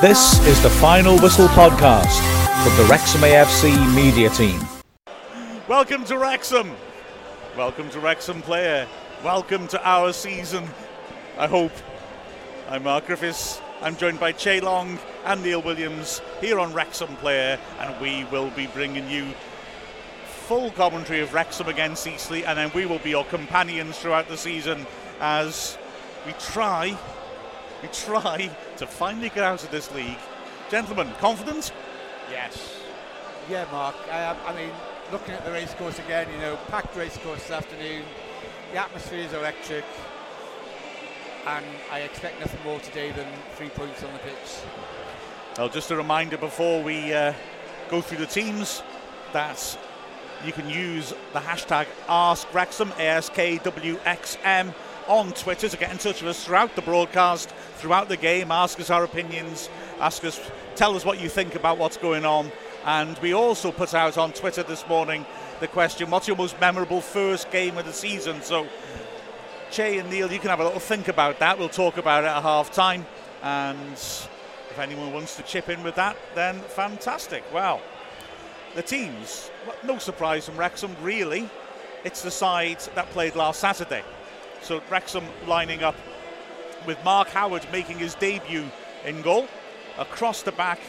This is the Final Whistle podcast from the Wrexham AFC media team. Welcome to Wrexham. Welcome to Wrexham Player. Welcome to our season. I hope. I'm Mark Griffiths. I'm joined by Che Long and Neil Williams here on Wrexham Player, and we will be bringing you full commentary of Wrexham against Eastleigh, and then we will be your companions throughout the season as we try, we try to finally get out of this league. Gentlemen, confident? Yes. Yeah, Mark. I, I mean, looking at the racecourse again, you know, packed racecourse this afternoon. The atmosphere is electric, and I expect nothing more today than three points on the pitch. Well, just a reminder before we uh, go through the teams that you can use the hashtag AskWrexham, ASKWXM, on Twitter to get in touch with us throughout the broadcast, throughout the game. Ask us our opinions, ask us, tell us what you think about what's going on. And we also put out on Twitter this morning the question, what's your most memorable first game of the season? So, Che and Neil, you can have a little think about that. We'll talk about it at half time. And if anyone wants to chip in with that, then fantastic. Well, the teams, no surprise from Wrexham, really. It's the side that played last Saturday. So Wrexham lining up with Mark Howard making his debut in goal. Across the back,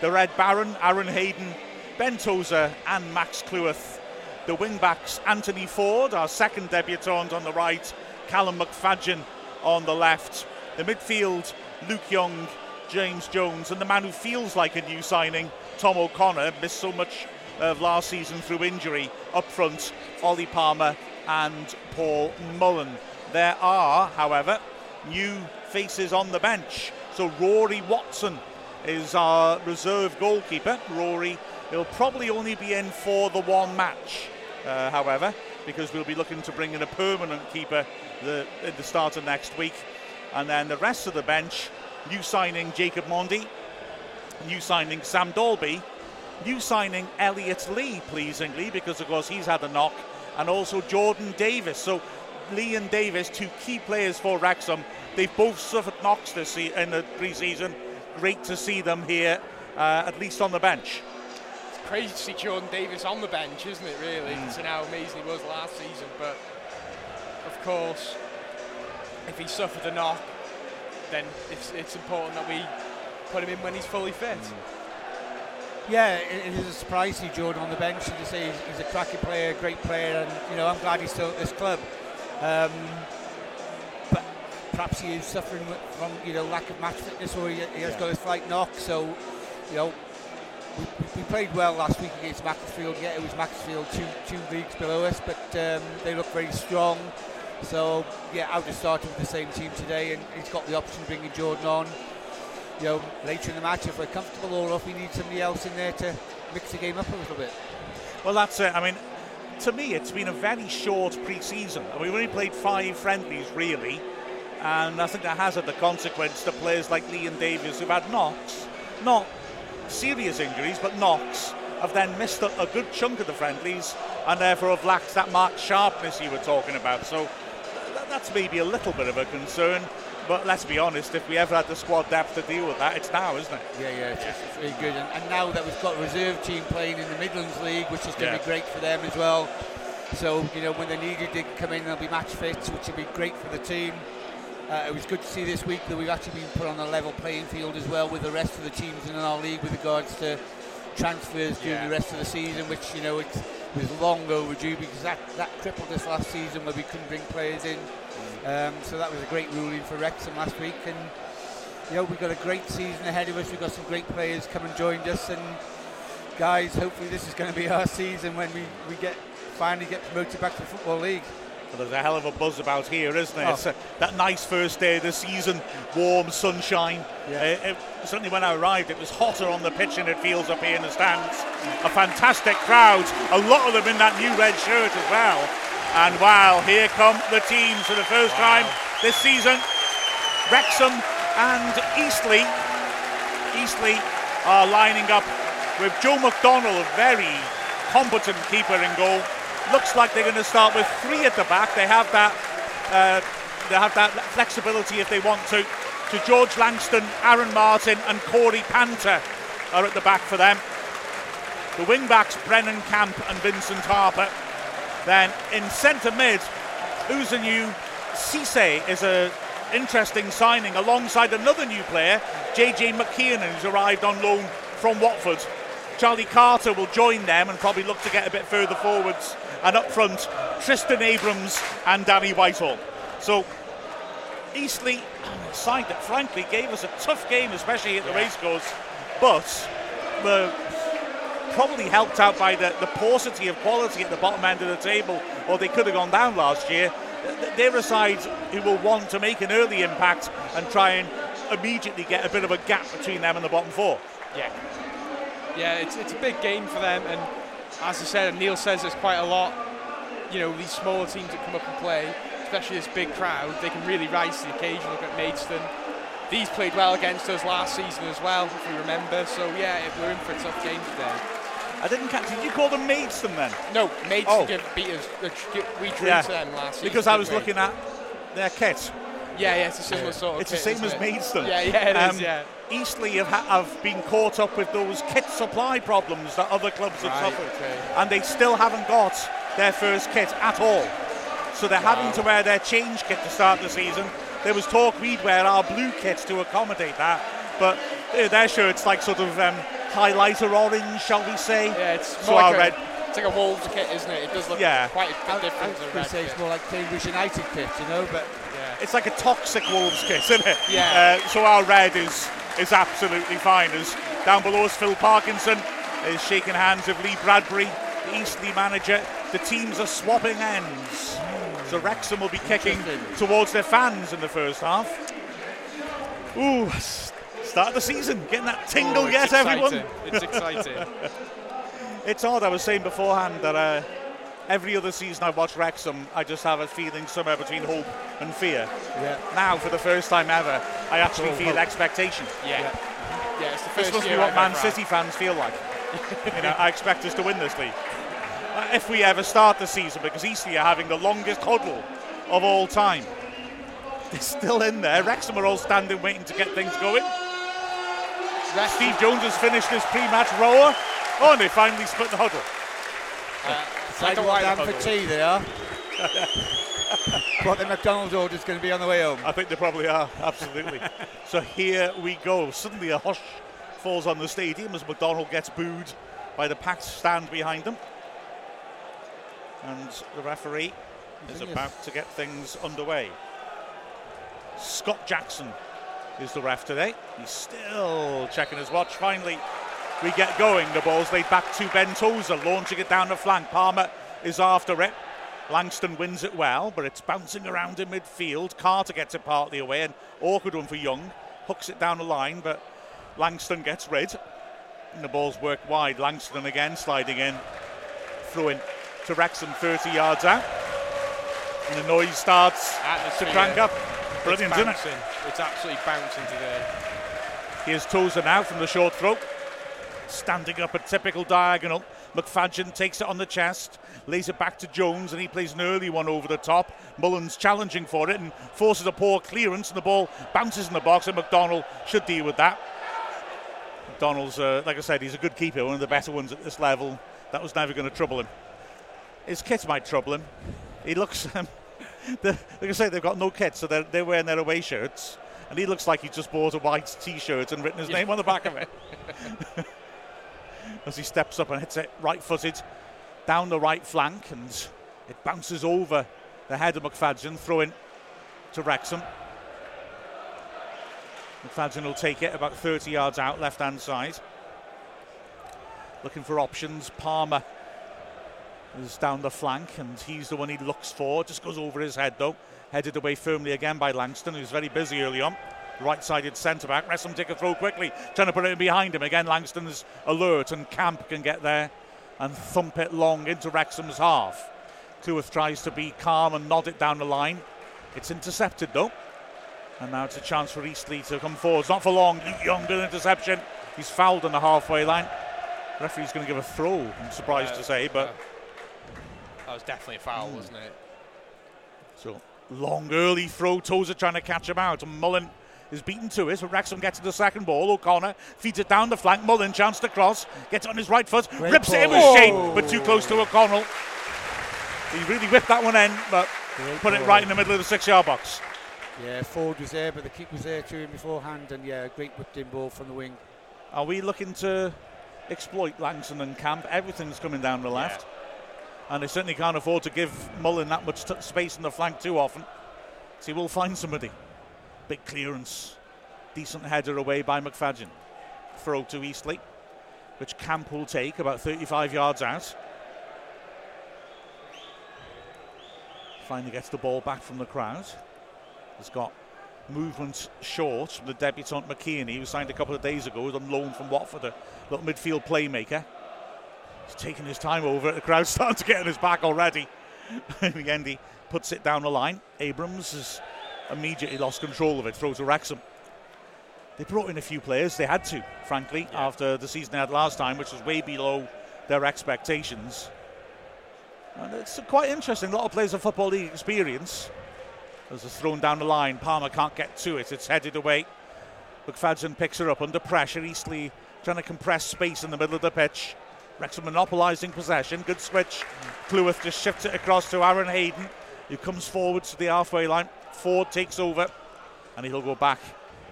the Red Baron, Aaron Hayden, Ben Tozer, and Max Cleworth. The wing backs, Anthony Forde, our second debutant on the right, Callum McFadzean on the left. The midfield, Luke Young, James Jones, and the man who feels like a new signing, Tom O'Connor, missed so much of last season through injury. Up front, Ollie Palmer and Paul Mullen. There are, however, new faces on the bench. So Rory Watson is our reserve goalkeeper. Rory he'll probably only be in for the one match, uh, however, because we'll be looking to bring in a permanent keeper the, at the start of next week. And then the rest of the bench, new signing Jacob Mendy, new signing Sam Dalby, new signing Elliot Lee, pleasingly, because of course he's had a knock, and also Jordan Davies. So Lee and Davies, two key players for Wrexham. They've both suffered knocks this se- in the pre-season. Great to see them here, uh, at least on the bench. It's crazy to see Jordan Davies on the bench, isn't it? Really, Mm. to how amazing he was last season. But of course, if he suffered a knock, then it's, it's important that we put him in when he's fully fit. Yeah, it, it is a surprise to see Jordan on the bench. As you say, he's, he's a cracking player, a great player, and you know I'm glad he's still at this club. Um, but perhaps he is suffering from you know lack of match fitness, or he, he has Yeah. got a slight knock. So, you know, we, we played well last week against Macclesfield. Yeah, it was Macclesfield two two leagues below us, but um, they look very strong. So yeah, I would have started with the same team today, and he's got the option of bringing Jordan on. You know, later in the match if we're comfortable, or if we need somebody else in there to mix the game up a little bit. Well, that's it. I mean, to me, it's been a very short pre-season. I mean, we've only played five friendlies, really, and I think that has had the consequence to players like Lee and Davies, who've had knocks, not serious injuries, but knocks, have then missed a good chunk of the friendlies, and therefore have lacked that marked sharpness you were talking about. So that's maybe a little bit of a concern. But let's be honest, if we ever had the squad depth to deal with that, it's now, isn't it? Yeah, yeah, it's, it's really good. And, and now that we've got a reserve team playing in the Midlands League, which is going to Yeah. be great for them as well. So, you know, when they needed, they can come in they'll be match fit, which will be great for the team. Uh, it was good to see this week that we've actually been put on a level playing field as well with the rest of the teams in our league with regards to transfers during Yeah. the rest of the season, which, you know, it was long overdue because that, that crippled us last season where we couldn't bring players in. Um, so that was a great ruling for Wrexham last week. And you know, we've got a great season ahead of us. We've got some great players come and joined us. And guys, hopefully this is going to be our season when we, we get finally get promoted back to the Football League. Well, there's a hell of a buzz about here, isn't there? Oh. Uh, that nice first day of the season, warm sunshine. Yeah. Uh, it- certainly when I arrived, it was hotter on the pitch than it feels up here in the stands. A fantastic crowd, a lot of them in that new red shirt as well. And wow, here come the teams for the first time this season. Wrexham and Eastleigh. Eastleigh are lining up with Joe McDonnell, a very competent keeper in goal. Looks like they're going to start with three at the back. They have that. Uh, they have that flexibility if they want to. So George Langston, Aaron Martin, and Corey Panther are at the back for them. The wing backs, Brennan Camp and Vincent Harper. Then in centre mid, new Cisse is a interesting signing alongside another new player, JJ McKiernan, who's arrived on loan from Watford. Charlie Carter will join them and probably look to get a bit further forwards. And up front, Tristan Abrams and Danny Whitehall. So Eastleigh, a side that frankly gave us a tough game, especially at the Yeah. racecourse, but were probably helped out by the, the paucity of quality at the bottom end of the table, or they could have gone down last year. Th- They're a side who will want to make an early impact and try and immediately get a bit of a gap between them and the bottom four. Yeah. Yeah, it's, it's a big game for them, and as I said, Neil says there's quite a lot. You know, these smaller teams that come up and play, especially this big crowd, they can really rise to the occasion. Look at Maidstone. These played well against us last season as well, if we remember. So yeah, we're in for a tough game today. I didn't catch. Did you call them Maidstone then? No, Maidstone Oh. give, beat us. We drew Yeah, to them last season. Because I was looking at their kit. Yeah, yeah, it's a similar sort of. It's the same as it? Maidstone. Yeah, yeah, it is. Um, Yeah. Eastleigh have, ha- have been caught up with those kit supply problems that other clubs have suffered, okay. and they still haven't got their first kit at all. So they're having to wear their change kit to start the season. There was talk we'd wear our blue kits to accommodate that, but their shirts like sort of um, highlighter orange, shall we say? Yeah, it's So more our like red. a, it's like a Wolves kit, isn't it? It does look Yeah. quite a I, bit different was to the going red to say kit. it's more like Cambridge United kit, you know, but Yeah. It's like a toxic Wolves kit, isn't it? Yeah. Uh, so our red is is absolutely fine. As down below is Phil Parkinson is shaking hands with Lee Bradbury, the Eastleigh manager. The teams are swapping ends. So Wrexham will be kicking towards their fans in the first half. Ooh, s- start of the season, getting that tingle Oh, it's yet, everyone. It's exciting. It's odd. I was saying beforehand that uh, every other season I watch Wrexham, I just have a feeling somewhere between hope and fear. yeah. Now, for the first time ever, I actually Oh, feel hope. expectation. yeah. Yeah, it's the This first must be what Man. City fans feel like. you know, I expect us to win this league. Uh, if we ever start the season, because Eastleigh are having the longest huddle of all time. They're still in there. Wrexham are all standing waiting to get things going. Steve Jones has finished his pre-match rower. Oh, and they finally split the huddle. Uh, it's like a down for huddle. tea, they are. but the McDonald's order's going to be on the way home. I think they probably are, absolutely. so here we go. Suddenly a hush falls on the stadium as McDonald gets booed by the packed stand behind them. And the referee is about to get things underway. Scott Jackson is the ref today. He's still checking his watch. Finally, we get going. The ball's laid back to Ben Tozer, launching it down the flank. Palmer is after it. Langston wins it well, but it's bouncing around in midfield. Carter gets it partly away, and awkward one for Young. Hooks it down the line, but Langston gets rid. And the ball's worked wide. Langston again sliding in. Throw in to Wrexham 30 yards out. And the noise starts to Atmosphere. crank up. It's Brilliant, isn't it? It's absolutely bouncing today. Here's Tozer now from the short throw. Standing up a typical diagonal. McFadzean takes it on the chest, lays it back to Jones, and he plays an early one over the top. Mullen's challenging for it and forces a poor clearance, and the ball bounces in the box, and McDonald should deal with that. McDonald's, uh, like I said, he's a good keeper, one of the better ones at this level. That was never going to trouble him. His kit might trouble him. He looks, um, like I say, they've got no kit, so they're, they're wearing their away shirts. And he looks like he just bought a white T-shirt and written his name on the back of it. As he steps up and hits it right-footed down the right flank, and it bounces over the head of McFadden, throwing to Wrexham. McFadden will take it about 30 yards out, left-hand side. Looking for options. Palmer is down the flank, and he's the one he looks for. Just goes over his head though. Headed away firmly again by Langston, who's very busy early on. Right-sided centre back. Wrexham take a throw quickly, trying to put it in behind him. Again, Langston's alert, and Camp can get there and thump it long into Wrexham's half. Cleworth tries to be calm and nod it down the line. It's intercepted though. And now it's a chance for Eastleigh to come forward. It's not for long. Luke Young, good interception. He's fouled on the halfway line. referee's going to give a throw, I'm surprised Uh, to say, but That was definitely a foul, mm. wasn't it? So long early throw. Tozer trying to catch him out. And Mullen is beaten to it. So Wrexham gets to the second ball. O'Connor feeds it down the flank. Mullen chance to cross. Gets on his right foot. Great rips it in with shape, Oh. but too close to O'Connell. He really whipped that one in, but Great put it right in the middle of the six-yard box. Yeah, Forde was there, but the kick was there to him beforehand, and yeah, great whipped in ball from the wing. Are we looking to exploit Langston and Camp? Everything's coming down the left. And they certainly can't afford to give Mullen that much t- space in the flank too often. So he will find somebody. Big clearance. Decent header away by McFadden. Throw to Eastleigh, which Camp will take about 35 yards out. Finally gets the ball back from the crowd. Has got movement short from the debutant McKiernan, who signed a couple of days ago, was on loan from Watford, a little midfield playmaker. He's taking his time over it. The crowd's starting to get on his back already. In the end, he puts it down the line. Abrams has immediately lost control of it, throws to Wrexham. They brought in a few players. They had to, frankly, after the season they had last time, which was way below their expectations. And it's quite interesting. A lot of players of Football League experience. As it's thrown down the line, Palmer can't get to it. It's headed away. McFadden picks her up under pressure. Eastleigh trying to compress space in the middle of the pitch. Wrexham monopolising possession. Good switch. Cleworth just shifts it across to Aaron Hayden, who comes forward to the halfway line. Forde takes over, and he'll go back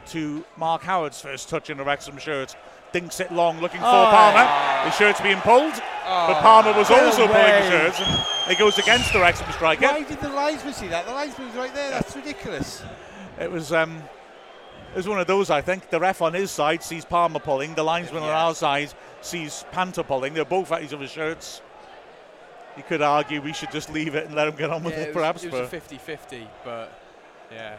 to Mark Howard's first touch in the Wrexham shirt. Dinks it long, looking for Oh. Palmer. The shirt's being pulled, but Palmer was Get also pulling the shirt. It goes against the Wrexham striker. Why did the linesman see that? The linesman was right there. That's ridiculous. It was um, it was one of those. I think the ref on his side sees Palmer pulling. The linesman on our side sees Panther pulling. They're both at each other's shirts. You could argue we should just leave it and let him get on with Yeah, it, it, perhaps. it was but a 50-50, but yeah.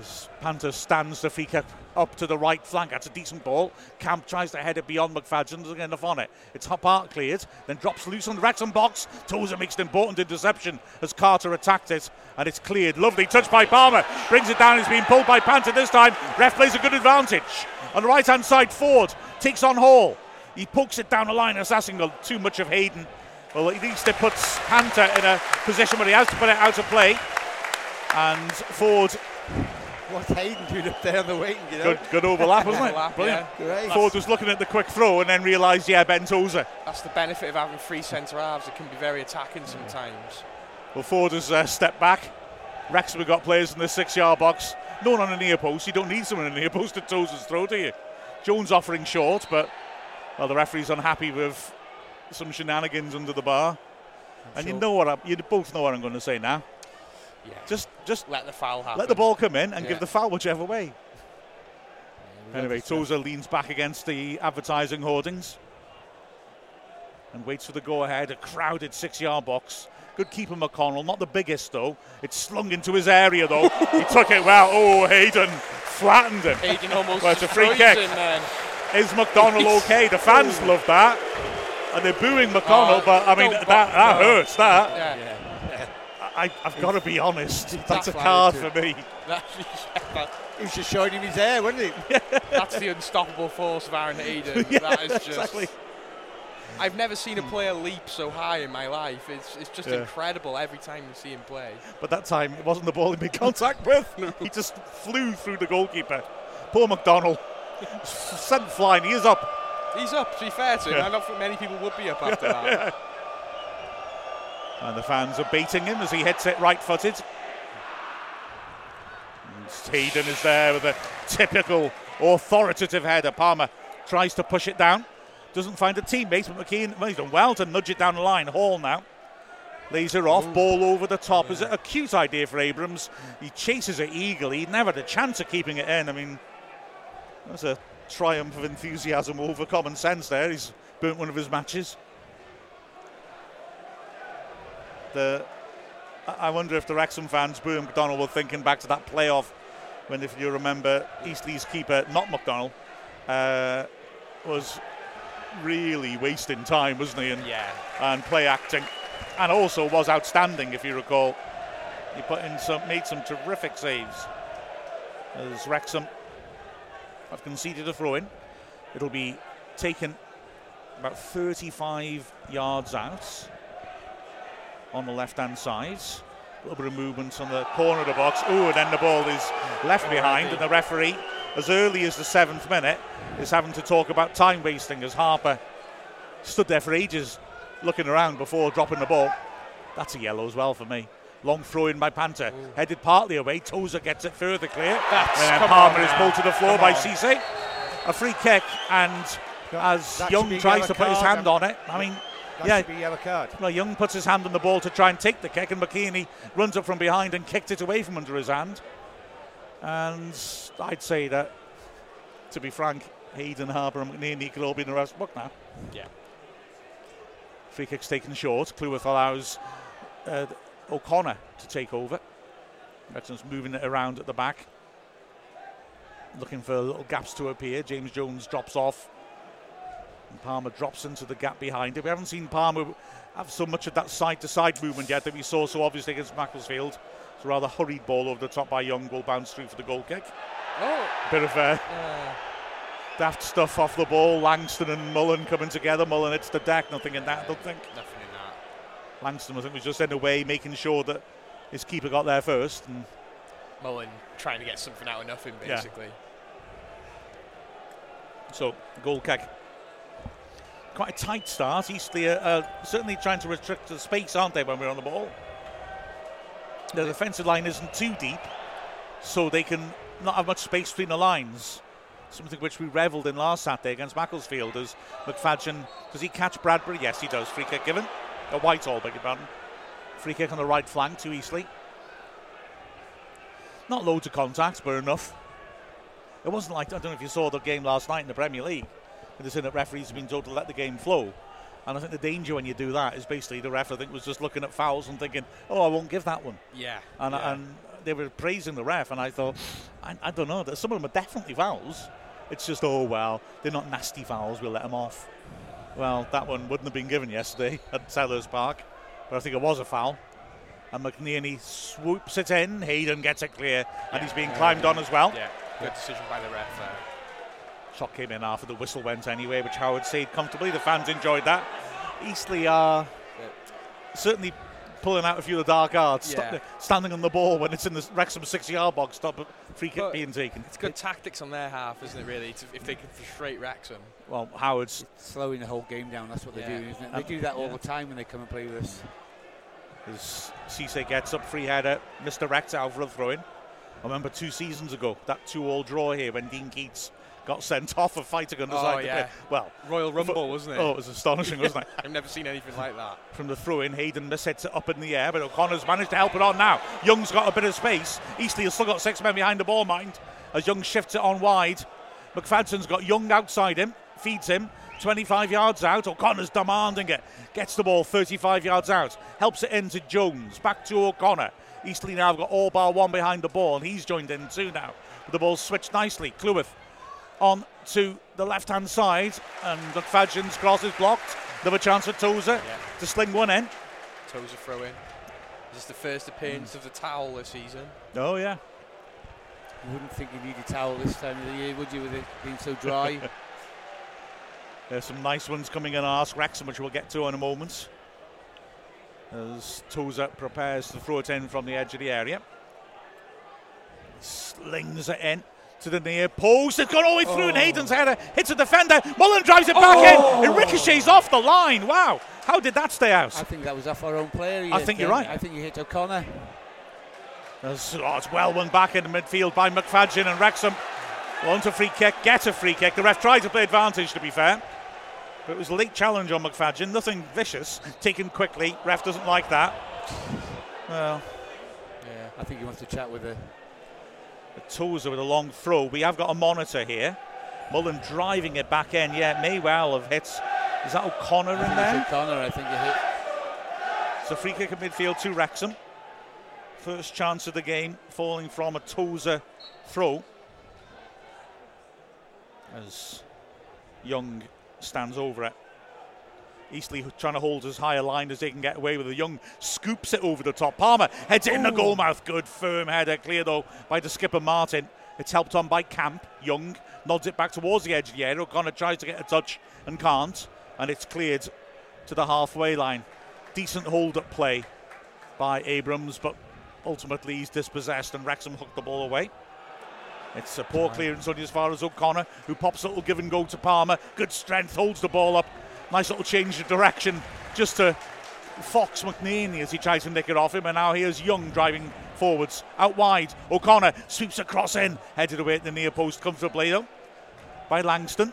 as Panther stands the kick up to the right flank. That's a decent ball. Camp tries to head it beyond McFadden. Doesn't get enough on it. It's hot part cleared, then drops loose on the Wrexham box. Tozer makes an important interception as Carter attacked it, and it's cleared. Lovely touch by Palmer. Brings it down. It's being pulled by Panther this time. Ref plays a good advantage. On the right hand side, Forde takes on Hall. He pokes it down the line. It's asking too much of Hayden. Well, at least it puts Panther in a position where he has to put it out of play. And Forde, What's Hayden doing up there on the wing, you know? good, good overlap, wasn't it? Overlap, Brilliant. yeah. Great. Forde was looking at the quick throw and then realised, yeah, Ben Tozer. That's the benefit of having three centre halves. It can be very attacking sometimes. Well, Forde has uh, stepped back. Wrexham have got players in the six-yard box. No one on the near post. You don't need someone in the near post to Tozer's throw, do you? Jones offering short, but well, the referee's unhappy with some shenanigans under the bar. and you know what? I, you both know what I'm going to say now. Yeah. Just, just let the foul happen. let the ball come in and Yeah. give the foul whichever way. Yeah, Anyway. Tozer leans back against the advertising hoardings and waits for the go ahead. A crowded six yard box. Good keeper, McDonnell. Not the biggest, though. It's slung into his area, though. he took it well. Oh, Hayden flattened him. Hayden almost Well, it's a free kick. him. Is McDonald okay? The fans love that. And they're booing McDonald, Oh, but I mean, that, that no. hurts, that. Yeah. I, I've got to be honest. That's a card for me. That- that- He was just showing him his hair, wasn't he? that's the unstoppable force of Aaron Hayden. Yeah, that is just. exactly. I've never seen a hmm. player leap so high in my life. It's, it's just Yeah. incredible every time you see him play. But that time, it wasn't the ball he made contact with. He just flew through the goalkeeper. Poor McDonald. Sent flying. He is up. He's up, to be fair to him. Yeah. I don't think many people would be up after that. And the fans are beating him as he hits it right footed. Hayden is there with a typical authoritative header. Palmer tries to push it down. Doesn't find a teammate, but McKiernan, well, he's done well to nudge it down the line. Hall now. Lays her off, ball over the top. Is it a cute idea for Abrams? He chases it eagerly. He never had a chance of keeping it in. I mean, that's a triumph of enthusiasm over common sense there. He's burnt one of his matches. The I wonder if the Wrexham fans, Boo McDonald, were thinking back to that playoff when, if you remember, Eastleigh's keeper, not McDonald, uh, was really wasting time, wasn't he? And, Yeah. and play acting, and also was outstanding, if you recall. He put in some, made some terrific saves. As Wrexham have conceded a throw in, it'll be taken about 35 yards out on the left hand side. A little bit of movement on the corner of the box. Oh, and then the ball is left behind, and the referee as early as the seventh minute is having to talk about time wasting as Harper stood there for ages looking around before dropping the ball. That's a yellow as well for me. Long throw in by Panther, Ooh. headed partly away. Tozer gets it further clear. That's- and then Palmer on is pulled to the floor Come by on. Cisse. A free kick, and as That Young tries to put his hand on it, I mean, That yeah, should be yellow card. well, Young puts his hand on the ball to try and take the kick, and McKinney runs up from behind and kicked it away from under his hand. And I'd say that, to be frank, Hayden, Harper, and McNeely could all be in the rest book now. Yeah. Free kick's taken short. Cleworth allows uh, O'Connor to take over. Wrexham's moving it around at the back. Looking for little gaps to appear. James Jones drops off. And Palmer drops into the gap behind it. We haven't seen Palmer have so much of that side to side movement yet that we saw so obviously against Macclesfield. It's a rather hurried ball over the top by Young, will bounce through for the goal kick. Oh, Bit of uh, uh, daft stuff off the ball. Langston and Mullen coming together. Mullen hits the deck, nothing in that, I don't think. nothing. Langston, I think, was just in a way making sure that his keeper got there first. And Mullen trying to get something out of nothing, Yeah. basically. so, goal kick. Quite a tight start. Eastleigh are uh, certainly trying to restrict the space, aren't they, when we're on the ball? The defensive line isn't too deep, so they can not have much space between the lines. Something which we revelled in last Saturday against Macclesfield as McFadzean. Does he catch Bradbury? Yes, he does. Free kick given. A Whitehall, beg your pardon. Free kick on the right flank to Eastleigh. Not loads of contacts, but enough. It wasn't like I don't know if you saw the game last night in the Premier League. And they're that referees have been told to let the game flow. And I think the danger when you do that is basically the ref I think was just looking at fouls and thinking, oh, I won't give that one. Yeah. And, yeah. and they were praising the ref, and I thought, I, I don't know, that some of them are definitely fouls. It's just, oh well, they're not nasty fouls. We'll let them off. Well, that one wouldn't have been given yesterday at Selhurst Park, but I think it was a foul. And McNeely swoops it in. Hayden gets it clear, and he's being climbed on as well. yeah, good decision by the ref there. Shot came in after the whistle went anyway, which Howard saved comfortably. The fans enjoyed that. Eastleigh are certainly pulling out a few of the dark arts, Yeah. sta- standing on the ball when it's in the Wrexham six-yard box, stop a free kick But being taken. It's good tactics on their half, isn't it, really, to, if they can frustrate Wrexham. Well, Howard's Slowing the whole game down, that's what Yeah. they're doing, isn't it? Um, They do that all yeah. the time when they come and play with us. as Cisse gets up, free header, misdirects Alvarez throw in. I remember two seasons ago that two-all draw here when Dean Keates got sent off for fighting the Oh, the yeah. pitch. Well, Royal Rumble, wasn't it? oh, it was astonishing, wasn't it? I've never seen anything like that. from the throw in. Hayden mishits it up in the air, but O'Connor's managed to help it on now. Young's got a bit of space. Eastleigh has still got six men behind the ball, mind, as Young shifts it on wide. McFadden's got Young outside him, feeds him. 25 yards out, O'Connor's demanding it. Gets the ball 35 yards out. Helps it into Jones. Back to O'Connor. Eastleigh now have got all bar one behind the ball, and he's joined in too now. But the ball's switched nicely. Cleworth on to the left hand side, and McFadden's cross is blocked. Another chance for Tozer Yeah. to sling one in. Are throw in. This is the first appearance mm. of the towel this season. Oh yeah. You wouldn't think you need a towel this time of the year, would you, with it being so dry? There's some nice ones coming in Ask Wrexham, which we'll get to in a moment. As Tozer prepares to throw it in from the edge of the area. Slings it in to the near post. It's gone all the way through, and oh. Hayden's header hits a defender. Mullen drives it back Oh. in. It ricochets off the line. Wow. How did that stay out? I think that was off our own player. I hit think you're right. I think you hit O'Connor. As, oh, it's well won back in the midfield by McFadzean and Wrexham. Want a free kick, get a free kick. The ref tried to play advantage, to be fair. But it was a late challenge on McFadzean. Nothing vicious. Taken quickly. Ref doesn't like that. Well, Yeah. I think he wants to chat with the. A tozer with a long throw. We have got a monitor here. Mullen driving it back in. Yeah, may well have hit. Is that O'Connor I in there? O'Connor. I think he hit. It's a free kick at midfield to Wrexham. First chance of the game falling from a Tozer throw. As Young stands over it. Eastleigh trying to hold as high a line as they can get away with it. Young scoops it over the top. Palmer heads it in the goal mouth. Good firm header. Clear though by the skipper Martin. It's helped on by Camp. Young nods it back towards the edge of the area. O'Connor tries to get a touch and can't. And it's cleared to the halfway line. Decent hold up play by Abrams, but ultimately he's dispossessed and Wrexham hooked the ball away. It's a poor clearance only as far as O'Connor, who pops a little give and go to Palmer. Good strength, holds the ball up. Nice little change of direction just to Fox McNeely as he tries to nick it off him. And now here's Young driving forwards. Out wide. O'Connor sweeps across in. Headed away at the near post comfortably though by Langston.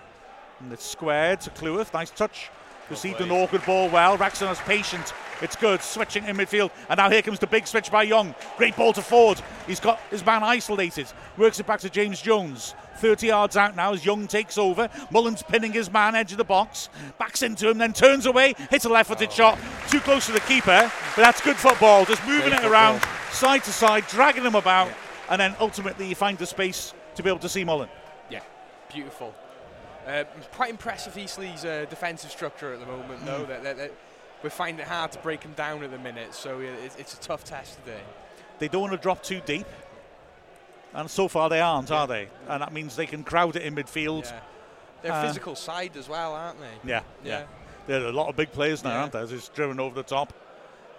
And it's squared to Cleworth. Nice touch. Received an awkward ball well. Wrexham is patient. It's good. Switching in midfield. And now here comes the big switch by Young. Great ball to Forde. He's got his man isolated. Works it back to James Jones. 30 yards out now as Young takes over. Mullen's pinning his man, edge of the box. Backs into him, then turns away. Hits a left footed oh. shot. Too close to the keeper. But that's good football. Just moving Great it around side to side, dragging him about. Yeah. And then ultimately you find the space to be able to see Mullen. Yeah, beautiful. Uh, quite impressive Eastleigh's uh, defensive structure at the moment, though. Mm. That, that, that we're finding it hard to break them down at the minute, so it's, it's a tough test today. They don't want to drop too deep, and so far they aren't, yeah. are they? And that means they can crowd it in midfield. Yeah. They're uh, physical side as well, aren't they? Yeah, yeah. yeah. There are a lot of big players now, aren't there? Just driven over the top.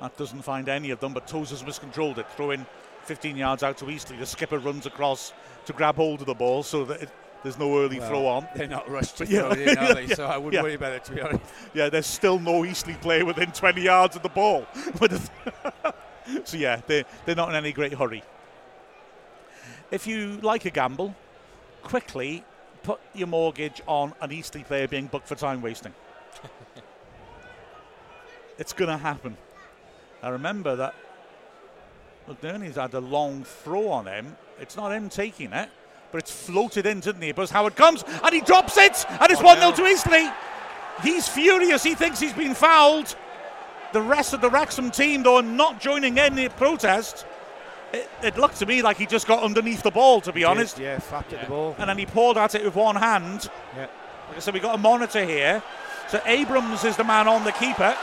That doesn't find any of them, but Tozer's miscontrolled it, throwing 15 yards out to Eastleigh. The skipper runs across to grab hold of the ball so that it there's no early well, throw on. They're not rushed to yeah. in, are they? yeah. So I wouldn't yeah. worry about it, to be honest. Yeah, there's still no Eastleigh player within 20 yards of the ball. so yeah, they're, they're not in any great hurry. If you like a gamble, quickly put your mortgage on an Eastleigh player being booked for time wasting. it's going to happen. I remember that McNerney's had a long throw on him. It's not him taking it but it's floated in, didn't he? But Howard comes and he drops it, and it's 1 0 to Eastleigh. He's furious. He thinks he's been fouled. The rest of the Wrexham team, though, are not joining in the protest. It, it, looked to me like he just got underneath the ball, to be honest. yeah, flapped yeah. at the ball. And then he pulled at it with one hand. Yeah. So we got a monitor here. So Abrams is the man on the keeper.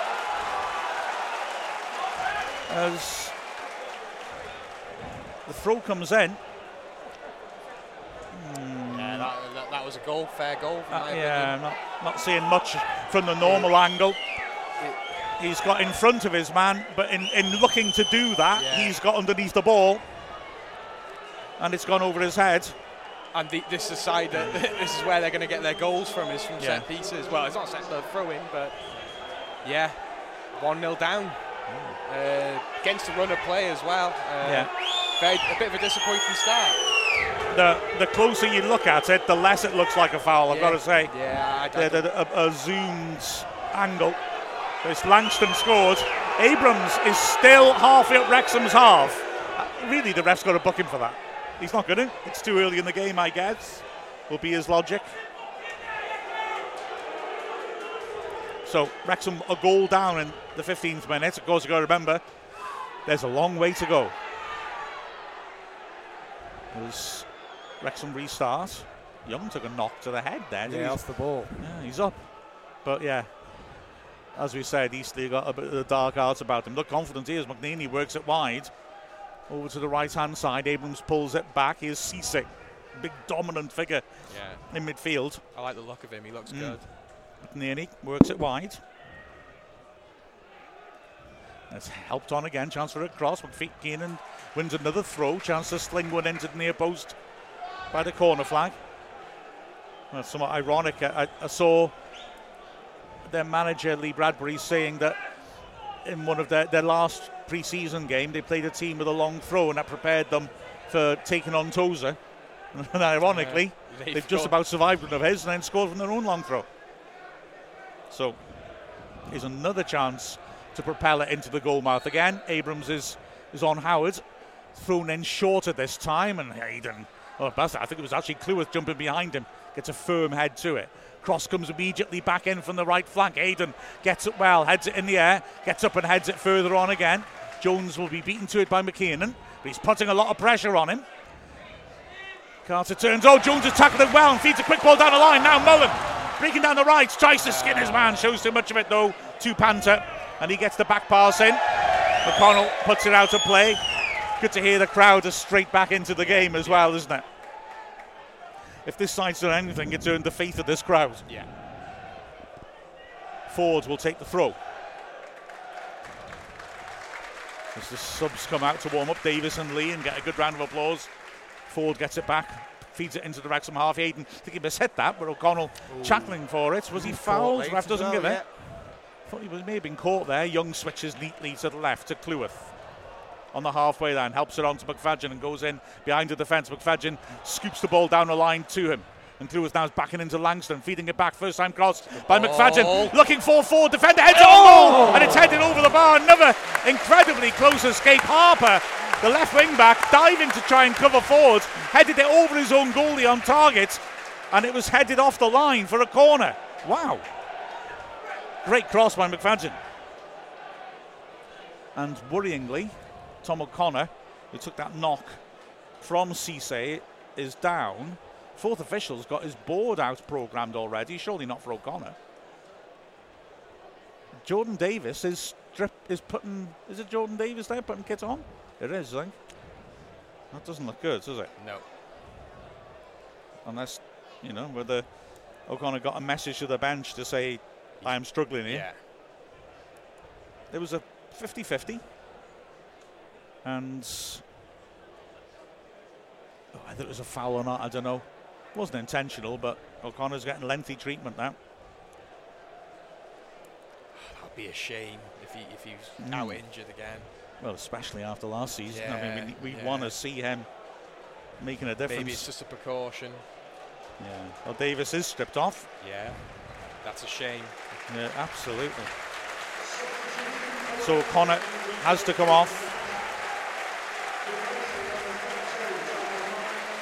As the throw comes in. That was a goal, fair goal. Uh, yeah, not, not seeing much from the normal yeah. angle. He's got in front of his man, but in, in looking to do that, yeah. he's got underneath the ball, and it's gone over his head. And the, this is side that this is where they're going to get their goals from is from yeah. set pieces. Well, it's not set the throw in, but yeah, one 0 down uh, against the run of play as well. Uh, yeah, very, a bit of a disappointing start the the closer you look at it, the less it looks like a foul. I've yeah. got to say. Yeah, I, the, the, a, a, zoomed angle. It's Langston scored. Abrams is still halfway up Wrexham's half. Uh, really, the ref's got to book him for that. He's not going to. It's too early in the game, I guess. Will be his logic. So Wrexham a goal down in the 15th minute. Of course, you've got to remember there's a long way to go. There's Wrexham restart. Young took a knock to the head there. Yeah, off the ball. Yeah, he's up. But yeah, as we said, Eastleigh got a bit of the dark arts about him. Look confident he is. McNeely works it wide. Over to the right hand side. Abrams pulls it back. He is Cisse. Big dominant figure yeah. in midfield. I like the look of him. He looks mm. good. McNeely works it wide. It's helped on again. Chance for a cross. McKiernan wins another throw. Chance to sling one into the near post by the corner flag. That's somewhat ironic. I, I saw their manager Lee Bradbury saying that in one of their, their last pre-season game they played a team with a long throw and that prepared them for taking on Tozer. And ironically, they've, they've just about survived one of his and then scored from their own long throw. So here's another chance to propel it into the goal mouth again. Abrams is is on Howard, thrown in shorter this time, and Hayden Oh, I think it was actually Cleworth jumping behind him. Gets a firm head to it. Cross comes immediately back in from the right flank. Hayden gets it well, heads it in the air, gets up and heads it further on again. Jones will be beaten to it by McKiernan, but he's putting a lot of pressure on him. Carter turns. Oh, Jones has tackled it well and feeds a quick ball down the line. Now Mullen breaking down the right, tries to skin his man, shows too much of it though to Panther, and he gets the back pass in. McDonnell puts it out of play good to hear the crowd are straight back into the game as well, isn't it? If this side's done anything, it's earned the faith of this crowd. Yeah. Forde will take the throw. As the subs come out to warm up, Davies and Lee, and get a good round of applause. Forde gets it back feeds it into the Wrexham half. Aiden, I think he must hit that, but O'Connell chuckling for it. Was he fouled? Ref doesn't well, give yeah. it. Thought he was may have been caught there. Young switches neatly to the left to Cleworth. On the halfway line, helps it on to McFadden and goes in behind the defence. McFadden scoops the ball down the line to him. And now is backing into Langston, feeding it back. First time cross by McFadden. Looking for forward defender, heads on goal, and it's headed over the bar. Another incredibly close escape. Harper, the left wing back, diving to try and cover forward, headed it over his own goalie on target, and it was headed off the line for a corner. Wow. Great cross by McFadden. And worryingly, Tom O'Connor, who took that knock from Cisse, is down. Fourth official's got his board out programmed already, surely not for O'Connor. Jordan Davies is strip is putting is it Jordan Davies there putting kit on? It is, I think. That doesn't look good, does it? No. Unless, you know, whether O'Connor got a message to the bench to say I am struggling here. Yeah. It was a 50 50. And oh, whether it was a foul or not, I don't know. It wasn't intentional, but O'Connor's getting lengthy treatment now. That'd be a shame if he if he's Mm. out injured again. Well, especially after last season. Yeah, I mean, we, we yeah. want to see him making a difference. Maybe it's just a precaution. yeah. Well, Davies is stripped off. Yeah. That's a shame. Yeah, absolutely. So O'Connor has to come off.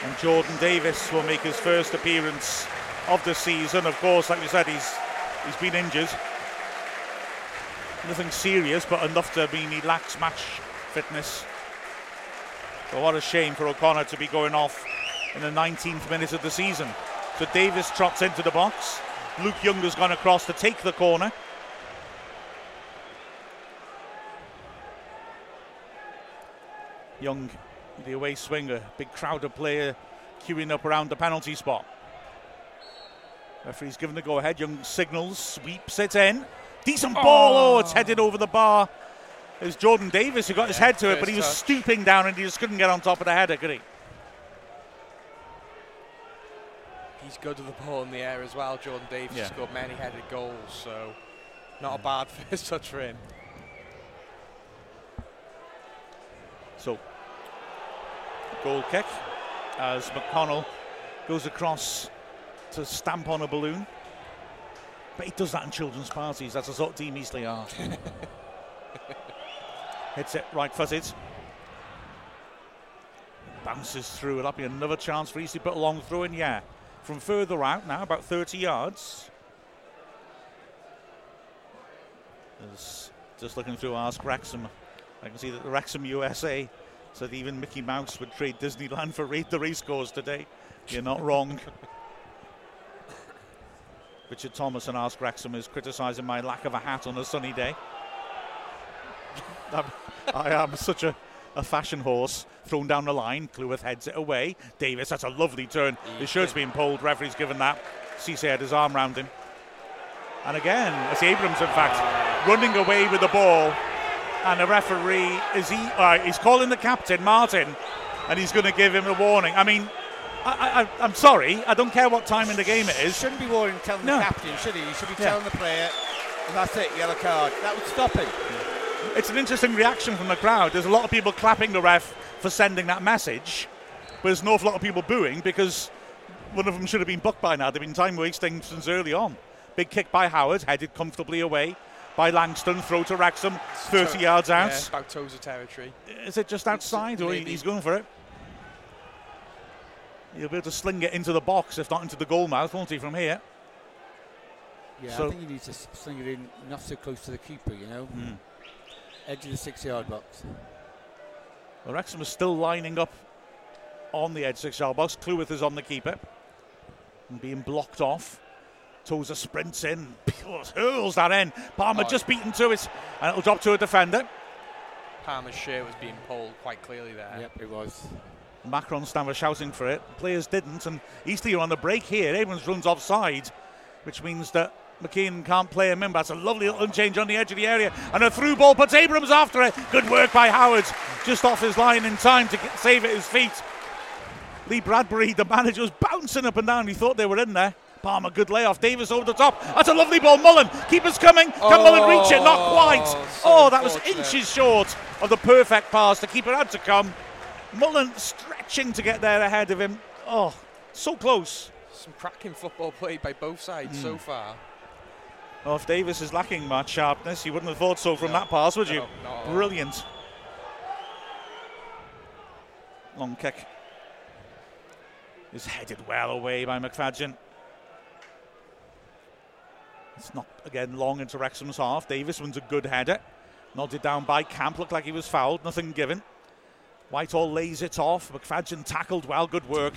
And Jordan Davies will make his first appearance of the season. Of course, like we said, he's he's been injured. Nothing serious, but enough to mean he lacks match fitness. So what a shame for O'Connor to be going off in the 19th minute of the season. So Davies trots into the box. Luke Young has gone across to take the corner. Young, the away swinger, big crowd of player queuing up around the penalty spot. Referee's given the go ahead. Young signals, sweeps it in. Decent ball. Oh, it's headed over the bar. It was Jordan Davies who got his head to it, but he was first stooping down and he just couldn't get on top of the header, could he? He's good with the ball in the air as well. Jordan Davies Yeah. scored many headed goals, so not a mm. bad first touch for him. So, goal kick as McDonnell goes across to stamp on a balloon. But he does that in children's parties. That's the sort of team Eastleigh are. Hits it right footed. Bounces through. It'll be another chance for Eastleigh. Put a long throw in, yeah. From further out now, about 30 yards. Just looking through Ask Wrexham. I can see that the Wrexham USA said even Mickey Mouse would trade Disneyland for raid the race course today. You're not wrong. Richard Thomas and Ask Wrexham is criticising my lack of a hat on a sunny day. I'm- I am such a, a fashion horse thrown down the line. Cleworth heads it away. Davies, that's a lovely turn. His shirt's been pulled. Referee's given that. Cisse had his arm round him. And again, it's Abrams, in fact, running away with the ball. And the referee is he? Uh, he's calling the captain Martin, and he's going to give him a warning. I mean, I, I, I'm sorry. I don't care what time in the game it is. Shouldn't be warning telling No. the captain, should he? He should be Yeah. telling the player, and that's it, yellow card. That would stop him. It's an interesting reaction from the crowd. There's a lot of people clapping the ref for sending that message, but there's an awful lot of people booing because one of them should have been booked by now. They've been time wasting since early on. Big kick by Howard, headed comfortably away by Langston, throw to Wrexham, 30 yards out. Yeah, about toes of territory. Is it just outside or maybe. he's going for it? He'll be able to sling it into the box, if not into the goal mouth, won't he, from here? Yeah, So- I think he needs to sling it in not so close to the keeper, you know. Hmm. Edge of the six yard box. Well, Wrexham is still lining up on the edge six yard box. Cleworth is on the keeper and being blocked off. Tozer sprints in, hurls that in. Palmer Oh. just beaten to it, and it'll drop to a defender. Palmer's shirt was being pulled quite clearly there. Yep, it was. Macron stand were shouting for it. Players didn't, and Eastleigh are on the break here. Abrams runs offside, which means that McKiernan can't play him in. But That's a lovely little change on the edge of the area, and a through ball puts Abrams after it. Good work by Howard, just off his line in time to get, save it his feet. Lee Bradbury, the manager, was bouncing up and down. He thought they were in there. Palmer, good layoff. Davies over the top. That's a lovely ball. Mullen, keeper's coming. Can Oh, Mullen reach it? Not quite. so oh, that was inches short of the perfect pass. The keeper had to come. Mullen stretching to get there ahead of him. Oh, so close. Some cracking football played by both sides Hmm. so far. Oh, if Davies is lacking much sharpness, you wouldn't have thought so from No, that pass, would you? no. Brilliant. Long kick. Is headed well away by McFadden. It's not again long into Wrexham's half. Davies wins a good header. Nodded down by Camp. Looked like he was fouled. Nothing given. Whitehall lays it off. McFadzean tackled well. Good work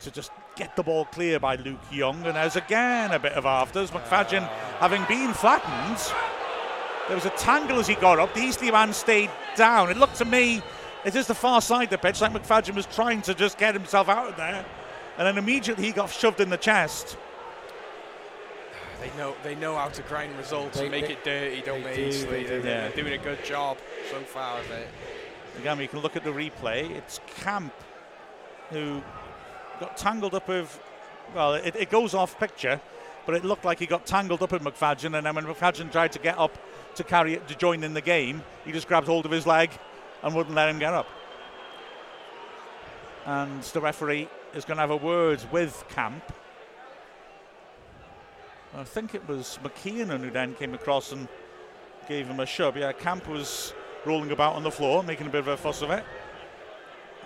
to just get the ball clear by Luke Young. And there's again a bit of afters. McFadzean, having been flattened, there was a tangle as he got up. The Eastleigh man stayed down. It looked to me, it is the far side of the pitch, like McFadzean was trying to just get himself out of there. And then immediately he got shoved in the chest. They know they know how to grind results They- and make they- it dirty, don't they they? do, Eastleigh? they They're, do. they're Yeah. doing a good job so far of it. Again, we can look at the replay. It's Camp who got tangled up with, well, it, it goes off picture, but it looked like he got tangled up with McFadzean. And then when McFadzean tried to get up to carry it, to join in the game, he just grabbed hold of his leg and wouldn't let him get up. And the referee is going to have a word with Camp. I think it was McKiernan who then came across and gave him a shove. Yeah, Camp was rolling about on the floor, making a bit of a fuss of it.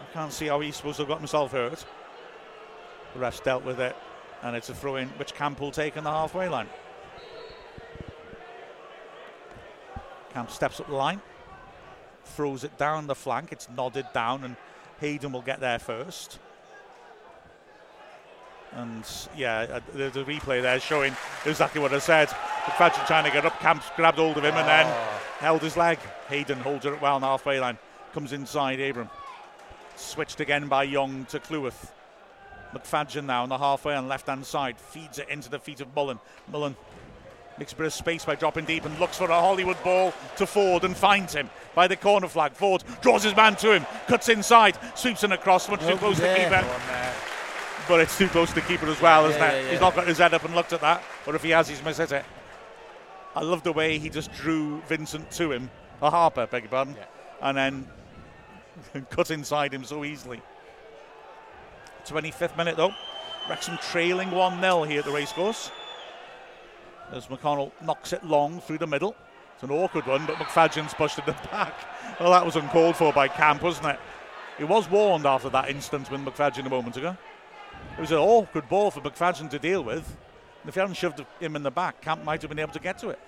I can't see how he's supposed to have got himself hurt. The refs dealt with it, and it's a throw in which Camp will take on the halfway line. Camp steps up the line, throws it down the flank. It's nodded down, and Hayden will get there first. And yeah, uh, there's a replay there showing exactly what I said. McFadzean trying to get up, Camps grabbed hold of him and then held his leg. Hayden holds it well on the halfway line. Comes inside Abram. Switched again by Young to Cleworth. McFadzean now on the halfway on the left hand side. Feeds it into the feet of Mullen. Mullen makes a bit of space by dropping deep and looks for a Hollywood ball to Forde and finds him by the corner flag. Forde draws his man to him, cuts inside, sweeps in across, much too close to there. keeper. Go on there. But it's too close to the keeper as well, isn't Yeah, it? yeah. He's not got his head up and looked at that. Or if he has, he's missed it. I love the way he just drew Vincent to him, a Harper, beg your pardon, Yeah. and then cut inside him so easily. 25th minute though. Wrexham trailing 1 0 here at the racecourse. As McDonnell knocks it long through the middle. It's an awkward one, but McFadzean's pushed it back. Well, that was uncalled for by Camp, wasn't it? He was warned after that instance with McFadzean a moment ago. It was an awkward ball for McFadzean to deal with. If he hadn't shoved him in the back, Camp might have been able to get to it.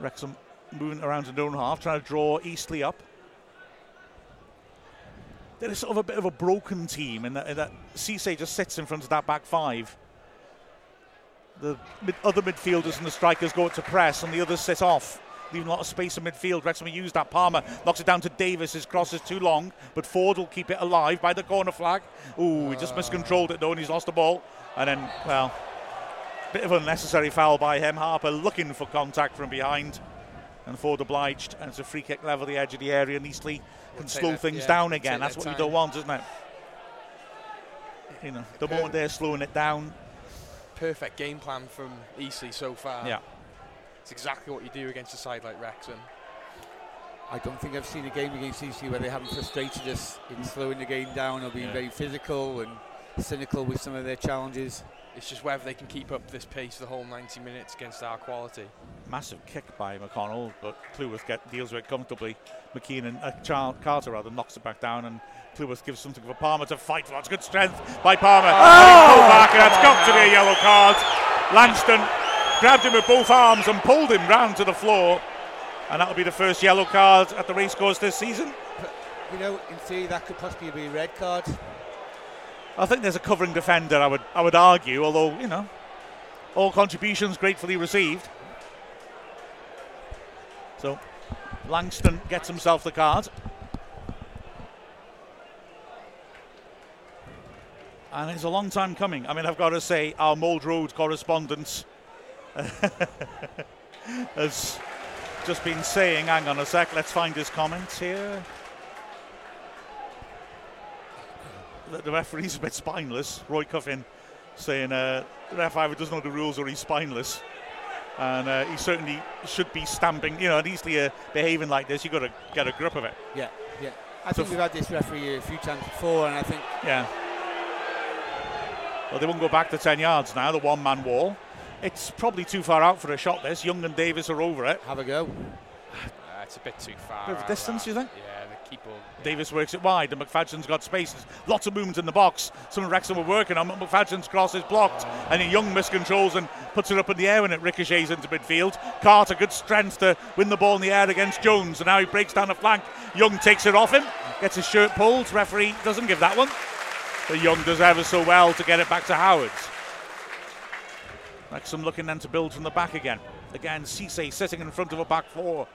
Wrexham moving around in own half, trying to draw Eastleigh up. They're sort of a bit of a broken team in that, in that Cisse just sits in front of that back five. The mid, other midfielders and the strikers go to press, and the others sit off, leaving a lot of space in midfield. Wrexham use that. Palmer knocks it down to Davies. His cross is too long, but Forde will keep it alive by the corner flag. Ooh, he just ah. miscontrolled it though, and he's lost the ball. And then, well, bit of unnecessary foul by him. Harper looking for contact from behind, and Forde obliged. And it's a free kick level the edge of the area, and Eastleigh can take slow that- things yeah, down again. That's what you don't want, isn't it? You know, the moment they're slowing it down, Perfect game plan from Eastleigh so far. yeah. It's exactly what you do against a side like Wrexham. I don't think I've seen a game against EC where they haven't frustrated us in slowing the game down or being Yeah. very physical and cynical with some of their challenges. It's just whether they can keep up this pace the whole 90 minutes against our quality. Massive kick by McDonnell, but Cleworth get, deals with it comfortably. McKean and uh, Char- Carter rather knocks it back down, and Cleworth gives something for Palmer to fight for. It's good strength by Palmer. Oh! Pulled back, and that's got to be a yellow card. Langston grabbed him with both arms and pulled him round to the floor, and that'll be the first yellow card at the racecourse this season. You know, in theory, that could possibly be a red card. I think there's a covering defender. I would I would argue, although you know, all contributions gratefully received. So Langston gets himself the card, and it's a long time coming. I mean, I've got to say, our Mold Road correspondent has just been saying, "Hang on a sec, let's find his comments here." the, the referee's a bit spineless. Roy Cuffin saying uh, the ref either doesn't know the rules or he's spineless. And uh, he certainly should be stamping, you know, and least uh, behaving like this. You've got to get a grip of it. Yeah, yeah. I So think we've had this referee a few times before, and I think Yeah. Well, they won't go back to 10 yards now, the one man wall. It's probably too far out for a shot, this. Young and Davies are over it. have a go. Uh, it's a bit too far. Bit of out distance, that. you think? Yeah, the keeper. Davies works it wide, and McFadzean's got spaces. Lots of movement in the box. Some of Wrexham were working on, but McFadzean's cross is blocked. And then Young miscontrols and puts it up in the air and it ricochets into midfield. Carter, good strength to win the ball in the air against Jones. And now he breaks down the flank. Young takes it off him, gets his shirt pulled. Referee doesn't give that one. But Young does ever so well to get it back to Howard. Wrexham looking then to build from the back again. Again, Cisse sitting in front of a back four.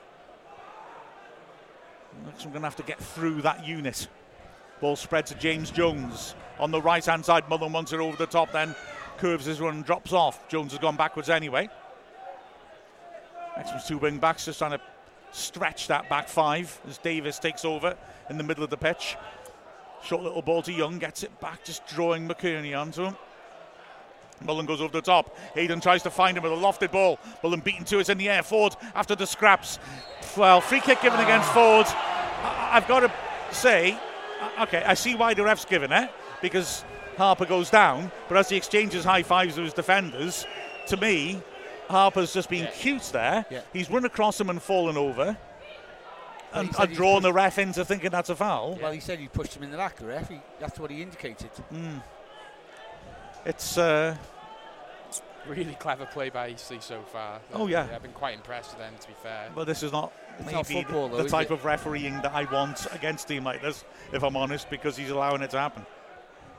Wrexham going to have to get through that unit. Ball spread to James Jones on the right hand side. Mullen wants it over the top, then curves his run, drops off. Jones has gone backwards anyway. Wrexham's two wing backs just trying to stretch that back five as Davies takes over in the middle of the pitch. Short little ball to Young, gets it back, just drawing McKiernan onto him. Mullen goes over the top. Hayden tries to find him with a lofted ball. Mullen beaten to it in the air. Forde after the scraps. Well, free kick given against Forde. I- I've got to say, okay, I see why the ref's given it because Harper goes down, but as he exchanges high fives with his defenders, to me, Harper's just been Yeah. cute there. Yeah. He's run across him and fallen over. Well, And, and drawn the ref into thinking that's a foul. Well, he said he pushed him in the back, the ref. He, that's what he indicated. Hmm. It's uh, Really clever play by Eastleigh so far. Oh, yeah. I've been quite impressed with them, to be fair. Well, this is not It's not maybe football, the, though, the type it? of refereeing that I want against a team like this, if I'm honest, because he's allowing it to happen.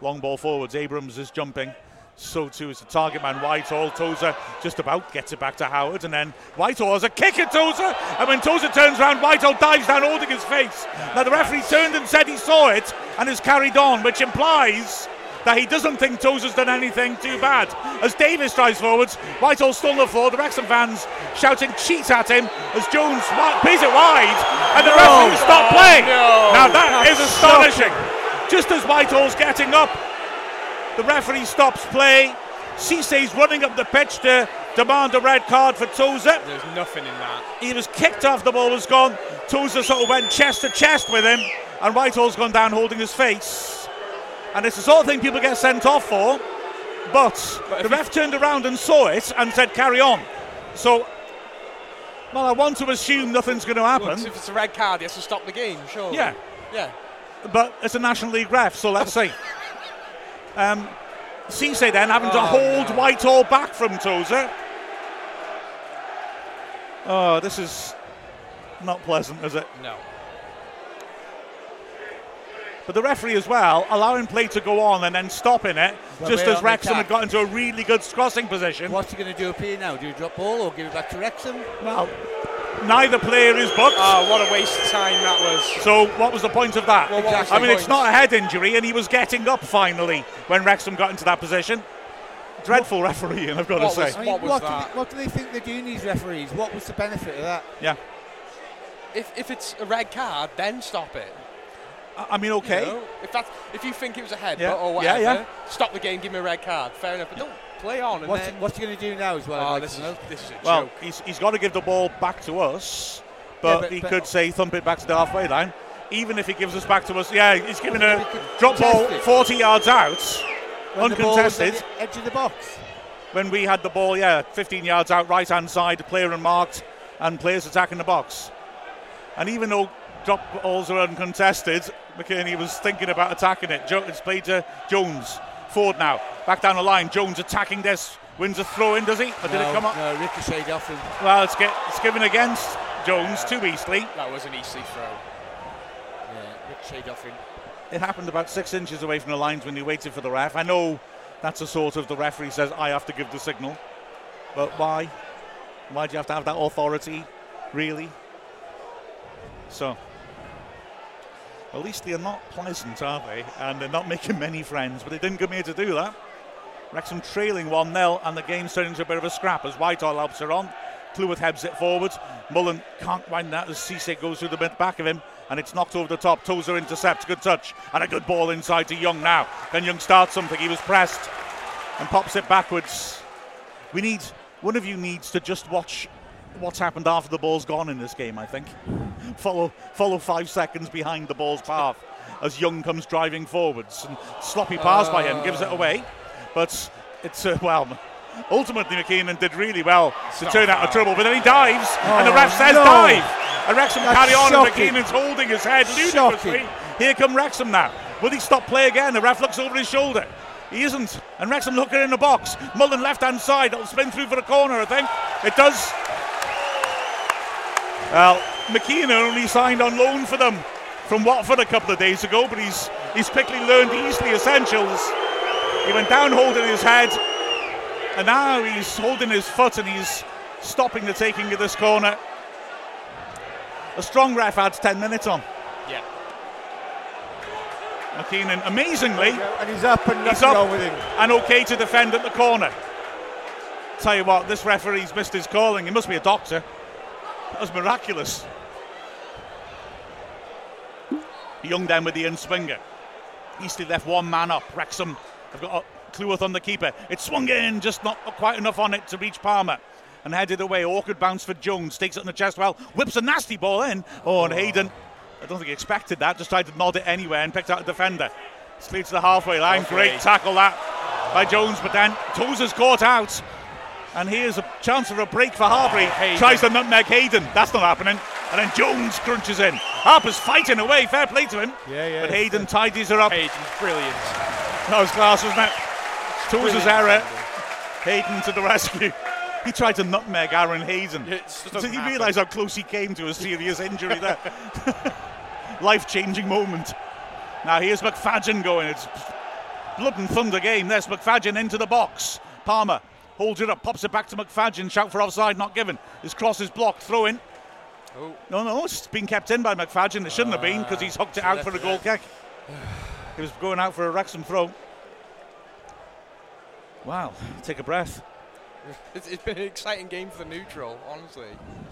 Long ball forwards, Abrams is jumping. So too is the target man, Whitehall. Tozer just about gets it back to Howard, and then Whitehall has a kick at Tozer. And when Tozer turns around, Whitehall dives down holding his face. Now the referee turned and said he saw it and has carried on, which implies that he doesn't think Tozer's done anything too bad. As Davies drives forwards, Whitehall still on the floor. The Wrexham fans shouting cheat at him as Jones pays it wide, and the referee stopped playing. no. now that is astonishing. Just as Whitehall's getting up, the referee stops play. Cisse's running up the pitch to demand a red card for Tozer. There's nothing in that. He was kicked off, the ball was gone. Tozer sort of went chest to chest with him, and Whitehall's gone down holding his face. And it's the sort of thing people get sent off for, but, But the ref turned around and saw it and said, carry on. So, well, I want to assume nothing's going to Well, happen, if it's a red card, he has to stop the game, sure. Yeah. Yeah. but it's a National League ref, so let's see. Um, Cisse then having to Oh, hold no. Whitehall back from Tozer. Oh, this is not pleasant, is it? No. But the referee as well, allowing play to go on and then stopping it, Well, just as on Wrexham had got into a really good crossing position. What's he going to do up here now? Do a drop ball or give it back to Wrexham? Well, neither player is booked. Oh, what a waste of time that was. so what was the point of that? Well, what was I the mean, it's not a head injury, and he was getting up finally when Wrexham got into that position. Dreadful refereeing, I've got What to was- say. I mean, What was what, do that? they, what do they think they're doing, these referees? What was the benefit of that? Yeah, If, if it's a red card, then stop it. I mean, you okay. know? If that's if you think it was a head, Yeah, or whatever, yeah. stop the game, give me a red card. Fair enough, but don't play on and What's, then. he, what's he going to do now as well? Oh, like this is this is a Well, joke. he's, he's got to give the ball back to us, but, but- he but- could say thump it back to the halfway line. Even if he gives us back to us, yeah, he's giving a drop ball it. 40 yards out, When the ball was at uncontested. edge of the box. when we had the ball, yeah, 15 yards out, right hand side, player unmarked, and players attacking the box. And even though drop balls are uncontested, McKiernan was thinking about attacking it. Jo- it's played to Jones. Forde now, back down the line. Jones attacking this. Wins a throw in, does he? Or did it come up? No, ricocheted off him. Well, it's, get, it's given against Jones to Eastleigh. that was an easy throw. Yeah, ricocheted off him. It happened about six inches away from the lines when he waited for the ref. I know that's a sort of the referee says I have to give the signal, but why? Why do you have to have that authority, really? So, at least they're not pleasant, are they? And they're not making many friends, but they didn't come here to do that. Wrexham trailing 1 0, and the game's turning into a bit of a scrap as Whitehall helps her on. Cleworth heads it forward. Mullen can't wind that as Cisse goes through the back of him and it's knocked over the top. Tozer intercepts, good touch, and a good ball inside to Young now. Then Young starts something? He was pressed and pops it backwards. We need one of you needs to just watch what's happened after the ball's gone in this game. I think follow follow five seconds behind the ball's path as Young comes driving forwards and sloppy pass by him gives it away, but it's uh, well. Ultimately, McKiernan did really well to turn out of trouble, but then he dives, and the ref says no. dive. And Wrexham That's carry on, shocking. and McKiernan's holding his head ludicrously. Shocking. Here come Wrexham now. Will he stop play again? The ref looks over his shoulder. He isn't. And Wrexham looking in the box. Mullen left hand side. It'll spin through for the corner, I think. It does. Well, McKiernan only signed on loan for them from Watford a couple of days ago, but he's he's quickly learned the Eastleigh essentials. He went down holding his head, and now he's holding his foot and he's stopping the taking of this corner. A strong ref adds 10 minutes on. Yeah. McKiernan, amazingly, And he's up and He's nothing up wrong with him. and okay to defend at the corner. Tell you what, this referee's missed his calling. He must be a doctor. That was miraculous. Young down with the in swinger. Eastleigh left one man up. Wrexham have got Cleworth on the keeper. It swung in, just not quite enough on it to reach Palmer. And headed away. Awkward bounce for Jones. Takes it in the chest well. Whips a nasty ball in. Oh, and Hayden, I don't think he expected that. Just tried to nod it anywhere and picked out a defender. Straight to the halfway line. Halfway. Great tackle that by Jones. But then Tozer's caught out. And here's a chance for a break for Harbury. Hayden. Tries to nutmeg Hayden. That's not happening. And then Jones crunches in. Harper's fighting away. Fair play to him. Yeah, yeah, But Hayden tidies her up. Hayden's brilliant. That was class, wasn't it? Brilliant. error. Hayden to the rescue. He tried to nutmeg Aaron Hayden. Yeah, it just Did he realise how close he came to a serious injury there? Life changing moment. Now here's McFadzean going. It's blood and thunder game. There's McFadzean into the box. Palmer holds it up, pops it back to McFadzean. Shout for offside, not given. His cross is blocked. Throw in. Oh. No, no, it's been kept in by McFadzean. It shouldn't have been because he's hooked it out for a goal kick. He was going out for a Wrexham throw. Wow, take a breath. It's, it's been an exciting game for the neutral, honestly.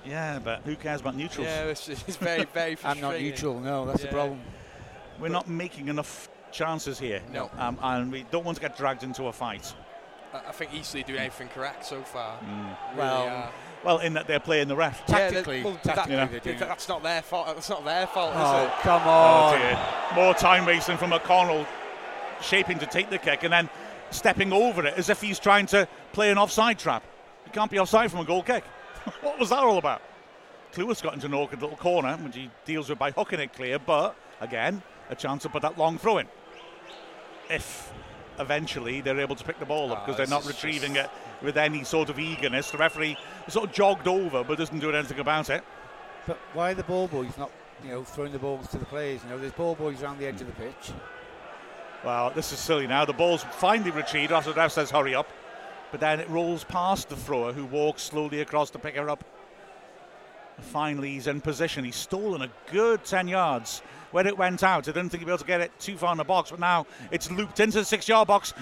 Yeah, but who cares about neutrals? Yeah, it's, it's very, very I'm not neutral, no, that's Yeah. the problem. We're not making enough chances here. No. Um, and we don't want to get dragged into a fight. I I think Eastleigh doing everything correct so far. Mm. Really Well, are. Well, in that they're playing the ref. Yeah, Tactically, well, tactically Yeah. they're doing that- it. that's not their fault. That's not their fault, is Oh, it? come Oh on. dear. More time wasting from McDonnell, shaping to take the kick and then stepping over it as if he's trying to play an offside trap. You can't be offside from a goal kick. what was that all about? Cleworth got into an awkward little corner, which he deals with by hooking it clear, but again, a chance to put that long throw in. If eventually they're able to pick the ball up Oh, because they're not retrieving just- it with any sort of eagerness. The referee sort of jogged over but doesn't do anything about it. But why are the ball boys not, you know, throwing the balls to the players? You know, there's ball boys around the edge of the pitch. Well, this is silly now. The ball's finally retrieved after the ref says hurry up. But then it rolls past the thrower who walks slowly across to pick her up. Finally, he's in position. He's stolen a good 10 yards. When it went out, I didn't think he'd be able to get it too far in the box, but now it's looped into the six yard box.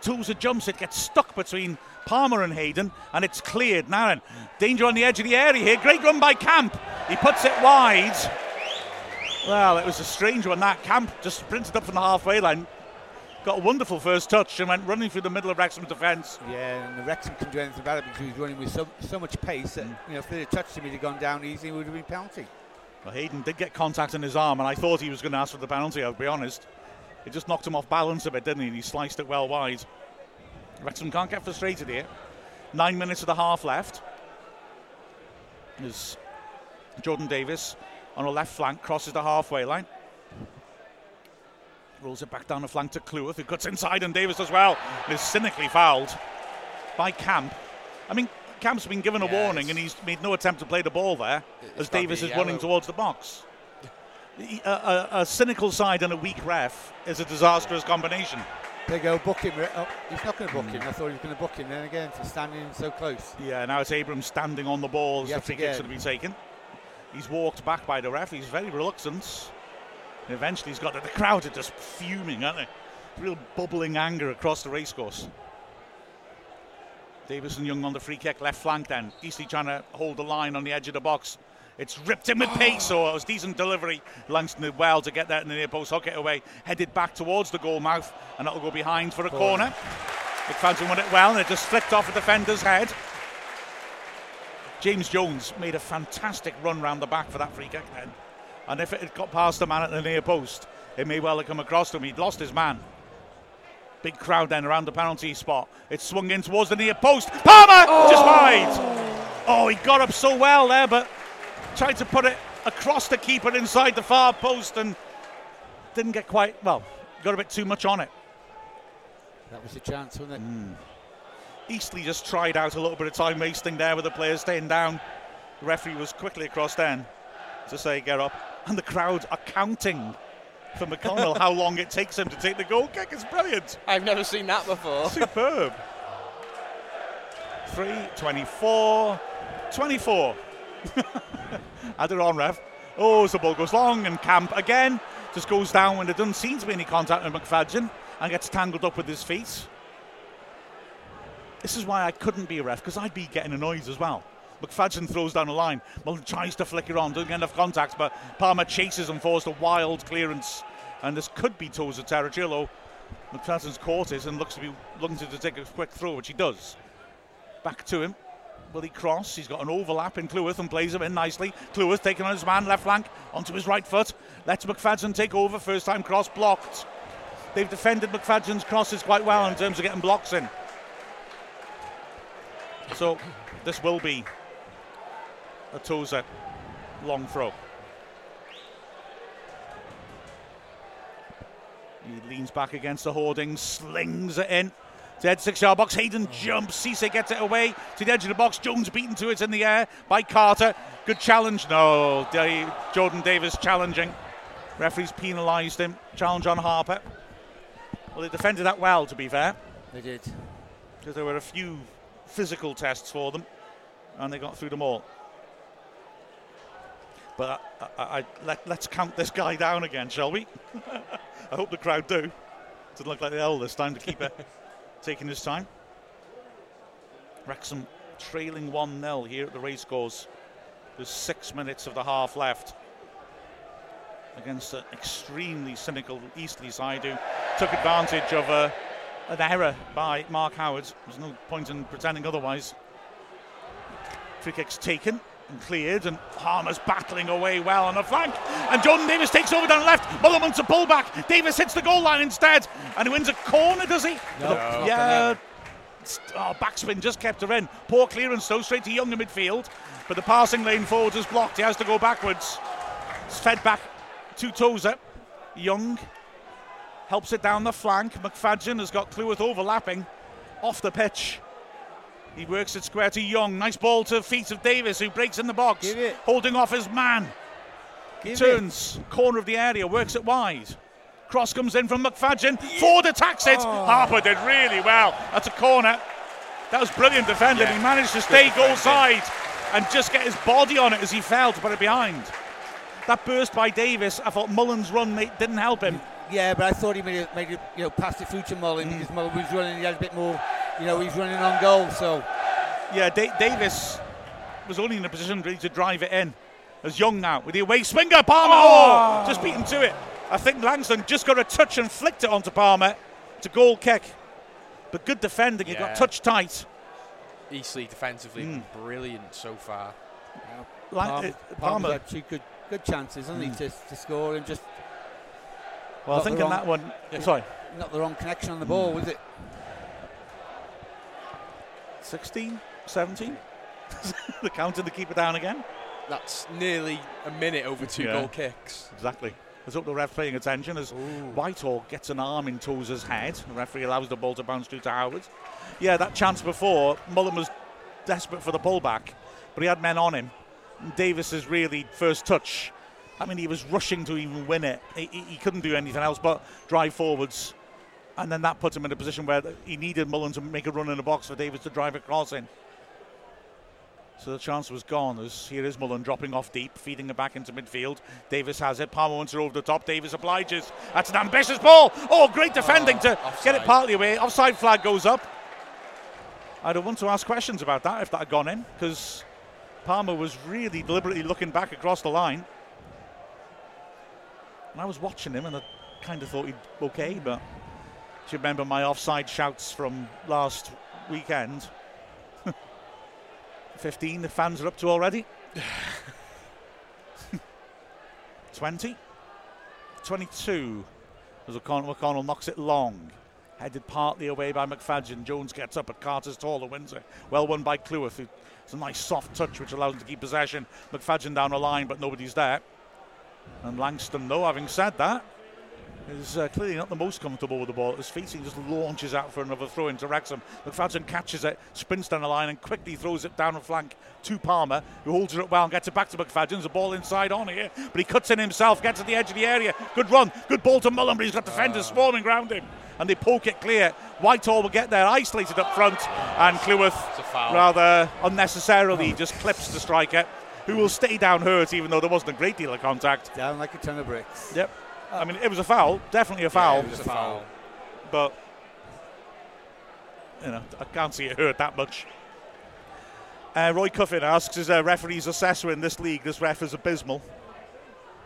Tozer jumps, it gets stuck between Palmer and Hayden, and it's cleared. Now then, danger on the edge of the area here. Great run by Camp. He puts it wide. Well, it was a strange one. That Camp just sprinted up from the halfway line, got a wonderful first touch, and went running through the middle of Wrexham's defence. Yeah, and the Wrexham couldn't do anything about it because he was running with so, so much pace that, mm. you know, if they'd have touched him, he'd have gone down easy, it would have been penalty. Well, Hayden did get contact in his arm, and I thought he was going to ask for the penalty, I'll be honest. It just knocked him off balance a bit, didn't he? And he sliced it well wide. Wrexham can't get frustrated here. Nine minutes of the half left. As Jordan Davies on a left flank crosses the halfway line. Rolls it back down the flank to Cleworth, who cuts inside, and Davies as well. Is cynically fouled by Camp. I mean, Camp's been given a Yeah, warning, and he's made no attempt to play the ball there It's as Davies is a running towards the box. A, a- a cynical side and a weak ref is a disastrous combination. They go book him. Uh, oh, he's not going to book him. I thought he was going to book him then again for standing so close. Yeah, now it's Abrams standing on the ball as the Yet free kick's again. going to be taken. He's walked back by the ref. He's very reluctant. And eventually, he's got the crowd are just fuming, aren't they? Real bubbling anger across the racecourse. Davies and Young on the free kick, left flank then. Eastleigh trying to hold the line on the edge of the box. It's ripped in with oh. pace, so it was decent delivery. Langston did well to get that in the near post, hook it away, headed back towards the goal mouth, and that'll go behind for a corner. McFadzean won it well, and it just flicked off a defender's head. James Jones made a fantastic run round the back for that free kick then. And if it had got past the man at the near post, it may well have come across to him. He'd lost his man. Big crowd then around the penalty spot. It swung in towards the near post. Palmer oh. just wide. Oh, he got up so well there, but tried to put it across the keeper inside the far post and didn't get quite well. Got a bit too much on it. That was a chance, wasn't it? Mm. Eastleigh just tried out a little bit of time wasting there with the players staying down. The referee was quickly across then to say get up, and the crowd are counting for McDonnell how long it takes him to take the goal kick. It's brilliant. I've never seen that before. Superb. 3, 24, 24. Add it on, ref. Oh, so the ball goes long, and Camp again just goes down when there doesn't seem to be any contact with McFadzean and gets tangled up with his feet. This is why I couldn't be a ref, because I'd be getting annoyed as well. McFadzean throws down a line. Mullen tries to flick it on, doesn't get enough contact, but Palmer chases and forced a wild clearance. And this could be of territory, although McFadzean's caught it and looks to be looking to take a quick throw, which he does. Back to him. Will he cross? He's got an overlap in Cleworth and plays him in nicely. Cleworth taking on his man, left flank, onto his right foot. Lets McFadzean take over. First time cross blocked. They've defended McFadzean's crosses quite well in terms of getting blocks in. So this will be a Tozer long throw. He leans back against the hoarding, slings it in. Dead six yard box. Hayden jumps. Cisse gets it away to the edge of the box. Jones beaten to it in the air by Carter. Good challenge. No, Jordan Davies challenging. Referees penalised him. Challenge on Harper. Well, they defended that well, to be fair. They did. Because there were a few physical tests for them, and they got through them all. But I, I, I, let, us count this guy down again, shall we? I hope the crowd do. Doesn't look like the eldest time to keep it taking his time. Wrexham trailing 1 0 here at the racecourse. There's six minutes of the half left against an extremely cynical Eastleigh side who took advantage of a, an error by Mark Howard. There's no point in pretending otherwise. Free kicks taken and cleared, and Harmer's battling away well on the flank. And Jordan Davies takes over down the left. Mullerman to pull back. Davies hits the goal line instead, and he wins a corner, does he? No. no. Yeah. Oh, backspin just kept her in. Poor clearance, though, straight to Young in midfield. But the passing lane forward is blocked. He has to go backwards. It's fed back to Tozer. Young helps it down the flank. McFadzean has got Cleworth overlapping off the pitch. He works it square to Young. Nice ball to the feet of Davies, who breaks in the box, holding off his man. Give Turns, it. corner of the area, works it wide. Cross comes in from McFadzean. Forde attacks it. Oh. Harper did really well. That's a corner. That was brilliant defending. Yeah. He managed to stay goal side and just get his body on it as he fell to put it behind. That burst by Davies, I thought Mullen's run mate didn't help him. Yeah, but I thought he made it, made it you know, past the future Mullen mm. because Mullen was running, he had a bit more you know, he's running on goal. So, yeah, Davies was only in a position really to drive it in. As Young now with the away swinger, Palmer, oh. oh, just beaten to it. I think Langston just got a touch and flicked it onto Palmer. It's a goal kick, but good defending. Yeah. He got touch tight. Eastleigh defensively mm. brilliant so far. Yeah. Palmer, uh, Palmer had two good good chances, hasn't mm. he, to, to score and just. Well, I think in that one, yeah, sorry, not the wrong connection on the ball, mm. was it? 16, 17. the counter to keep it down again. That's nearly a minute over two yeah, goal kicks. Exactly. Let's hope the ref paying attention as Ooh. Whitehall gets an arm in Tozer's head. The referee allows the ball to bounce through to Howard. Yeah, that chance before, Mullen was desperate for the pullback, but he had men on him. Davies's really first touch. I mean, he was rushing to even win it. He, he couldn't do anything else but drive forwards and then that puts him in a position where he needed Mullen to make a run in the box for Davies to drive across in. So the chance was gone as here is Mullen dropping off deep, feeding it back into midfield. Davies has it. Palmer wants it over the top. Davies obliges. That's an ambitious ball. Oh, great defending oh, to offside. get it partly away. Offside flag goes up. I'd have want to ask questions about that if that had gone in because Palmer was really deliberately looking back across the line. And I was watching him and I kind of thought he'd okay, but do you remember my offside shouts from last weekend? 15, the fans are up to already. 20. 22. As O'Connell, McDonnell knocks it long. Headed partly away by McFadzean. Jones gets up, at Carter's taller wins it. Well won by Cleworth. It's a nice soft touch which allows him to keep possession. McFadden down the line, but nobody's there. And Langston, though, having said that, is uh, clearly not the most comfortable with the ball at his feet. He just launches out for another throw into Wrexham. McFadzean catches it, sprints down the line, and quickly throws it down the flank to Palmer, who holds it up well and gets it back to McFadzean. There's a ball inside on here, but he cuts in himself, gets to the edge of the area. Good run, good ball to Mullen, but he's got defenders uh. swarming around him. And they poke it clear. Whitehall will get there, isolated up front, and Cleworth rather unnecessarily just clips the striker, who will stay down hurt, even though there wasn't a great deal of contact. Down like a ton of bricks. Yep. I mean, it was a foul, definitely a foul. Yeah, it was a foul. But, you know, I can't see it hurt that much. Uh, Roy Cuffin asks, is a referee's assessor in this league? This ref is abysmal.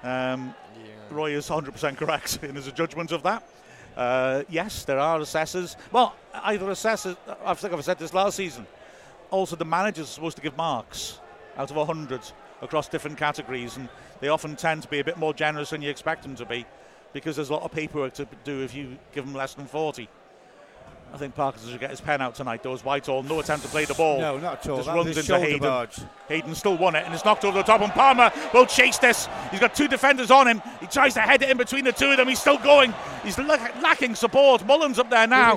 Um, yeah. Roy is 100% correct in his judgment of that. Uh, yes, there are assessors. Well, either assessors, I think I've said this last season. Also, the managers are supposed to give marks out of 100 across different categories, and they often tend to be a bit more generous than you expect them to be because there's a lot of paperwork to do if you give them less than 40. I think Parkinson should get his pen out tonight, though, as Whitehall. No attempt to play the ball. No, not at all. Just that runs into Hayden. Barge. Hayden still won it, and it's knocked over the top, and Palmer will chase this. He's got two defenders on him. He tries to head it in between the two of them. He's still going. He's lacking support. Mullen's up there now.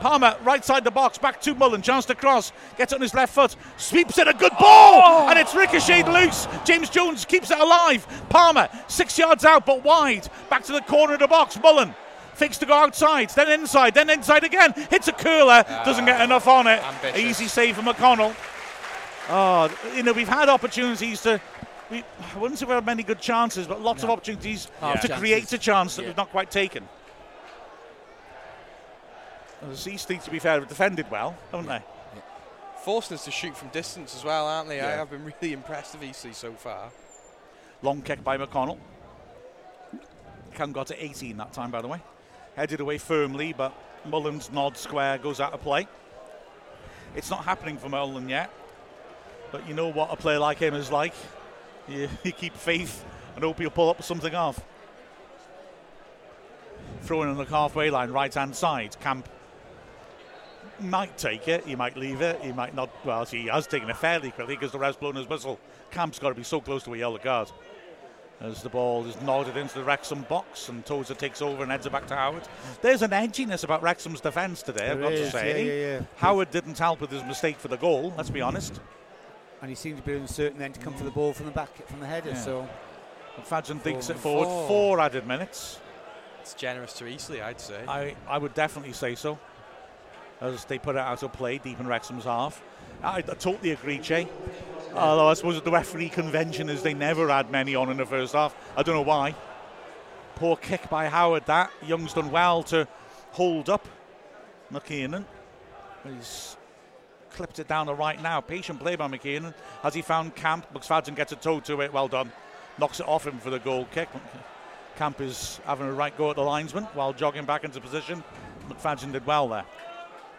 Palmer, right side the box, back to Mullen. Chance to cross. Gets it on his left foot. Sweeps it, a good ball! Oh! And it's ricocheted loose. James Jones keeps it alive. Palmer, six yards out, but wide. Back to the corner of the box. Mullen Fakes to go outside, then inside, then inside again. Hits a curler, doesn't get ah, enough on it. Ambitious. Easy save for McDonnell. Oh, you know, we've had opportunities to. We, I wouldn't say we've had many good chances, but lots no. of opportunities yeah. to create a chance that yeah. we've not quite taken. The Eastleigh, to be fair, have defended well, haven't they? Forcing us to shoot from distance as well, aren't they? I have been really impressed with Eastleigh so far. Long kick by McDonnell. Cam got to 18 that time, by the way headed away firmly, but Mullen's nod square goes out of play. It's not happening for Mullen yet, but you know what a player like him is like. You, you keep faith and hope he'll pull up something off. Throwing on the halfway line, right hand side. Camp might take it, he might leave it, he might not. Well, he has taken it fairly quickly because the ref's blown his whistle. Camp's got to be so close to a yellow card as the ball is nodded into the Wrexham box and Tozer takes over and heads it back to Howard. There's an edginess about Wrexham's defence today, I've got is, to say. Yeah, yeah, yeah. Howard didn't help with his mistake for the goal, let's be honest. And he seemed to be uncertain then to come for the ball from the back, from the header, so... And Fadgen thinks it forward, four. four added minutes. It's generous to Eastleigh, I'd say. I, I would definitely say so. As they put it out of play deep in Wrexham's half. I, I totally agree, Che. Although I suppose the referee convention is they never had many on in the first half. I don't know why. Poor kick by Howard. That Young's done well to hold up McKiernan. He's clipped it down the right now. Patient play by McKiernan. Has he found Camp? McFadzean gets a toe to it. Well done. Knocks it off him for the goal kick. Camp is having a right go at the linesman while jogging back into position. McFadzean did well there.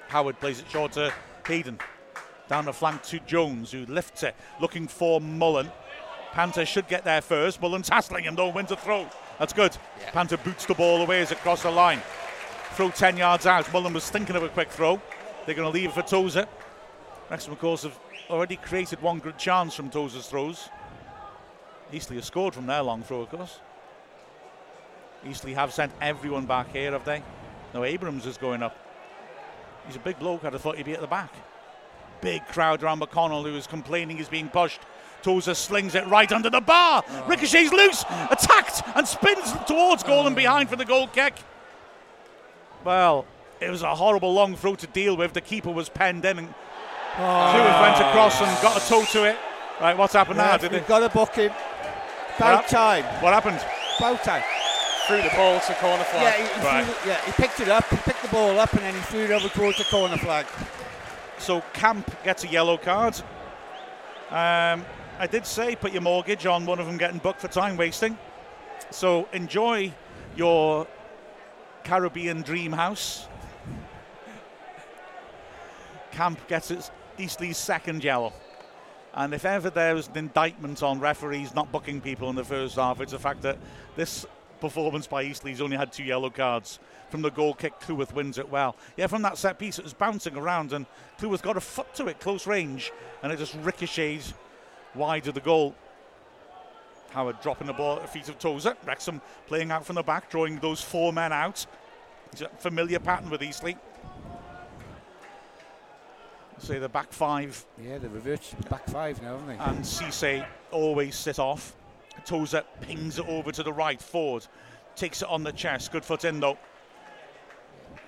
Howard plays it short to Hayden. Down the flank to Jones, who lifts it, looking for Mullen. Panther should get there first. Mullen's hassling him, though, wins a throw. That's good. Yeah. Panther boots the ball away as it crosses the line. Throw 10 yards out. Mullen was thinking of a quick throw. They're going to leave it for Tozer. Wrexham, of course, have already created one good chance from Tozer's throws. Eastleigh has scored from their long throw, of course. Eastleigh have sent everyone back here, have they? No, Abrams is going up. He's a big bloke. I'd have thought he'd be at the back big crowd around McDonnell who is complaining he's being pushed. Tozer slings it right under the bar. Oh. Ricochets loose, attacked, and spins towards goal and behind for the goal kick. Well, it was a horrible long throw to deal with. The keeper was penned in and oh. went across and got a toe to it. Right, what's happened yeah, now? Did we've got to book him. About time. What happened? About time. Threw the ball to corner flag. Yeah, he, he right. the, yeah, he picked it up, he picked the ball up, and then he threw it over towards the corner flag. So Camp gets a yellow card. Um, I did say put your mortgage on one of them getting booked for time wasting. So enjoy your Caribbean dream house. Camp gets its Eastleigh's second yellow. And if ever there was an indictment on referees not booking people in the first half, it's the fact that this performance by Eastleigh's only had two yellow cards. From the goal kick, Cleworth wins it well. Yeah, from that set piece, it was bouncing around, and Cleworth got a foot to it, close range, and it just ricochets wide of the goal. Howard dropping the ball at the feet of Tozer. Wrexham playing out from the back, drawing those four men out. It's a familiar pattern with Eastleigh. Say the back five Yeah, they reverted to back five now, haven't they? and Cisse always sit off. Tozer pings it over to the right. Forde takes it on the chest. Good foot in though.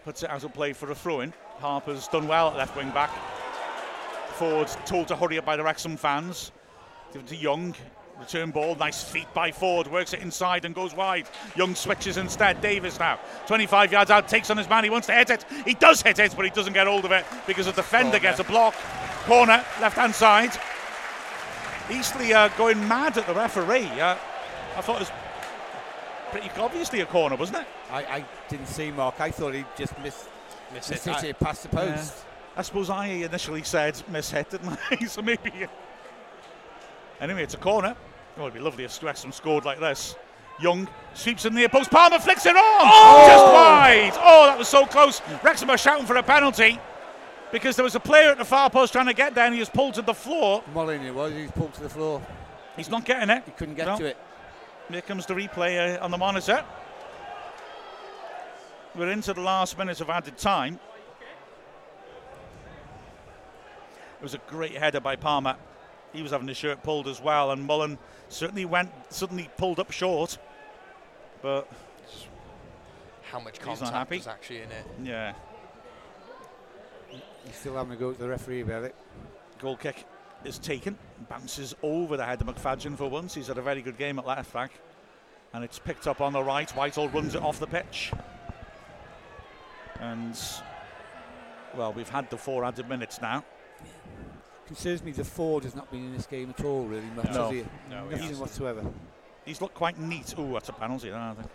Puts it out of play for a throw in. Harper's done well at left wing back. Forde's told to hurry up by the Wrexham fans. Give it to Young. Return ball, nice feet by Forde, works it inside and goes wide. Young switches instead. Davies now, 25 yards out, takes on his man. He wants to hit it. He does hit it, but he doesn't get hold of it because the defender Corner. gets a block. Corner, left hand side. Eastleigh uh, going mad at the referee. Uh, I thought it was pretty obviously a corner, wasn't it? I, I didn't see Mark. I thought he just missed, Miss missed it. it, it past the post. I suppose I initially said miss hit, didn't I? so maybe. Anyway, it's a corner. Oh, it'd be lovely if Wrexham scored like this. Young sweeps in the near post. Palmer flicks it on! Oh! Just wide! Oh, that was so close. Wrexham are shouting for a penalty because there was a player at the far post trying to get there and he was pulled to the floor. Mullen it was. He was pulled to the floor. He's not getting it. He couldn't get No. to it. Here comes the replay uh, on the monitor. We're into the last minute of added time. It was a great header by Palmer. He was having his shirt pulled as well, and Mullen certainly went suddenly pulled up short. But How much He's not contact happy. was actually in it? yeah, He's still having to go to the referee about it. goal kick is taken, bounces over the head of McFadzean for once. He's had a very good game at left back, and it's picked up on the right. Whitehall runs it off the pitch, and well, we've had the four added minutes now. Concerns me the Forde has not been in this game at all, really much. No. has he? No, Nothing hasn't. whatsoever. He's looked quite neat. Oh, that's a penalty. I think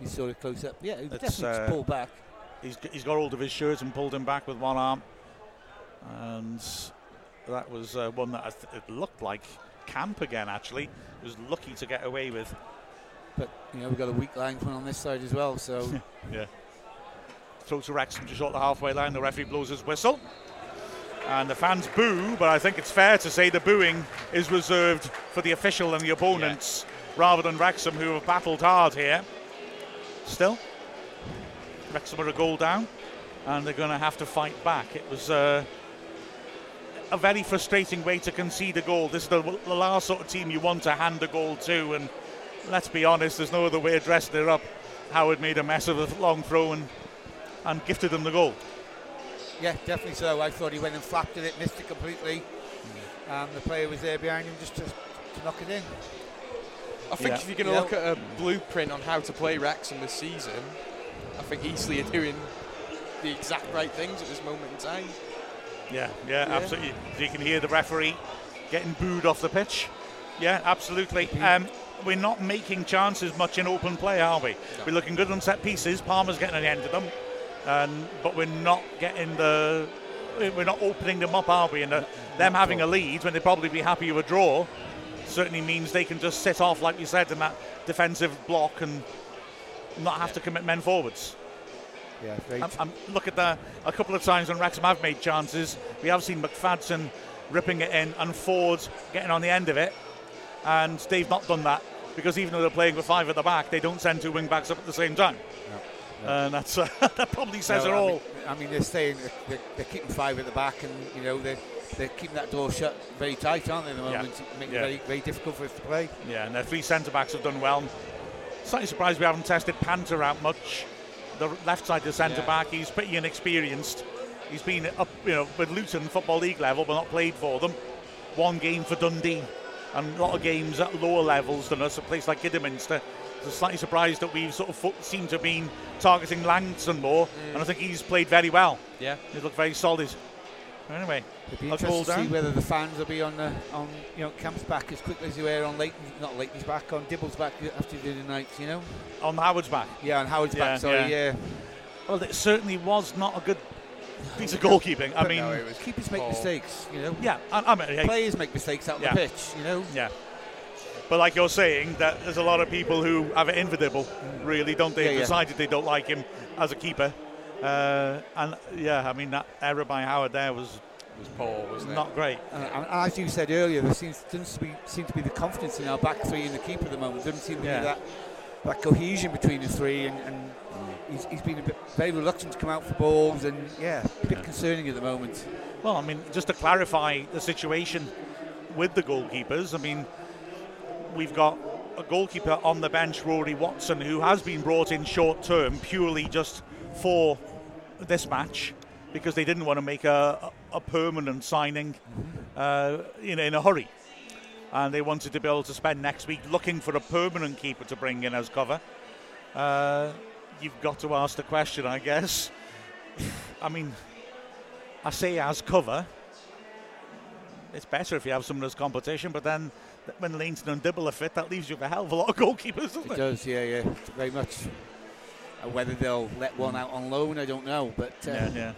He's sort of close up. Yeah, he definitely uh, pulled back. He's, he's got hold of his shirt and pulled him back with one arm, and that was uh, one that I th- it looked like Camp again. Actually, was lucky to get away with. But you know we've got a weak linesman on this side as well. So Yeah. Throw to Wrexham just short the halfway line. The referee blows his whistle. And the fans boo, but I think it's fair to say the booing is reserved for the official and the opponents rather than Wrexham, who have battled hard here. Still, Wrexham are a goal down and they're going to have to fight back. It was uh, a very frustrating way to concede a goal. This is the, the last sort of team you want to hand a goal to, and let's be honest, there's no other way of dressing it up. Howard made a mess of a long throw and, and gifted them the goal. yeah, definitely so. I thought he went and flapped at it, missed it completely, and the player was there behind him just to, to knock it in. I think Yeah. if you're going to Yeah. look at a blueprint on how to play Wrexham this season, I think Eastleigh are doing the exact right things at this moment in time. Yeah, yeah, Yeah. absolutely. So you can hear the referee getting booed off the pitch. Yeah, absolutely. Um, we're not making chances much in open play, are we? We're looking good on set pieces. Palmer's getting the end of them, and but we're not getting the. We're not opening them up, are we? And the, them having a lead when they'd probably be happy with a draw certainly means they can just sit off, like you said, in that defensive block and not have to commit men forwards. Yeah, very I'm, I'm, look at the a couple of times when Wrexham have made chances. We have seen McFadzean ripping it in and Forde getting on the end of it, and they've not done that because even though they're playing with five at the back, they don't send two wing backs up at the same time, and that's uh, that probably says No, it I all. Mean, I mean, they're staying, they're, they're keeping five at the back, and you know they're they're keeping that door shut very tight, aren't they? At the Yeah. moment, making Yeah. it very very difficult for us to play. Yeah, and their three centre backs have done well. Slightly surprised we haven't tested Panther out much. The left side of centre Yeah. back, he's pretty inexperienced. He's been up, you know, with Luton Football League level, but not played for them. One game for Dundee, and a lot of games at lower levels than us. A place like Kidderminster. So slightly surprised that we've sort of seemed to have been targeting Langton more, mm. and I think he's played very well. Yeah. He looked very solid. Anyway, It'd be I'll interesting to see whether the fans will be on the on you know Camp's back as quickly as they were on Lainton, not Lainton's back, on Dibble's back after the night. You know. on Howard's back. Yeah, on Howard's Yeah, back. Sorry, yeah. yeah. Well, it certainly was not a good piece of goalkeeping. I mean, no, keepers make Oh. mistakes. You know. yeah, I, I mean, hey, Players make mistakes out on Yeah. the pitch. You know. yeah. But like you're saying, that there's a lot of people who have it in for Dibble, mm. really, don't they? Yeah. Decided they don't like him as a keeper. Uh, and yeah, I mean, that error by Howard there was was poor, wasn't it? not great. Uh, and as you said earlier, there seems doesn't to be, seem to be the confidence in our back three and the keeper at the moment. Doesn't seem to Yeah. be that that cohesion between the three, and, and he's, he's been a bit very reluctant to come out for balls, and yeah, a bit concerning at the moment. Well, I mean, just to clarify the situation with the goalkeepers, I mean, we've got a goalkeeper on the bench, Rory Watson, who has been brought in short term purely just for this match because they didn't want to make a, a permanent signing uh, in, in a hurry. And they wanted to be able to spend next week looking for a permanent keeper to bring in as cover. Uh, you've got to ask the question, I guess. I mean, I say as cover. It's better if you have someone as competition, but then when Lainton and Dibble are fit, that leaves you with a hell of a lot of goalkeepers, doesn't It it? does, yeah, yeah, very much. Uh, whether they'll let one out on loan, I don't know, but uh, Yeah, yeah.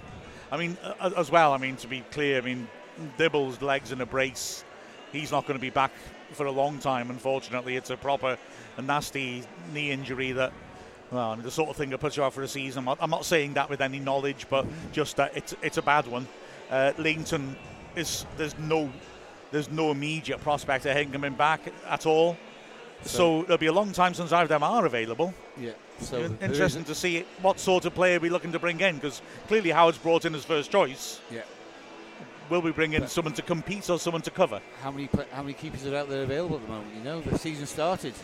I mean, as well, I mean, to be clear, I mean, Dibble's legs in a brace. He's not going to be back for a long time, unfortunately. It's a proper, a nasty knee injury that, well, I mean, the sort of thing that puts you out for a season. I'm not, saying that with any knowledge, but just that it's it's a bad one. Uh, Lainton is there's no there's no immediate prospect of him coming back at all. So, it'll be a long time since either of them are available. yeah. So In- there is- Interesting to see what sort of player we're looking to bring in because clearly Howard's brought in as first choice. Yeah. Will we bring in someone to compete or someone to cover? How many how many keepers are out there available at the moment? You know, the season started.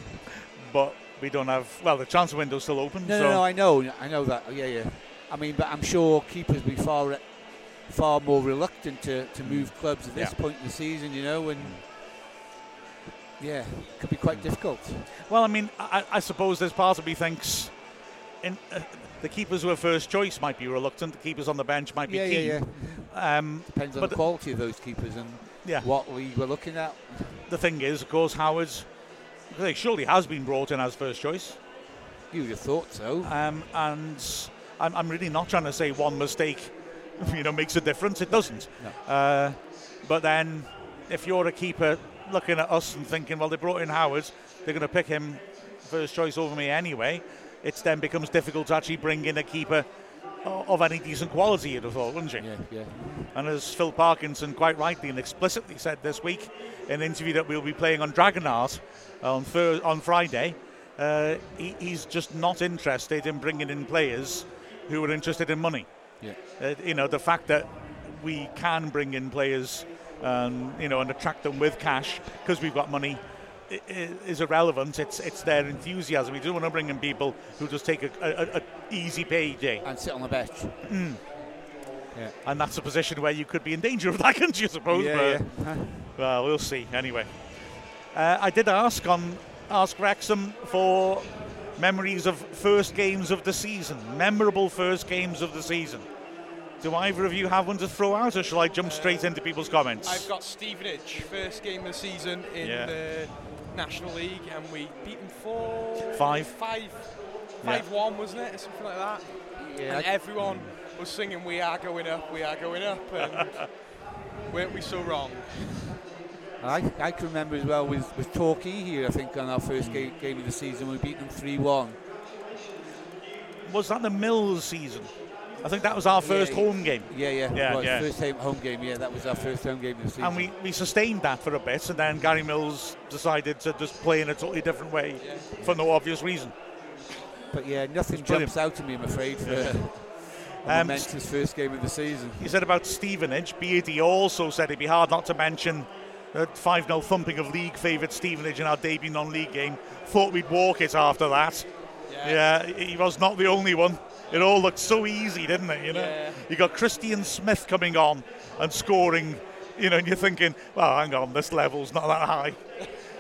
But we don't have. Well, the transfer window's still open. No, so no, no. I know, I know that. Yeah, yeah. I mean, but I'm sure keepers will be far, far more reluctant to, to move clubs at this Yeah. point in the season. You know, and yeah, it could be quite difficult. well, I mean, I, I suppose there's part of me thinks, in uh, the keepers who are first choice might be reluctant. The keepers on the bench might be Yeah, keen. yeah, yeah. Um, Depends on the the- quality of those keepers and yeah. what league we're looking at. The thing is, of course, Howard's. He surely has been brought in as first choice. You would have thought so. Um, and I'm, I'm really not trying to say one mistake, you know, makes a difference. It doesn't. No. Uh, but then, if you're a keeper looking at us and thinking, well, they brought in Howard, they're going to pick him first choice over me anyway. It then becomes difficult to actually bring in a keeper of any decent quality. You'd have thought, wouldn't you? Yeah, yeah. And as Phil Parkinson quite rightly and explicitly said this week in an interview that we'll be playing on Dragonart on Thur- on Friday, uh, he, he's just not interested in bringing in players who are interested in money. Yeah. Uh, you know, the fact that we can bring in players, um, you know, and attract them with cash because we've got money is irrelevant. It's it's their enthusiasm. We don't want to bring in people who just take a, a, a easy payday, And sit on the bench. and that's a position where you could be in danger of that, couldn't you? Suppose. yeah, but- yeah. Well, we'll see. Anyway, uh, I did ask on Ask Wrexham for memories of first games of the season, memorable first games of the season. Do either of you have one to throw out, or shall I jump straight into people's comments? I've got Stevenage, first game of the season in Yeah. the National League, and we beat them four, Five. five, Yeah. five one, wasn't it, or something like that? Yeah, and I- everyone was singing "We are going up, we are going up," and weren't we so wrong? I, I can remember as well with, with Torquay here, I think, on our first hmm. game, game of the season. We beat them 3 1. Was that the Mills season? I think that was our first Yeah. home game. Yeah, yeah. Yeah, was. yeah. First home, home game, yeah, that was our first home game of the season. And we, we sustained that for a bit, and then Gary Mills decided to just play in a totally different way Yeah. for no obvious reason. but yeah, nothing It's brilliant. jumps out to me, I'm afraid, for Um, momentous first game of the season. He said about Stevenage. Beatty also said it'd be hard not to mention the 5 0 thumping of league favourite Stevenage in our debut non league game. Thought we'd walk it after that. Yeah, he was not the only one. It all looked so easy, didn't it? You know, Yeah. you got Christian Smith coming on and scoring. You know, and you're thinking, well, hang on, this level's not that high.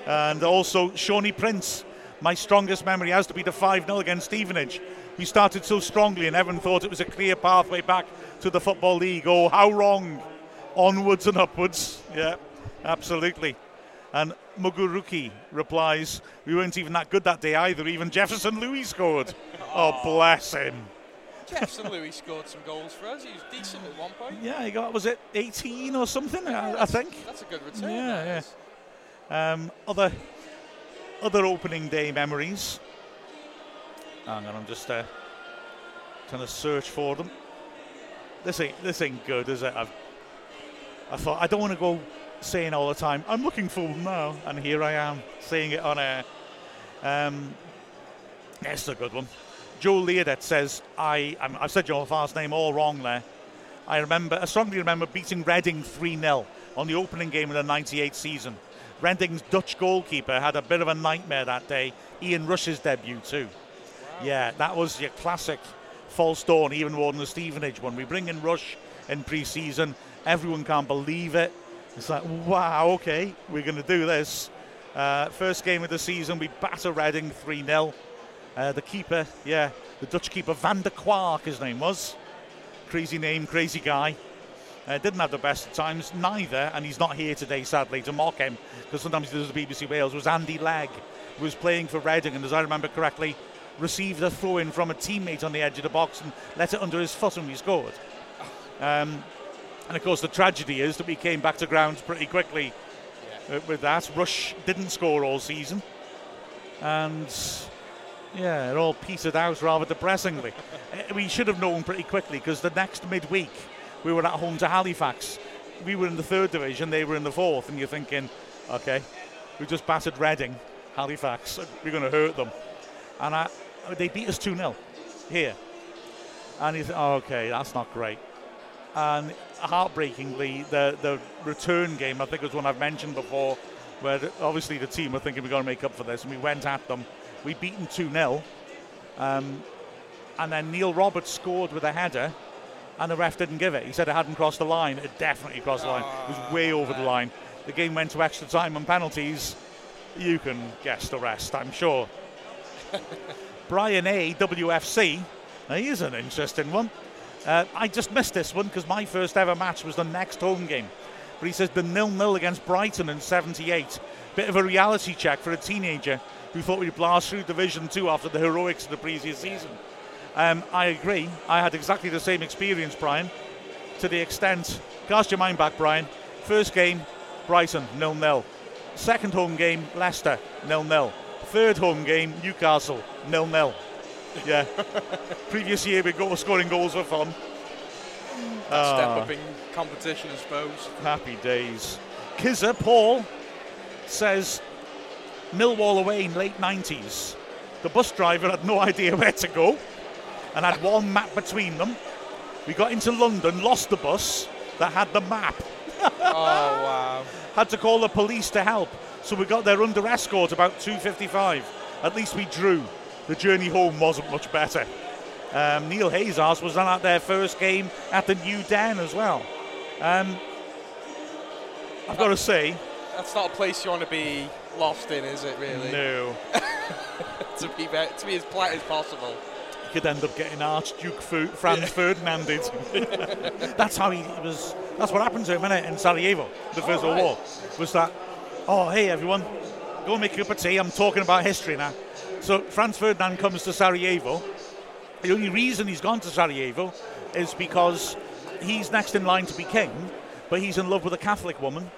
and also Shawnee Prince. My strongest memory has to be the 5 0 against Stevenage. We started so strongly, and everyone thought it was a clear pathway back to the Football League. Oh, how wrong! onwards and upwards. Yeah, absolutely. And Muguruki replies, We weren't even that good that day either. Even Jefferson Louis scored. Oh, bless him. Jefferson Louis scored some goals for us. He was decent at one point. Yeah, he got, was it 18 or something, I, I think? That's a good return. Yeah, yeah. Um, other other opening day memories. Hang on, I'm just uh, trying to search for them. This ain't this ain't good, is it? I've, I thought I don't want to go saying all the time. I'm looking for them now, and here I am saying it on air. Um, that's a good one. Joe Leadet says, I, I'm, I've said your last name all wrong there. I remember, I strongly remember beating Reading 3 0 on the opening game of the 98 season. Reading's Dutch goalkeeper had a bit of a nightmare that day. Ian Rush's debut, too. Yeah, that was your classic false dawn, even more than the Stevenage one. We bring in Rush in pre season, everyone can't believe it. It's like, wow, okay, we're going to do this. Uh, first game of the season, we batter Reading 3 0. Uh, the keeper, yeah, the Dutch keeper, Van der Kwaak, his name was. Crazy name, crazy guy. Uh, didn't have the best of times, neither, and he's not here today, sadly, to mock him, because sometimes he does the BBC Wales, was Andy Legg, who was playing for Reading, and as I remember correctly, received a throw in from a teammate on the edge of the box and let it under his foot and he scored. Um, and of course, the tragedy is that we came back to ground pretty quickly uh, with that. Rush didn't score all season, and yeah, it all petered out rather depressingly. Uh, we should have known pretty quickly because the next midweek we were at home to Halifax. We were in the third division, they were in the fourth, and you're thinking, okay, we just battered Reading, Halifax, we're going to hurt them. And I, they beat us 2 0 here. And you think, oh, okay, that's not great. And heartbreakingly, the, the return game, I think was one I've mentioned before, where obviously the team were thinking we're going to make up for this, and we went at them. We beat them 2 0. Um, and then Neil Roberts scored with a header, and the ref didn't give it. He said it hadn't crossed the line. It definitely crossed the line. It was way over the line. The game went to extra time and penalties. You can guess the rest, I'm sure. Brian A, WFC. Now, here's an interesting one. Uh, I just missed this one because my first ever match was the next home game. But he says the nil nil against Brighton in 78. Bit of a reality check for a teenager who thought we'd blast through Division 2 after the heroics of the previous season. Um, I agree. I had exactly the same experience, Brian, to the extent. Cast your mind back, Brian. First game, Brighton, nil nil. Second home game, Leicester, nil nil. Third home game, Newcastle, nil nil. Yeah. Previous year, we go scoring goals for fun. That step Ah. up in competition, I suppose. Happy days. Kizza Paul says Millwall away in late 90s. The bus driver had no idea where to go and had one map between them. We got into London, lost the bus that had the map. oh wow! Had to call the police to help. So we got there under escort about 2.55. At least we drew. The journey home wasn't much better. Um, Neil Hazars was on at their first game at the New Den as well. Um, I've got to say, That's not a place you want to be lost in, is it? Really? no. to be to be as polite as possible. You could end up getting Archduke Fu- Franz Ferdinanded. that's how he was. That's what happened to him innit, in Sarajevo, the First World right. War. Was that? Oh, hey everyone, go make a cup of tea. I'm talking about history now. So Franz Ferdinand comes to Sarajevo. The only reason he's gone to Sarajevo is because he's next in line to be king, but he's in love with a Catholic woman.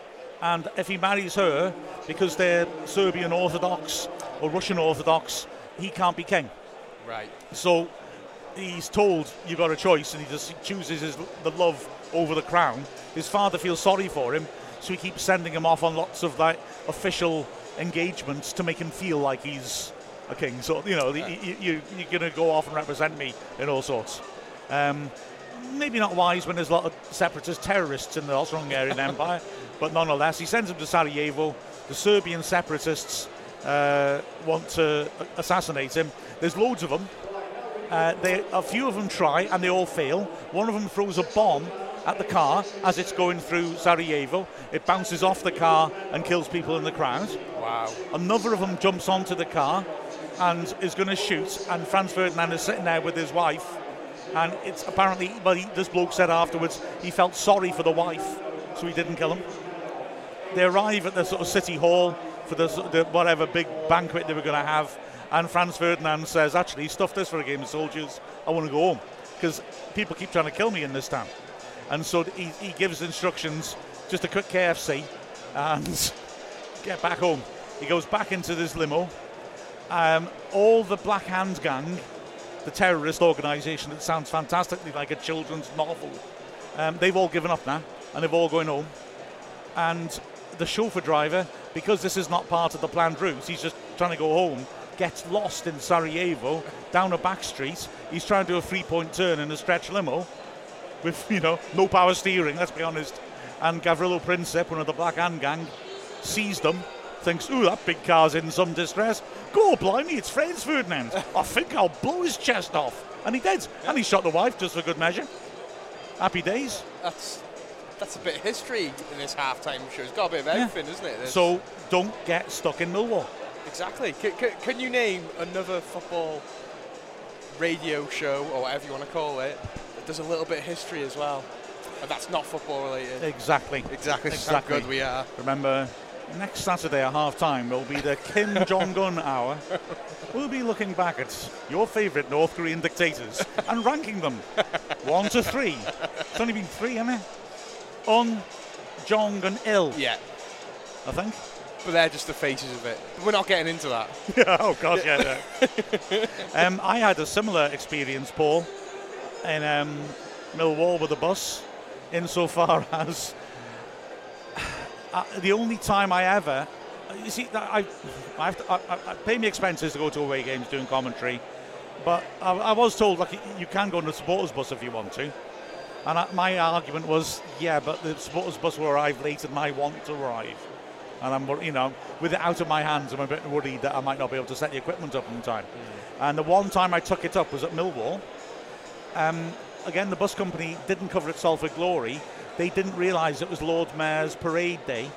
And if he marries her, because they're Serbian Orthodox or Russian Orthodox, he can't be king. Right. So he's told you've got a choice, and he just chooses his, the love over the crown. His father feels sorry for him, so he keeps sending him off on lots of like official engagements to make him feel like he's a king. So you know, you, you, you're going to go off and represent me in all sorts. Um, maybe not wise when there's a lot of separatist terrorists in the Austro-Hungarian Empire, but nonetheless, he sends him to Sarajevo. The Serbian separatists uh, want to assassinate him. There's loads of them. Uh, they, a few of them try and they all fail. One of them throws a bomb at the car as it's going through Sarajevo. It bounces off the car and kills people in the crowd. Wow. Another of them jumps onto the car and is going to shoot. And Franz Ferdinand is sitting there with his wife. And it's apparently, well, he, this bloke said afterwards he felt sorry for the wife so he didn't kill him. They arrive at the sort of city hall for the, the whatever big banquet they were going to have, and Franz Ferdinand says, "Actually, stuff this for a game of soldiers. I want to go home because people keep trying to kill me in this town." And so he, he gives instructions, just a quick KFC, and get back home. He goes back into this limo. Um, all the Black Hand Gang, the terrorist organisation that sounds fantastically like a children's novel, um, they've all given up now and they've all going home. And the chauffeur driver, because this is not part of the planned route, he's just trying to go home, gets lost in Sarajevo down a back street. He's trying to do a three point turn in a stretch limo with, you know, no power steering, let's be honest. And Gavrilo Princip, one of the Black Hand Gang, sees them, thinks, ooh, that big car's in some distress. Go, blimey, it's Franz Ferdinand. I think I'll blow his chest off. And he did. And he shot the wife just for good measure. Happy days. That's that's a bit of history in this halftime show. It's got a bit of everything, isn't it? There's- So don't get stuck in Millwall. exactly. C- c- can you name another football radio show or whatever you want to call it that does a little bit of history as well? And that's not football related. Exactly. Exactly. That's how good we are. Remember, next Saturday at half time will be the Kim Jong un hour. We'll be looking back at your favourite North Korean dictators and ranking them one to three. It's only been three, hasn't it? Un, Jong, and Il, Yeah. I think. But they're just the faces of it. We're not getting into that. oh, God, yeah. yeah. um, I had a similar experience, Paul, in um, Millwall with the bus, insofar as uh, the only time I ever. You see, I, I, have to, I, I- pay me expenses to go to away games doing commentary, but I, I was told, like, you can go on the supporters bus if you want to. And I, my argument was, yeah, but the supporters bus will arrive later than I want to arrive. And I'm, you know, with it out of my hands, I'm a bit worried that I might not be able to set the equipment up in time. And the one time I took it up was at Millwall. Um, again, the bus company didn't cover itself with glory. They didn't realise it was Lord Mayor's parade day.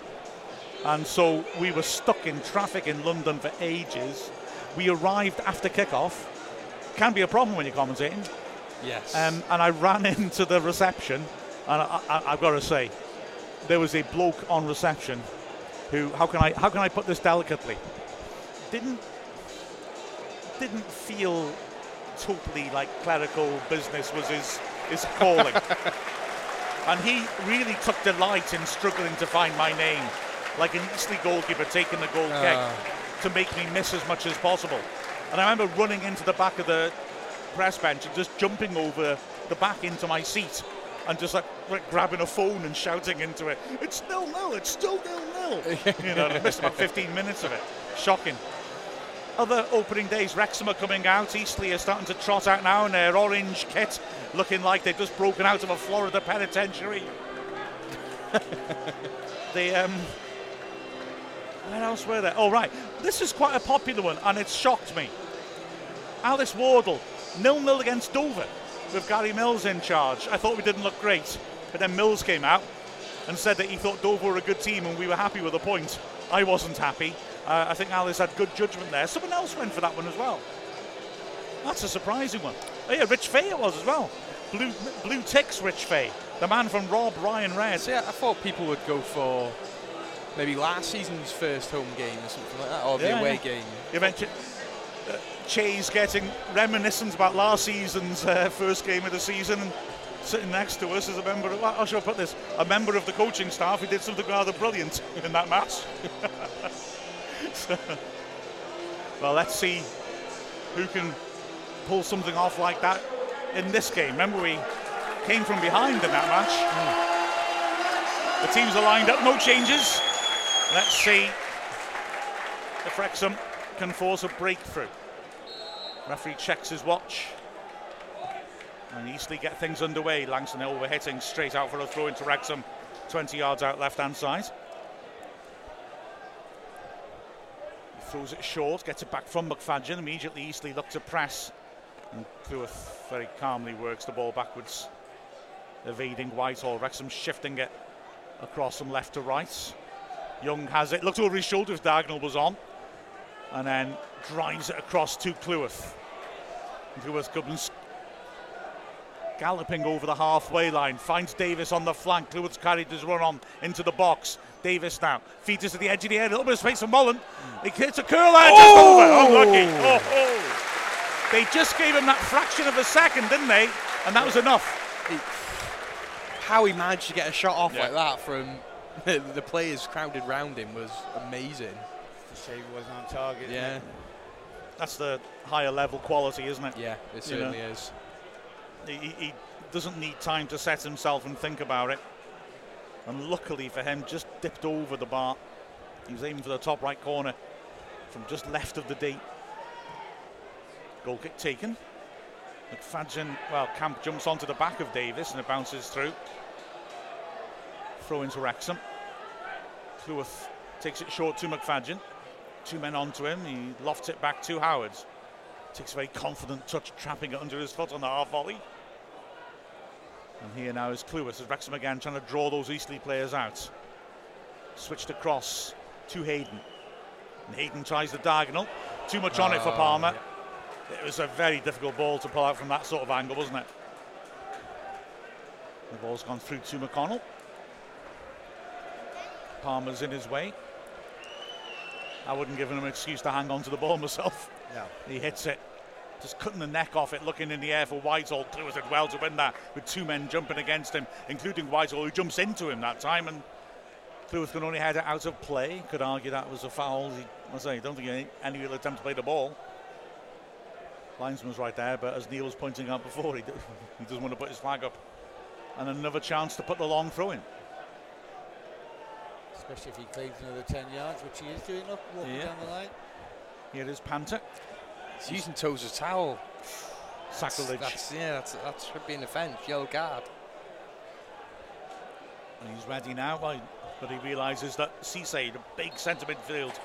And so we were stuck in traffic in London for ages. We arrived after kickoff. Can be a problem when you're commentating. Yes. Um, and I ran into the reception, and I, I, I've got to say, there was a bloke on reception who, how can I, how can I put this delicately, didn't, didn't feel totally like clerical business was his, his calling. and he really took delight in struggling to find my name, like an Eastleigh goalkeeper taking the goal Ah. kick to make me miss as much as possible. And I remember running into the back of the press bench and just jumping over the back into my seat and just like, like grabbing a phone and shouting into it, it's nil nil, it's still nil nil. you know, I missed about 15 minutes of it. Shocking. Other opening days, Wrexham are coming out. Eastleigh are starting to trot out now in their orange kit, looking like they've just broken out of a Florida penitentiary. they, um, where else were they? Oh, right. This is quite a popular one, and it shocked me. Alice Wardle, nil nil against Dover, with Gary Mills in charge. I thought we didn't look great, but then Mills came out and said that he thought Dover were a good team and we were happy with the point. I wasn't happy. Uh, I think Alice had good judgment there. Someone else went for that one as well. That's a surprising one. Oh yeah, Rich Fay it was as well. Blue Blue Ticks Rich Fay, the man from Rob Ryan Red. So yeah, I thought people would go for maybe last season's first home game or something like that, or the Yeah, away yeah. game. You mentioned Chase getting reminiscent about last season's uh, first game of the season and sitting next to us is a member of, how shall I put this, a member of the coaching staff who did something rather brilliant in that match. So, well, let's see who can pull something off like that in this game. Remember, we came from behind in that match. The teams are lined up, no changes. Let's see if Wrexham can force a breakthrough. Referee checks his watch. And Eastleigh get things underway. Langston overhitting straight out for a throw into Wrexham. 20 yards out left hand side. He throws it short, gets it back from McFadzean. Immediately Eastleigh look to press. And Cleworth very calmly works the ball backwards. Evading Whitehall. Wrexham shifting it across from left to right. Young has it. Looked over his shoulder if Dagnall was on. And then drives it across to Cleworth. Cleworth comes galloping over the halfway line, finds Davies on the flank. Cleworth's carried his run on into the box. Davies now feeds it to the edge of the air, a little bit of space for Mullen. He hits a curl there, just Oh! over. Unlucky. Oh, oh. They just gave him that fraction of a second, didn't they? And that was enough. How he managed to get a shot off Yeah. like that from the players crowded round him was amazing. Shame wasn't on target. Yeah. That's the higher level quality, isn't it? yeah, it You certainly know. is. He, he doesn't need time to set himself and think about it. And luckily for him, just dipped over the bar. He was aiming for the top right corner from just left of the D. Goal kick taken. McFadzean, well, Camp jumps onto the back of Davies and it bounces through. Throw into Wrexham. Cleworth takes it short to McFadzean. Two men onto him. He lofts it back to Howard. Takes a very confident touch, trapping it under his foot on the half volley. And here now is Cleworth as Wrexham again trying to draw those Eastleigh players out. Switched across to Hayden. And Hayden tries the diagonal. Too much on it for Oh, Palmer. It was a very difficult ball to pull out from that sort of angle, wasn't it? The ball's gone through to McDonnell. Palmer's in his way. I wouldn't give him an excuse to hang on to the ball myself. No. He hits it. Just cutting the neck off it, looking in the air for Whitehall. Cleworth did well to win that with two men jumping against him, including Whitehall, who jumps into him that time. And Cleworth can only head it out of play. Could argue that was a foul. He, I say, don't think any, any real attempt to play the ball. Linesman's right there, but as Neil was pointing out before, he, he doesn't want to put his flag up. And another chance to put the long throw in. Especially if he claims another 10 yards, which he is doing, look, walking Yeah. down the line. Here is Panther. He's using toes as towel. Sacrilege. That's, yeah, that's, that should be an offence. Yellow card. And he's ready now, but but he realises that Cisse, the big centre midfield,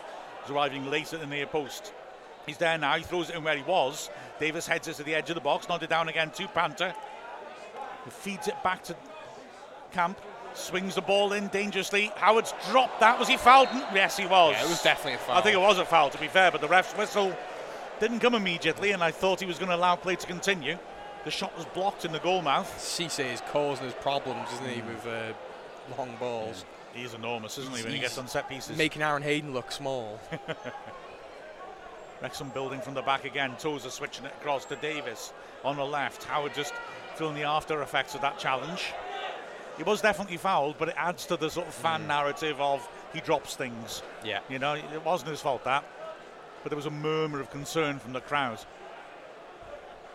is arriving late at the near post. He's there now, he throws it in where he was. Davies heads it to the edge of the box, nodded down again to Panther. He feeds it back to Camp, swings the ball in dangerously. Howard's dropped that. Was he fouled? Yes, he was. Yeah, it was definitely a foul. I think it was a foul, to be fair, but the ref's whistle didn't come immediately, and I thought he was going to allow play to continue. The shot was blocked in the goal mouth. Cisse is causing us problems, isn't he, with uh, long balls. He's enormous, isn't he, when he gets on set pieces? Making Aaron Hayden look small. Wrexham building from the back again. Tozer switching it across to Davies on the left. Howard just feeling the after effects of that challenge. He was definitely fouled, but it adds to the sort of fan mm. narrative of he drops things. yeah. You know, it wasn't his fault that, but there was a murmur of concern from the crowd.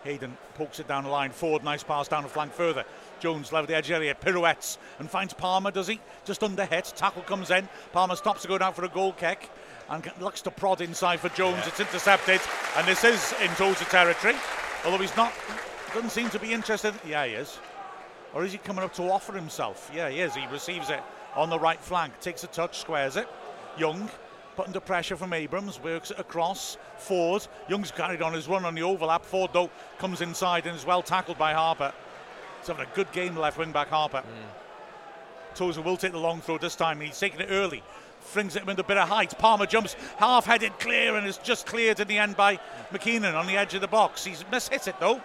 Hayden pokes it down the line. Forde, nice pass down the flank further. Jones level the edge area, pirouettes and finds Palmer, does he? Just under hit. Tackle comes in. Palmer stops to go down for a goal kick and looks to prod inside for Jones. It's intercepted, and this is in Tozer territory. Although he's not, doesn't seem to be interested. Yeah, he is. Or is he coming up to offer himself? Yeah, he is. He receives it on the right flank, takes a touch, squares it. Young, put under pressure from Abrams, works it across. Forde, Young's carried on his run on the overlap. Forde, though, comes inside and is well tackled by Harper. He's having a good game, left wing back Harper. Hmm. Tozer will take the long throw this time. He's taking it early. Flings it with a bit of height. Palmer jumps half headed clear and is just cleared in the end by McKiernan on the edge of the box. He's mishit it though.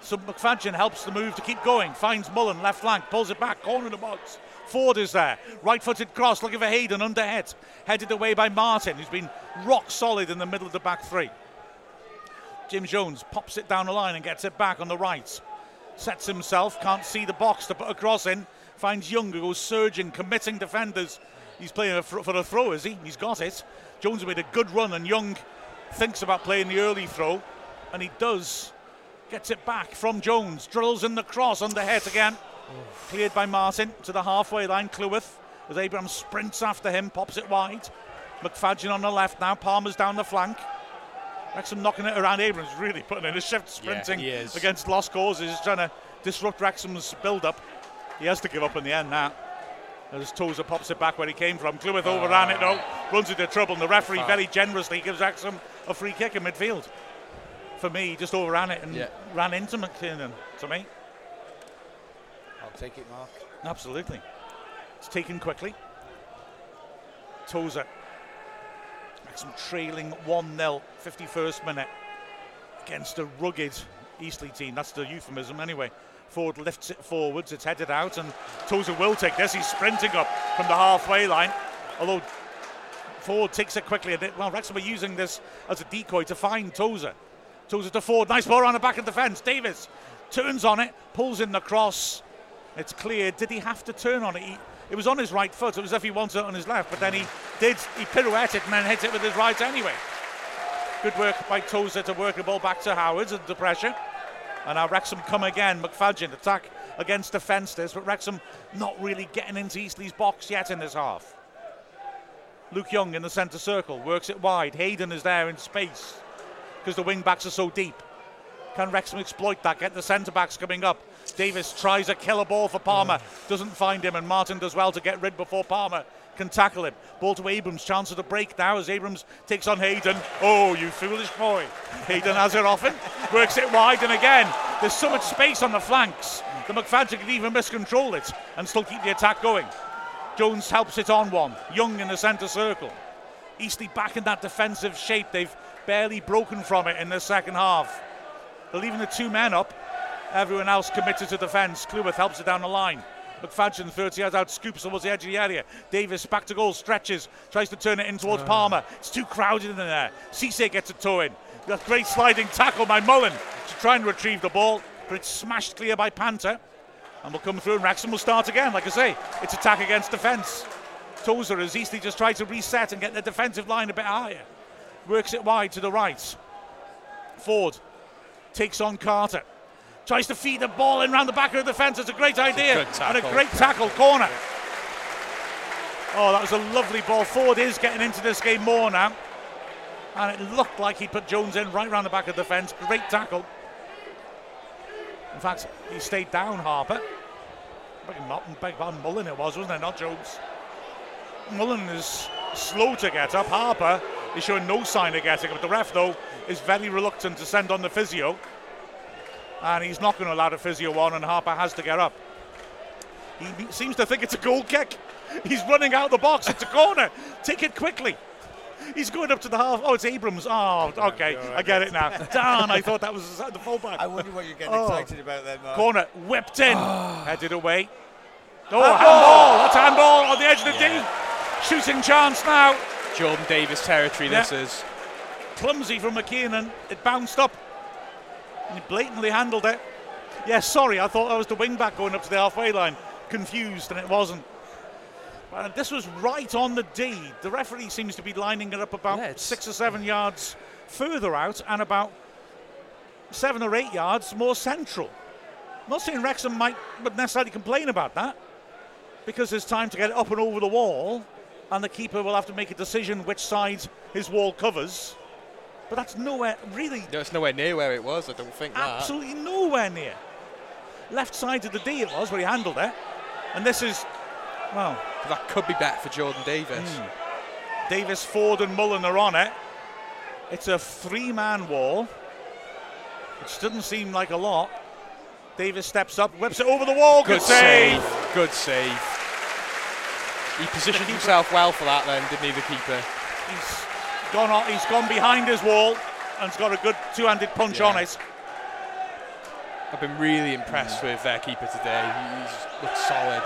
So McFadzean helps the move to keep going. Finds Mullen left flank, pulls it back, corner of the box. Forde is there. Right footed cross, looking for Hayden under head. Headed away by Martin, who's been rock solid in the middle of the back three. Jim Jones pops it down the line and gets it back on the right. Sets himself, can't see the box to put a cross in. Finds Young, who goes surging, committing defenders. He's playing for a throw, is he? He's got it. Jones made a good run, and Young thinks about playing the early throw, and he does. Gets it back from Jones, drills in the cross under head again. Cleared by Martin to the halfway line. Cleworth, as Abraham sprints after him, pops it wide. McFadzean on the left now. Palmer's down the flank. Wrexham knocking it around. Abrams really putting in a shift, sprinting is. against lost causes, He's trying to disrupt Wrexham's build-up. He has to give up in the end now. As Tozer pops it back where he came from. Cleworth overran it though, ah. runs into trouble, and the referee ah. very generously gives Wrexham a free kick in midfield. For me, he just overran it and Yeah. ran into McKinnon. To me, I'll take it, Mark. Absolutely. It's taken quickly. Tozer. Wrexham trailing 1 0, 51st minute, against a rugged Eastleigh team. That's the euphemism, anyway. Forde lifts it forwards, it's headed out, and Tozer will take this. He's sprinting up from the halfway line. Although Forde takes it quickly. Well, Wrexham are using this as a decoy to find Tozer. Tozer to Forde. Nice ball around the back of the fence. Davies turns on it, pulls in the cross. It's clear. Did he have to turn on it? He, it was on his right foot. It was as if he wanted it on his left, but then he did. He pirouetted and then hit it with his right anyway. Good work by Tozer to work the ball back to Howard under pressure. And now Wrexham come again. McFadzean attack against the this, but Wrexham not really getting into Eastleigh's box yet in this half. Luke Young in the centre circle works it wide. Hayden is there in space because the wing backs are so deep. Can Wrexham exploit that? Get the centre backs coming up. Davies tries a killer ball for Palmer, doesn't find him, and Martin does well to get rid before Palmer can tackle him. Ball to Abrams, chance of the break now as Abrams takes on Hayden. Oh, you foolish boy. Hayden has it often, works it wide, and again, there's so much space on the flanks. The McFadzean can even miscontrol it and still keep the attack going. Jones helps it on one. Young in the centre circle. Eastleigh back in that defensive shape. They've barely broken from it in the second half. They're leaving the two men up. Everyone else committed to defence. Cleworth helps it down the line. McFadzean 30 yards out, scoops towards the edge of the area. Davies back to goal, stretches, tries to turn it in towards ah. Palmer. It's too crowded in there. Cisse gets a toe in. Great sliding tackle by Mullen to try and retrieve the ball, but it's smashed clear by Panther. And will come through and Wrexham will start again. Like I say, it's attack against defence. Tozer has easily just tried to reset and get the defensive line a bit higher. Works it wide to the right. Forde takes on Carter. Tries to feed the ball in round the back of the defence. It's a great idea. A and a great tackle. Corner. Oh, that was a lovely ball. Forde is getting into this game more now. And it looked like he put Jones in right round the back of the fence. Great tackle. In fact, he stayed down, Harper. Beg beg pardon, Mullen it was, wasn't it? Not Jones. Mullen is slow to get up. Harper is showing no sign of getting it. But The ref, though, is very reluctant to send on the physio. And he's not going to allow the physio on, and Harper has to get up. He seems to think it's a goal kick. He's running out of the box. It's a corner. Take it quickly. He's going up to the half. Oh, it's Abrams. Oh, okay. I get it now. Darn, I thought that was the fullback. I wonder what you're getting Oh. excited about then, Mark. Corner whipped in, ah. headed away. Oh, handball! That's handball on the edge of the D. Shooting chance now. Jordan Davies territory. This is. Clumsy from McKeon and it bounced up. And he blatantly handled it. Yeah, sorry, I thought that was the wing back going up to the halfway line. Confused, and it wasn't. Uh, this was right on the D. The referee seems to be lining it up about Yeah, six or seven yards further out and about seven or eight yards more central. I'm not saying Wrexham might would necessarily complain about that because there's time to get it up and over the wall, and the keeper will have to make a decision which side his wall covers. But that's nowhere really, No, it's nowhere near where it was. I don't think that. absolutely nowhere near. Left side of the D it was where he handled it, and this is, well, That could be better for Jordan Davies. Hmm. Davies, Forde, and Mullen are on it. It's a three-man wall, which doesn't seem like a lot. Davies steps up, whips it over the wall. Good, Good save. Good save. He positioned himself well for that then, didn't he, the keeper? He's gone. On, he's gone behind his wall and's got a good two-handed punch Yeah. on it. I've been really impressed with their keeper today. He's looked solid.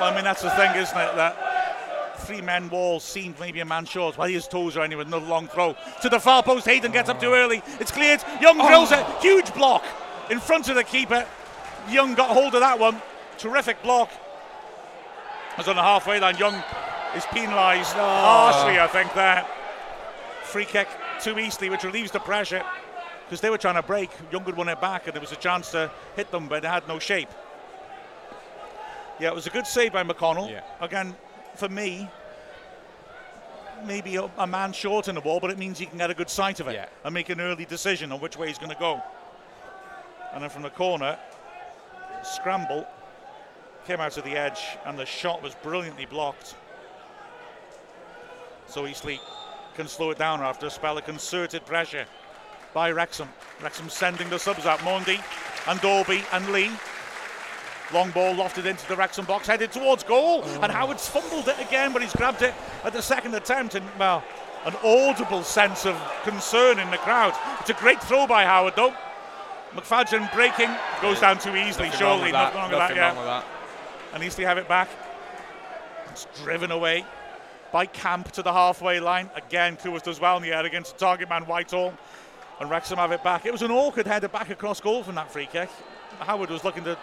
Well, I mean, that's the thing, isn't it? That three-man wall seemed maybe a man short. Well, here's Tozer anyway, another long throw to the far post. Hayden gets up too early. It's cleared. Young oh. drills it. Huge block in front of the keeper. Young got hold of that one. Terrific block. As on the halfway line, Young is penalised ah. harshly, I think. There, free kick to Eastleigh, which relieves the pressure because they were trying to break. Young had won it back, and there was a chance to hit them, but they had no shape. Yeah, it was a good save by McDonnell. Yeah. Again, for me, maybe a, a man short in the ball, but it means he can get a good sight of it Yeah. and make an early decision on which way he's going to go. And then from the corner, scramble came out to the edge, and the shot was brilliantly blocked. So Eastleigh can slow it down after a spell of concerted pressure by Wrexham. Wrexham sending the subs out. Mendy and Dalby and Lee. Long ball lofted into the Wrexham box, headed towards goal. And oh. Howard's fumbled it again, but he's grabbed it at the second attempt. And, well, an audible sense of concern in the crowd. It's a great throw by Howard, though. McFadzean breaking, goes down too easily, Nothing surely. with Nothing that. wrong with Nothing that, wrong yeah. with that. And Eastleigh have it back. It's driven away by Camp to the halfway line. Again, Cleworth does well in the air against target man Whitehall. And Wrexham have it back. It was an awkward header back across goal from that free kick. Howard was looking to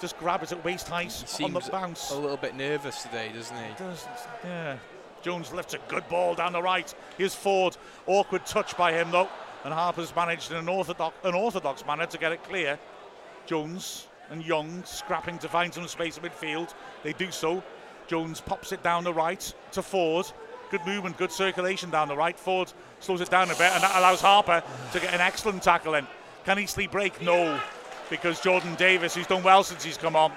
just grab it at waist height on the bounce. a little bit nervous today, doesn't he? Does, yeah. Jones lifts a good ball down the right. Here's Forde. Awkward touch by him though. And Harper's managed in an orthodox, an orthodox manner to get it clear. Jones and Young scrapping to find some space in midfield. They do so. Jones pops it down the right to Forde. Good movement, good circulation down the right. Forde slows it down a bit, and that allows Harper to get an excellent tackle in. Can Eastleigh break? No, because Jordan Davies, who's done well since he's come on,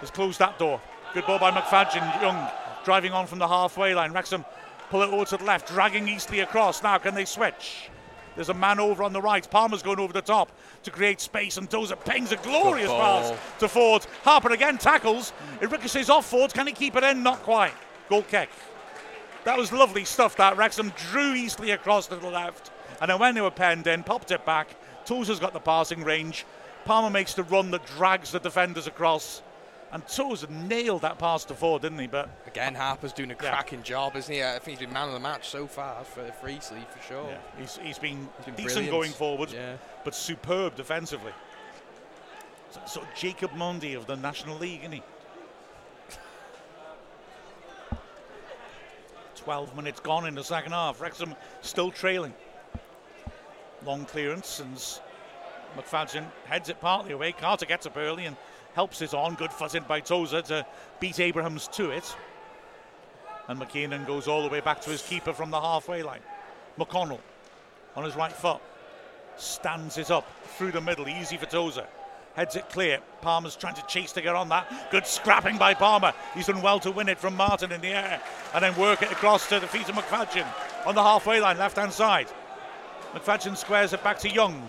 has closed that door. Good ball by McFadzean. Young driving on from the halfway line. Wrexham pull it over to the left, dragging Eastleigh across. Now, can they switch? There's a man over on the right. Palmer's going over the top to create space, and Tozer pings a glorious pass to Forde. Harper again tackles. It ricochets off Forde. Can he keep it in? Not quite. Goal kick. That was lovely stuff. That Wrexham drew Eastleigh across to the left, and then when they were penned in, popped it back. Tozer's got the passing range. Palmer makes the run that drags the defenders across, and Tozer nailed that pass to Forde, didn't he? But Again, Harper's doing a Yeah. cracking job, isn't he? I think he's been man of the match so far for, Eastleigh, for sure. yeah, he's, he's been, He's been decent brilliant. going forward, Yeah. but superb defensively. So, of Jacob Mendy of the National League, isn't he? 12 minutes gone in the second half. Wrexham still trailing. Long clearance and McFadzean heads it partly away. Carter gets up early and helps it on. Good fuss in by Tozer to beat Abrahams to it. And McKinnon goes all the way back to his keeper from the halfway line. McDonnell on his right foot stands it up through the middle, easy for Tozer. Heads it clear. Palmer's trying to chase to get on that. Good scrapping by Palmer. He's done well to win it from Martin in the air and then work it across to the feet of McFadzean on the halfway line, left hand side. McFadzean squares it back to Young.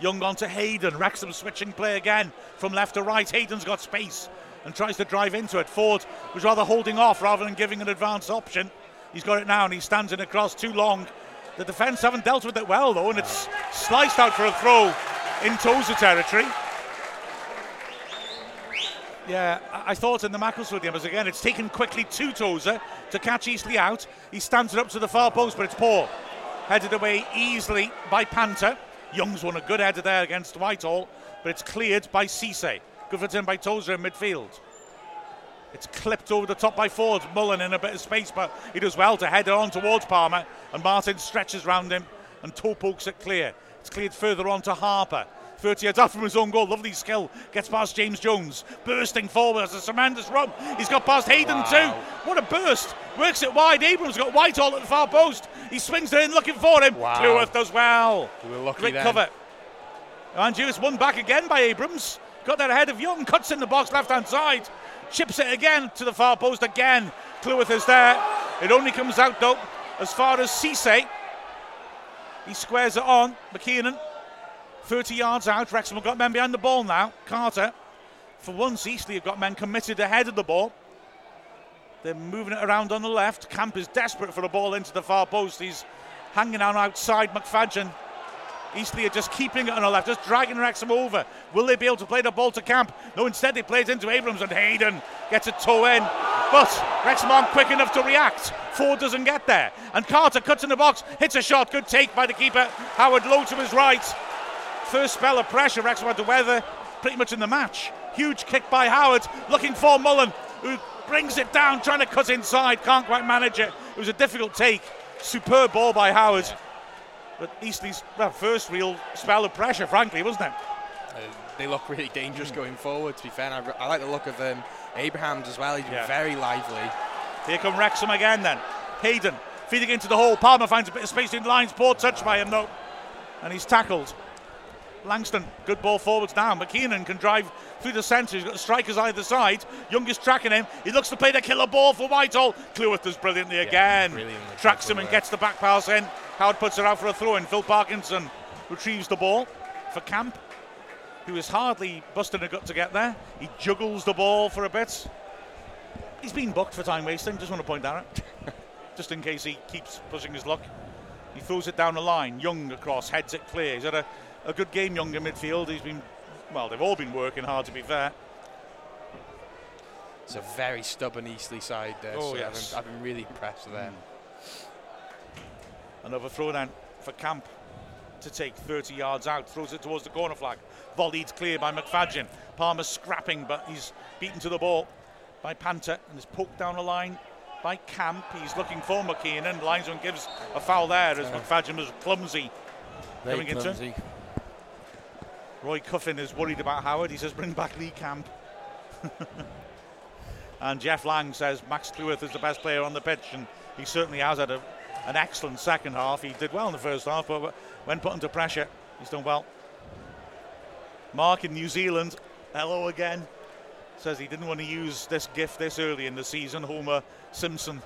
Young on to Hayden. Wrexham switching play again from left to right. Hayden's got space and tries to drive into it. Forde was rather holding off rather than giving an advance option. He's got it now and he stands it across too long. The defence haven't dealt with it well though, and it's sliced out for a throw in Tozer territory. Yeah, I thought in the Macclesfield game, as again, it's taken quickly to Tozer to catch Eastleigh out. He stands it up to the far post, but it's poor. Headed away easily by Panther. Young's won a good header there against Whitehall, but it's cleared by Cisse. Good for turn by Tozer in midfield. It's clipped over the top by Forde. Mullen in a bit of space, but he does well to head it on towards Palmer. And Martin stretches round him and toe pokes it clear. It's cleared further on to Harper. 30 yards out from his own goal. Lovely skill. Gets past James Jones. Bursting forward. as a tremendous run. He's got past Hayden Wow. too. What a burst. Works it wide. Abrams got Whitehall at the far post. He swings it in looking for him. Wow. Does well. We were lucky Great then. cover. And it's won back again by Abrams. Got that ahead of Young. Cuts in the box left hand side. Chips it again to the far post again. Cleworth is there. It only comes out though as far as Cisse. He squares it on. McKiernan 30 yards out. Wrexham have got men behind the ball now. Carter. For once, Eastleigh have got men committed ahead of the ball. They're moving it around on the left. Camp is desperate for the ball into the far post. He's hanging on outside McFadzean. Eastleigh are just keeping it on the left, just dragging Wrexham over. Will they be able to play the ball to Camp? No, instead they play it into Abrams and Hayden gets a toe in. But Wrexham aren't quick enough to react. Forde doesn't get there. And Carter cuts in the box, hits a shot. Good take by the keeper. Howard low to his right. First spell of pressure Wrexham had to weather pretty much in the match. Huge kick by Howard, looking for Mullen, who brings it down, trying to cut inside. Can't quite manage it. It was a difficult take. Superb ball by Howard. But Eastleigh's well, first real spell of pressure, frankly, wasn't it? Uh, they look really dangerous going forward, to be fair. I, I like the look of um, Abrahams as well. He's Yeah. very lively. Here come Wrexham again then. Hayden feeding into the hole. Palmer finds a bit of space in lines. Poor touch by him though. And he's tackled. Langston, good ball forwards now. McKiernan can drive through the centre. He's got the strikers either side. Young is tracking him. He looks to play the killer ball for Whitehall. Cleworth does brilliantly again. brilliantly Tracks him and gets the back pass in. Howard puts it out for a throw in. Phil Parkinson retrieves the ball for Camp, who is hardly busting a gut to get there. He juggles the ball for a bit. He's been booked for time wasting, just want to point that out. just in case he keeps pushing his luck. He throws it down the line. Young across, heads it clear. He's had a a good game, younger midfield. He's been, well, they've all been working hard to be fair. It's a very stubborn Eastleigh side there. Oh, so yes. I've, been, I've been really impressed with them. Mm. Another throw down for Camp to take 30 yards out. Throws it towards the corner flag. Volleyed clear by McFadzean. Palmer scrapping, but he's beaten to the ball by Panther and is poked down the line by Camp. He's looking for McKeon. And linesman gives a foul there as McFadzean was clumsy. Very Coming into- clumsy. Roy Cuffin is worried about Howard. He says, bring back Lee Camp. and Jeff Lang says Max Cleworth is the best player on the pitch, and he certainly has had a, an excellent second half. He did well in the first half, but when put under pressure, he's done well. Mark in New Zealand, hello again, says he didn't want to use this gift this early in the season. Homer Simpson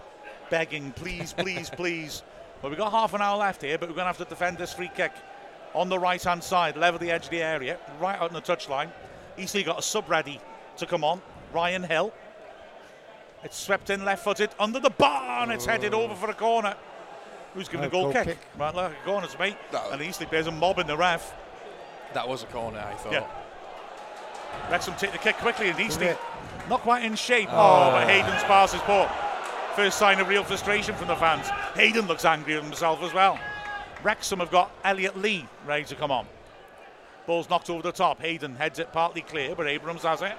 begging, please, please, please. Well, we've got half an hour left here, but we're going to have to defend this free kick on the right hand side, level the edge of the area, right out on the touchline. Eastleigh got a sub ready to come on. Ryan Hill. It's swept in left footed under the bar and it's headed over for a corner. Who's giving oh, No, a goal, goal kick? kick. Right, look, a corner to me. No. And Eastleigh players are mobbing the ref. That was a corner, I thought. Yeah. Wrexham take the kick quickly and Eastleigh not quite in shape. Ah. Oh, but Hayden's pass is poor. First sign of real frustration from the fans. Hayden looks angry with himself as well. Wrexham have got Elliot Lee ready to come on. Ball's knocked over the top. Hayden heads it partly clear, but Abrams has it.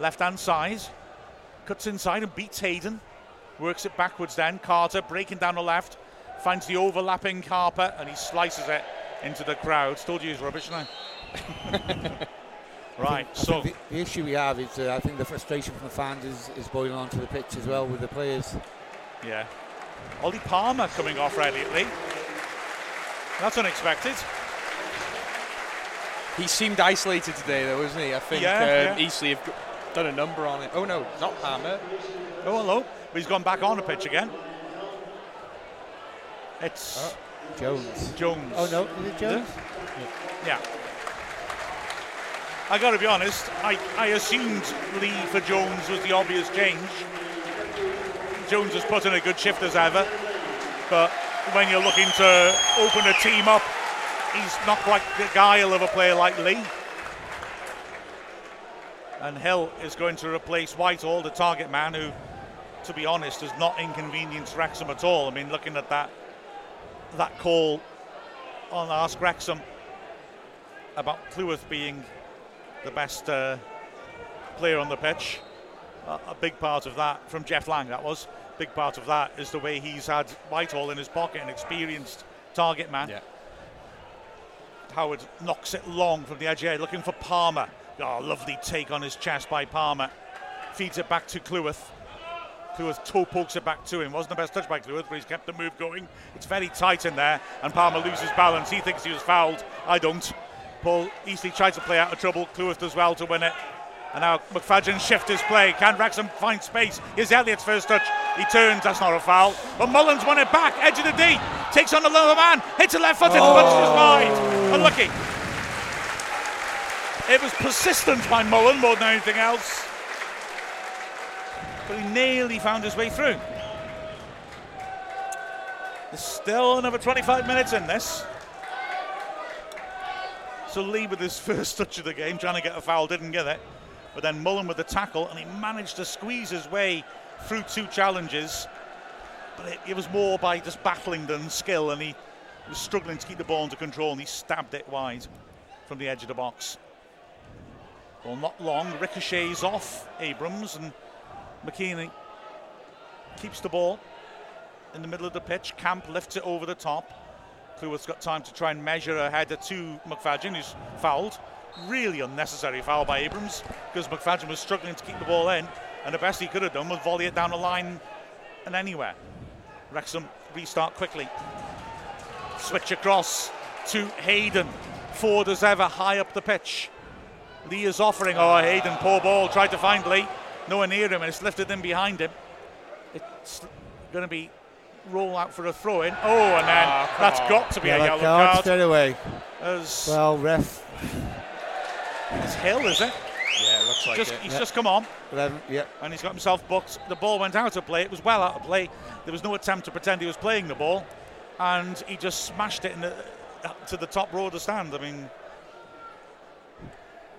Left hand side. Cuts inside and beats Hayden. Works it backwards then. Carter breaking down the left. Finds the overlapping Harper and he slices it into the crowd. Told you he's rubbish now. right, I so the, the issue we have is uh, I think the frustration from the fans is, is boiling onto the pitch as well with the players. Yeah. Ollie Palmer coming off Elliot Lee. That's unexpected. He seemed isolated today, though, wasn't he? I think Yeah, um, yeah. Have done a number on it. Oh no, not Palmer. Oh, hello. But he's gone back on the pitch again. It's Jones. Jones. Oh no, is it Jones? Yeah. I got to be honest. I, I assumed Lee for Jones was the obvious change. Jones has put in a good shift as ever, but when you're looking to open a team up, he's not quite the guile of a player like Lee. And Hill is going to replace Whitehall, the target man, who, to be honest, has not inconvenienced Wrexham at all. I mean, looking at that that call on Ask Wrexham about Cleworth being the best uh, player on the pitch. A, a big part of that, from Jeff Lang, that was. Big part of that is the way he's had Whitehall in his pocket, an experienced target man. Yeah. Howard knocks it long from the edge here, looking for Palmer. Oh, lovely take on his chest by Palmer. Feeds it back to Cleworth. Cleworth toe pokes it back to him. Wasn't the best touch by Cleworth, but he's kept the move going. It's very tight in there, and Palmer loses balance. He thinks he was fouled. I don't. Paul Eastleigh tried to play out of trouble. Cleworth does well to win it. And now McFadzean shift his play. Can Wrexham find space? Here's Elliott's first touch. He turns, that's not a foul. But Mullen's won it back, edge of the D. Takes on the lower man, hits a left footed, oh. punches his wide. Unlucky. It was persistent by Mullen more than anything else. But he nearly found his way through. There's still another 25 minutes in this. So Lee with his first touch of the game, trying to get a foul, didn't get it. But then Mullen with the tackle, and he managed to squeeze his way through two challenges. But it, it was more by just battling than skill, and he was struggling to keep the ball under control, and he stabbed it wide from the edge of the box. Well, not long. Ricochets off Abrams, and McKinney keeps the ball in the middle of the pitch. Camp lifts it over the top. Cleworth's got time to try and measure ahead of two McFadzean, who's fouled. Really unnecessary foul by Abrams because McFadzean was struggling to keep the ball in, and the best he could have done was volley it down the line and anywhere. Wrexham restart quickly. Switch across to Hayden. Forde as ever, high up the pitch. Lee is offering. Oh, Hayden, poor ball. Tried to find Lee. Nowhere near him, and it's lifted in behind him. It's going to be roll out for a throw in. Oh, and then ah, come that's on. got to be a Yellow yellow card card. straight away. As Well, ref, it's Hill, is it? Yeah, it looks like Just, it. he's Yeah. just come on 11, yeah. and he's got himself booked. The ball went out of play. It was well out of play. There was no attempt to pretend he was playing the ball, and he just smashed it in the, to the top row of the stand. I mean,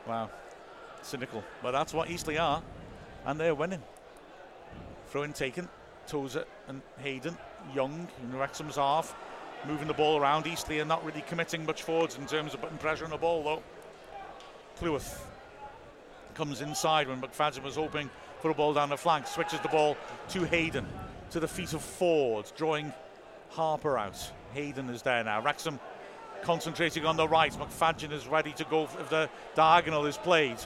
Wow. Cynical. But that's what Eastleigh are. And they're winning. Throw in taken. Tozer and Hayden. Young in Wrexham's half. Moving the ball around. Eastleigh are not really committing much forwards in terms of putting pressure on the ball, though. Cleworth comes inside when McFadzean was hoping for a ball down the flank. Switches the ball to Hayden. To the feet of Forde. Drawing Harper out. Hayden is there now. Wrexham concentrating on the right. McFadzean is ready to go if the diagonal is played.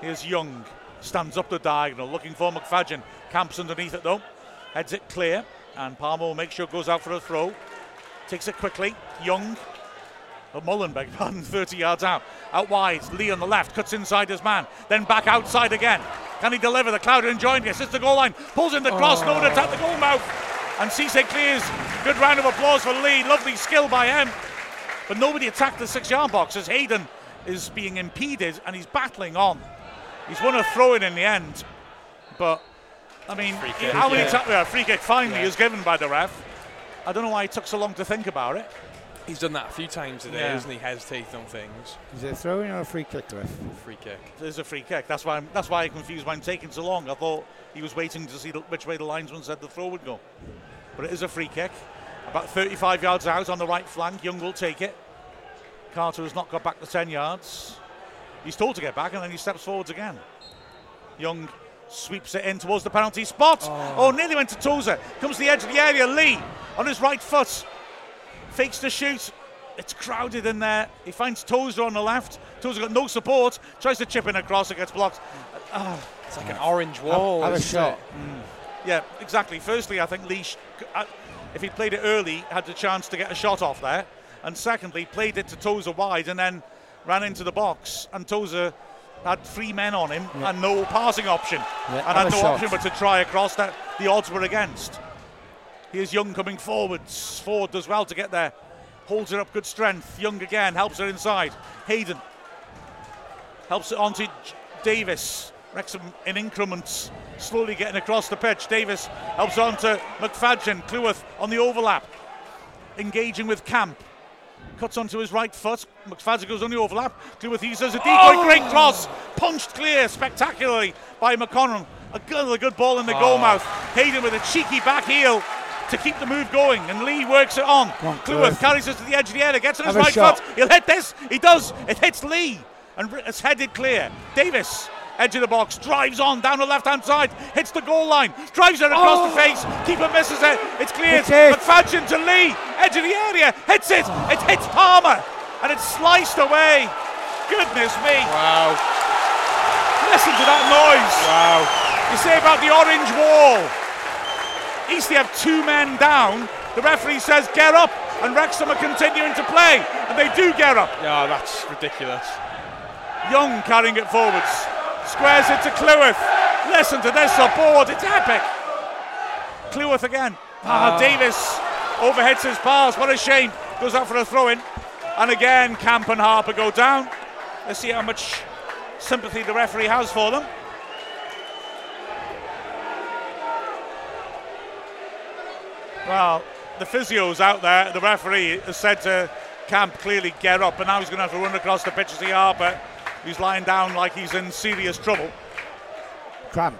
Here's Young. Stands up the diagonal, looking for McFadzean. Camps underneath it though. Heads it clear. And Palmer will make sure goes out for a throw. Takes it quickly. Young. Oh, Mullen, beg pardon, 30 yards out. Out wide. Lee on the left. Cuts inside his man. Then back outside again. Can he deliver? The Cloud enjoying this. It's the goal line. Pulls in the cross. Oh. No at the goal mouth. And Cisse clears. Good round of applause for Lee. Lovely skill by him. But nobody attacked the six yard box as Hayden is being impeded and he's battling on. He's won a throw in in the end. But, I mean, how many yeah. times? Yeah, free kick finally yeah. is given by the ref. I don't know why he took so long to think about it. He's done that a few times today, yeah. hasn't he? Hesitated on things. Is it a throw in or a free kick, ref? Free kick. There's a free kick. That's why I'm, that's why I confused why I'm taking so long. I thought he was waiting to see the, which way the linesman said the throw would go. But it is a free kick. About 35 yards out on the right flank. Young will take it. Carter has not got back the 10 yards. He's told to get back and then he steps forwards again. Young sweeps it in towards the penalty spot. Oh, oh nearly went to Tozer. Comes to the edge of the area. Lee on his right foot. Fakes the shoot. It's crowded in there. He finds Tozer on the left. Tozer got no support. Tries to chip in across. It gets blocked. Oh, it's like an orange wall. Have, have a shot. Mm. Yeah, exactly. Firstly, I think Lee, uh, if he played it early, had the chance to get a shot off there. And secondly, played it to Tozer wide and then ran into the box. And Tozer had three men on him yeah. and no passing option. Yeah, and had no shot. option but to try across that the odds were against. Here's Young coming forwards. Forde does well to get there. Holds her up, good strength. Young again helps her inside. Hayden helps it on to Davies. Wrexham in increments, slowly getting across the pitch. Davies helps on to McFadzean. Cleworth on the overlap, engaging with Camp. Cuts onto his right foot. McFadzean goes on the overlap. Cleworth uses a decoy. Oh. Great cross. Punched clear spectacularly by McDonnell. A good, a good ball in the ah. oh. goal mouth. Hayden with a cheeky back heel to keep the move going, and Lee works it on. on Cleworth carries it to the edge of the area, gets on his right foot. He'll hit this. He does. It hits Lee, and it's headed clear. Davies edge of the box, drives on down the left hand side, hits the goal line, drives it across oh. the face, keeper misses it, it's cleared. McFadzean to Lee, edge of the area, hits it, it hits Palmer, and it's sliced away. Goodness me. Wow. Listen to that noise. Wow. You say about the orange wall. Eastleigh have two men down. The referee says, get up, and Wrexham are continuing to play, and they do get up. Yeah, that's ridiculous. Young carrying it forwards. Squares it to Cleworth. Listen to this support. It's epic. Cleworth again. Ah, ah. Davies overheads his pass. What a shame. Goes out for a throw in. And again, Camp and Harper go down. Let's see how much sympathy the referee has for them. Well, the physio's out there. The referee has said to Camp clearly get up, and now he's going to have to run across the pitch as to see Harper. He's lying down like he's in serious trouble. Cramp.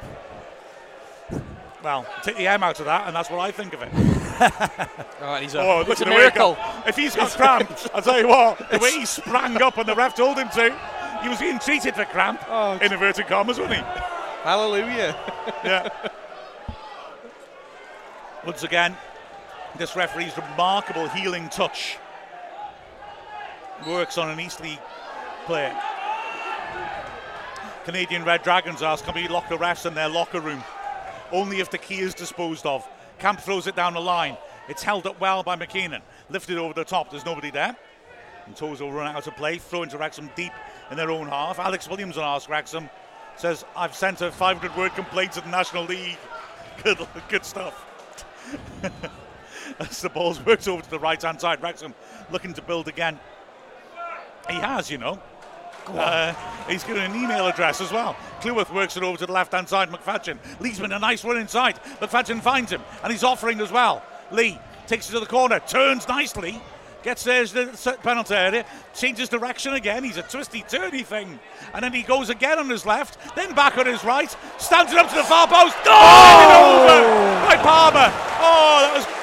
Well, take the M out of that, and that's what I think of it. oh, he's a, oh, look at a miracle. If he's got cramp, I'll tell you what, the way he sprang up and the ref told him to, he was being treated for cramp, oh, in inverted commas, wasn't he? Hallelujah. yeah. Once again, this referee's remarkable healing touch works on an Eastleigh player. Canadian Red Dragons ask, can we lock the refs in their locker room? Only if the key is disposed of. Camp throws it down the line. It's held up well by McKinnon. Lifted over the top. There's nobody there. And will run out of play. Throw into Wrexham deep in their own half. Alex Williams will ask Wrexham. Says, I've sent a 500 word complaint to the National League. Good, good stuff. As the ball's worked over to the right hand side, Wrexham looking to build again. He has, you know. Uh, he's got an email address as well. Cleworth works it over to the left hand side. McFadzean. Leesman a nice run inside. McFadzean finds him and he's offering as well. Lee takes it to the corner, turns nicely, gets there to the penalty area, changes direction again. He's a twisty, turny thing. And then he goes again on his left, then back on his right, stands it up to the far post. Oh! over by Palmer. Oh, that was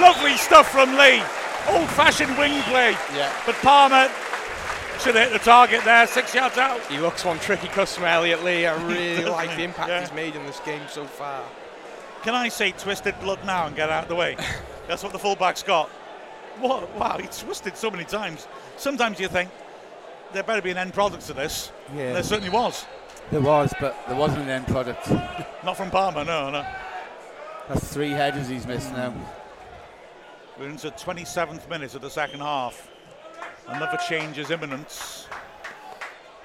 lovely stuff from Lee. Old fashioned wing play. Yeah. But Palmer should have hit the target there, six yards out. He looks one tricky customer, Elliot Lee. I really like the impact Yeah. he's made in this game so far. Can I say twisted blood now and get out of the way? That's what the fullback's got. What? Wow, he twisted so many times. Sometimes you think there better be an end product to this. Yeah. There certainly was. There was, but there wasn't an end product. Not from Palmer, no, no. That's three headers he's missed now. We're into 27th minute of the second half. Another change is imminent.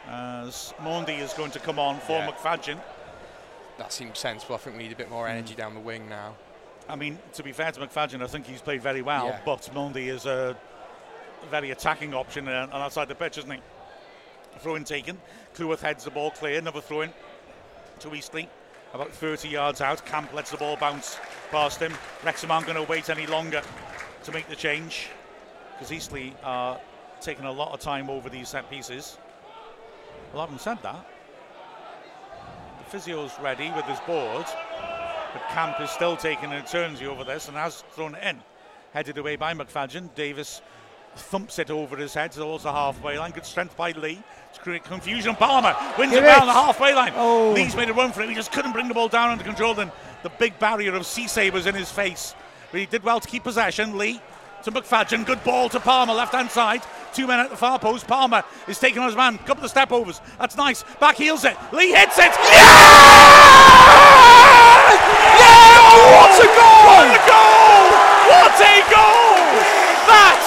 As Mendy is going to come on for Yeah. McFadzean. That seems sensible. I think we need a bit more Mm. energy down the wing now. I mean, to be fair to McFadzean, I think he's played very well, Yeah. but Mendy is a very attacking option uh, on outside the pitch, isn't he? Throw in taken. Cleworth heads the ball clear. Another throw in to Eastleigh. About 30 yards out. Camp lets the ball bounce past him. Wrexham aren't going to wait any longer to make the change because Eastleigh are taking a lot of time over these set pieces. Well, having said that, the physio's ready with his board. But Camp is still taking an eternity over this and has thrown it in. Headed away by McFadzean. Davies thumps it over his head towards the halfway line. Good strength by Lee to create confusion. Palmer wins Give it round it. the halfway line. Oh. Lee's made a run for it. He just couldn't bring the ball down under control. Then the big barrier of Cisse was in his face. But he did well to keep possession. Lee to McFadzean. Good ball to Palmer, left hand side. Two men at the far post. Palmer is taking on his man. Couple of step overs. That's nice. Back heels it. Lee hits it. Yeah! What a goal! What a goal! What a goal! That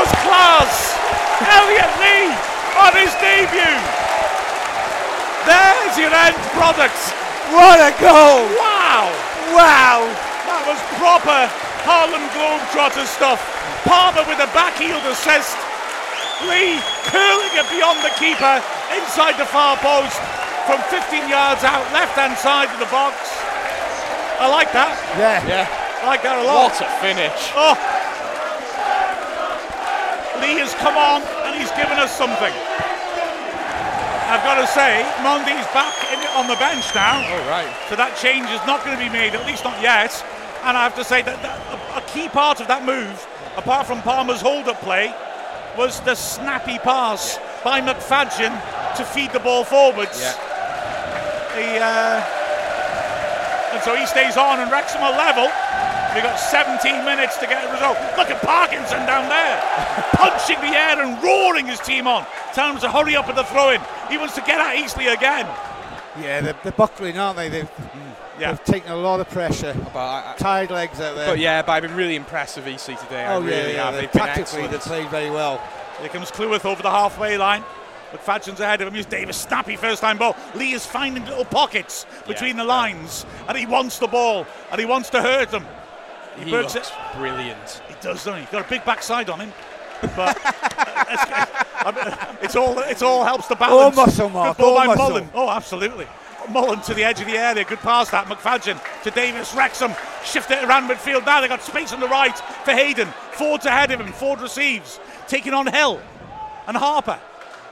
was class. Elliot Lee on his debut. There's your end product. What a goal! Wow! Wow! That was proper Harlem Globetrotter stuff. Palmer with a back backheel assist. Lee curling it beyond the keeper inside the far post from 15 yards out, left hand side of the box. I like that. Yeah. Yeah. I like that a lot. What a finish. Oh. Lee has come on and he's given us something. I've got to say, Mendy's back in, on the bench now. All right. So that change is not going to be made, at least not yet. And I have to say that, that a, key part of that move, apart from Palmer's hold-up play, was the snappy pass by McFadzean to feed the ball forwards. Yeah. He, uh, and so he stays on, and Wrexham are level. We've got 17 minutes to get a result. Look at Parkinson down there, punching the air and roaring his team on. Telling him to hurry up with the throw-in. He wants to get at Eastleigh again. Yeah, they're, they're buckling, aren't they? They've, Yeah. they've taken a lot of pressure. Oh, but, I, I, Tired legs out there. but yeah, but I've been really impressed with EC today. I oh, really yeah, yeah. have. They They've been tactically, excellent. they played very well. Here comes Cleworth over the halfway line. But Fadgen's ahead of him. He's Davies, snappy first time ball. Lee is finding little pockets between Yeah. the lines, and he wants the ball, and he wants to hurt them. He Burks looks it. brilliant. He does, doesn't he? He's got a big backside on him. But it's, it's all it's all helps the balance. All muscle, Mark, Good ball all by muscle. Mullen. Oh, absolutely. Mullen to the edge of the area. Good pass that. McFadzean to Davies. Wrexham shift it around midfield. Now They've got space on the right for Hayden. Forde ahead of him. Forde receives. Taking on Hill and Harper.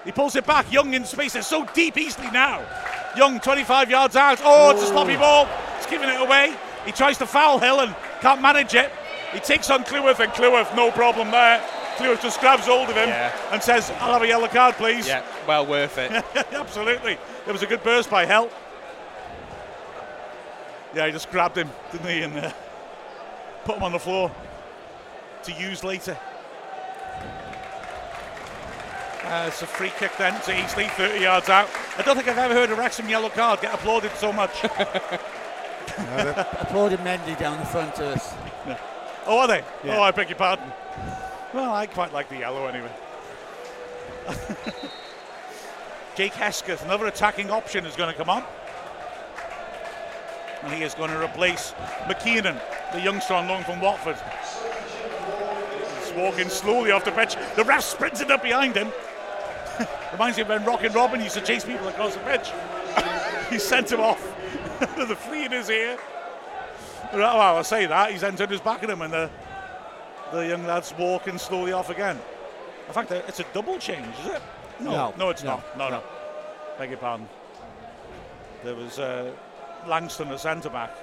He pulls it back. Young in space. They're so deep Eastleigh now. Young 25 yards out. Oh, it's a sloppy ball. He's giving it away. He tries to foul Hill and can't manage it. He takes on Cleworth and Cleworth, no problem there. Cleworth just grabs hold of him Yeah. and says, I'll have a yellow card, please. Yeah, well worth it. Absolutely. It was a good burst by Hill. Yeah, he just grabbed him, didn't he, and uh, put him on the floor to use later. Uh, it's a free kick then to Eastleigh, 30 yards out. I don't think I've ever heard a Wrexham yellow card get applauded so much. Applauded Mendy down the front of us. oh, are they? Yeah. Oh, I beg your pardon. Well, I quite like the yellow anyway. Jake Hesketh, another attacking option, is going to come on. And he is going to replace McKiernan, the youngster on loan from Watford. He's walking slowly off the pitch. The ref sprinted up behind him. Reminds me of when Rockin' Robin used to chase people across the pitch. he sent him off the flea in his ear. Well, I say that, he's entered his back at him, and the the young lads walking slowly off again. In fact, uh, it's a double change, is it? No. no, it's No. not. No, no. Beg your pardon. There was uh, Langston, the centre back,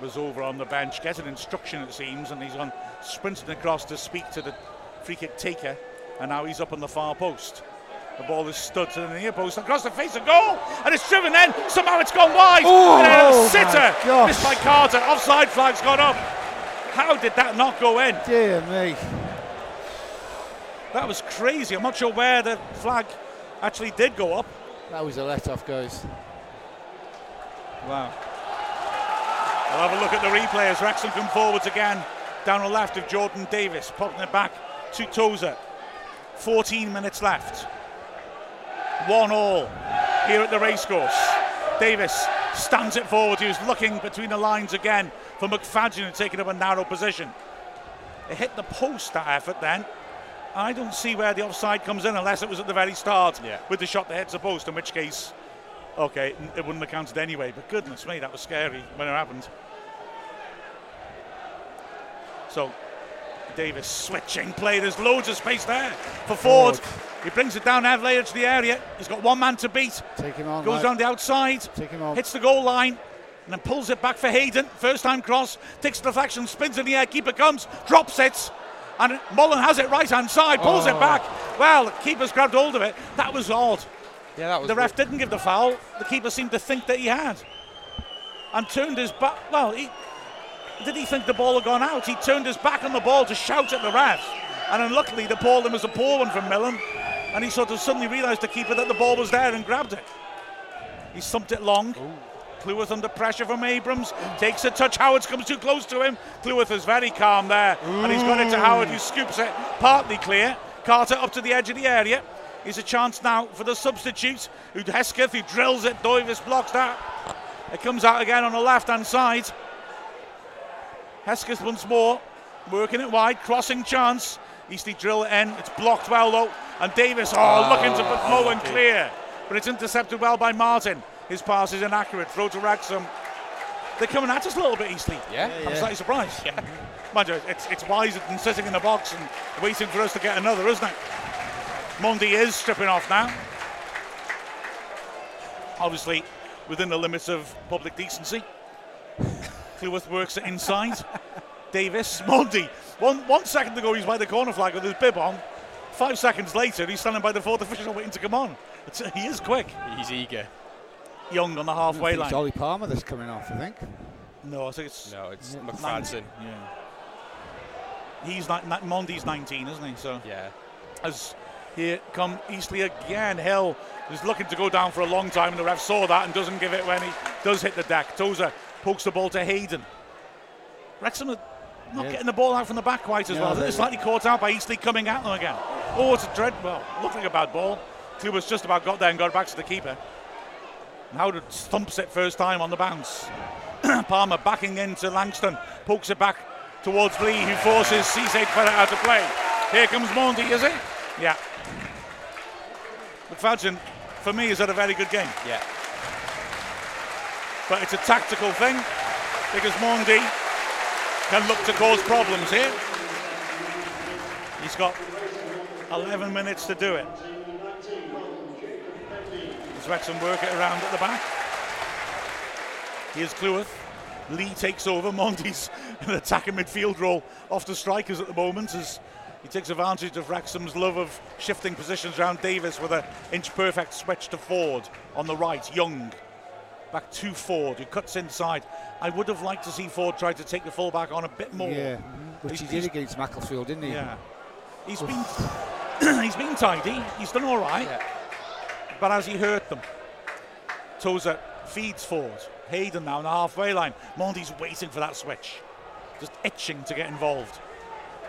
was over on the bench, getting instruction it seems, and he's on sprinting across to speak to the free kick taker, and now he's up on the far post. The ball is stood to the near post across the face of goal, and it's driven in. Somehow it's gone wide. Oh, and a my sitter missed by Carter. Offside flag's gone up. How did that not go in? Dear me. That was crazy. I'm not sure where the flag actually did go up. That was a let off, guys. Wow. I'll have a look at the replay as Wrexham come forwards again. Down the left of Jordan Davies, popping it back to Tozer. 14 minutes left. One all here at the racecourse. Davies stands it forward. He was looking between the lines again for McFadzean and taking up a narrow position. It hit the post that effort then. I don't see where the offside comes in unless it was at the very start Yeah. with the shot that hits the post, in which case Okay, it wouldn't have counted anyway, but goodness me, that was scary when it happened. So, Davies switching play. There's loads of space there for oh, Forde. Forde. He brings it down later to the area. He's got one man to beat. Take him on. Goes down the outside, Take him on. hits the goal line, and then pulls it back for Hayden. First time cross, takes the deflection, spins in the air. Keeper comes, drops it, and Mullen has it right hand side, pulls it Oh. back. Well, keeper's grabbed hold of it. That was odd. Yeah, that was The ref didn't give the foul. The keeper seemed to think that he had. And turned his back. Well, he, did he think the ball had gone out? He turned his back on the ball to shout at the ref. And unluckily, the ball was a poor one from Mullen. And he sort of suddenly realised, the keeper, that the ball was there and grabbed it. He thumped it long. Cleworth under pressure from Abrams. Takes a touch. Howard comes too close to him. Cleworth is very calm there. And he's got it to Howard, who scoops it partly clear. Carter up to the edge of the area. Here's a chance now for the substitute, who Hesketh, who drills it. Davies blocks that. It comes out again on the left hand side. Hesketh once more, working it wide, crossing chance. Eastleigh drill it in. It's blocked well though. And Davies, oh, ah, looking to put Moen clear. But it's intercepted well by Martin. His pass is inaccurate. Throw to Wrexham. They're coming at us a little bit, Eastleigh. Yeah. I'm slightly surprised. Yeah. Mind you, it's, it's wiser than sitting in the box and waiting for us to get another, isn't it? Mendy is stripping off now. Obviously, within the limits of public decency. Cleworth works it inside. Davies, Mendy. One, one second ago, he's by the corner flag with his bib on. Five seconds later, he's standing by the fourth official waiting to come on. It's, he is quick. He's eager. Young on the halfway think It's line. Ollie Palmer that's coming off, I think. No, I think it's No, it's Yeah. McFadzean. Yeah. He's not, not Mendy's 19, isn't he? So Yeah. as here come Eastleigh again. Hill is looking to go down for a long time, and the ref saw that and doesn't give it when he does hit the deck. Tozer pokes the ball to Hayden. Wrexham are not Yeah. getting the ball out from the back quite as No, well. they- They're slightly caught out by Eastleigh coming at them again. Oh, it's a dread. Well, looked like a bad ball. Kluber's just about got there and got it back to the keeper. Howard thumps it first time on the bounce. Palmer backing into Langston, pokes it back towards Lee, who forces Cisse Credit out of play. Here comes Mendy, is it? Yeah. McFadzean, for me, has had a very good game. Yeah. But it's a tactical thing because Mendy can look to cause problems here. He's got 11 minutes to do it. Does Wrexham work it around at the back? Here's Cleworth. Lee takes over. Mendy's in an attacking midfield role off the strikers at the moment as he takes advantage of Wrexham's love of shifting positions around Davies with an inch perfect switch to Forde on the right. Young back to Forde, who cuts inside. I would have liked to see Forde try to take the fullback on a bit more. Yeah, which he did against Macclesfield, didn't he? Yeah. He's been he's been tidy. He's done all right. Yeah. But as he hurt them? Tozer feeds Forde. Hayden now on the halfway line. Mendy's waiting for that switch. Just itching to get involved.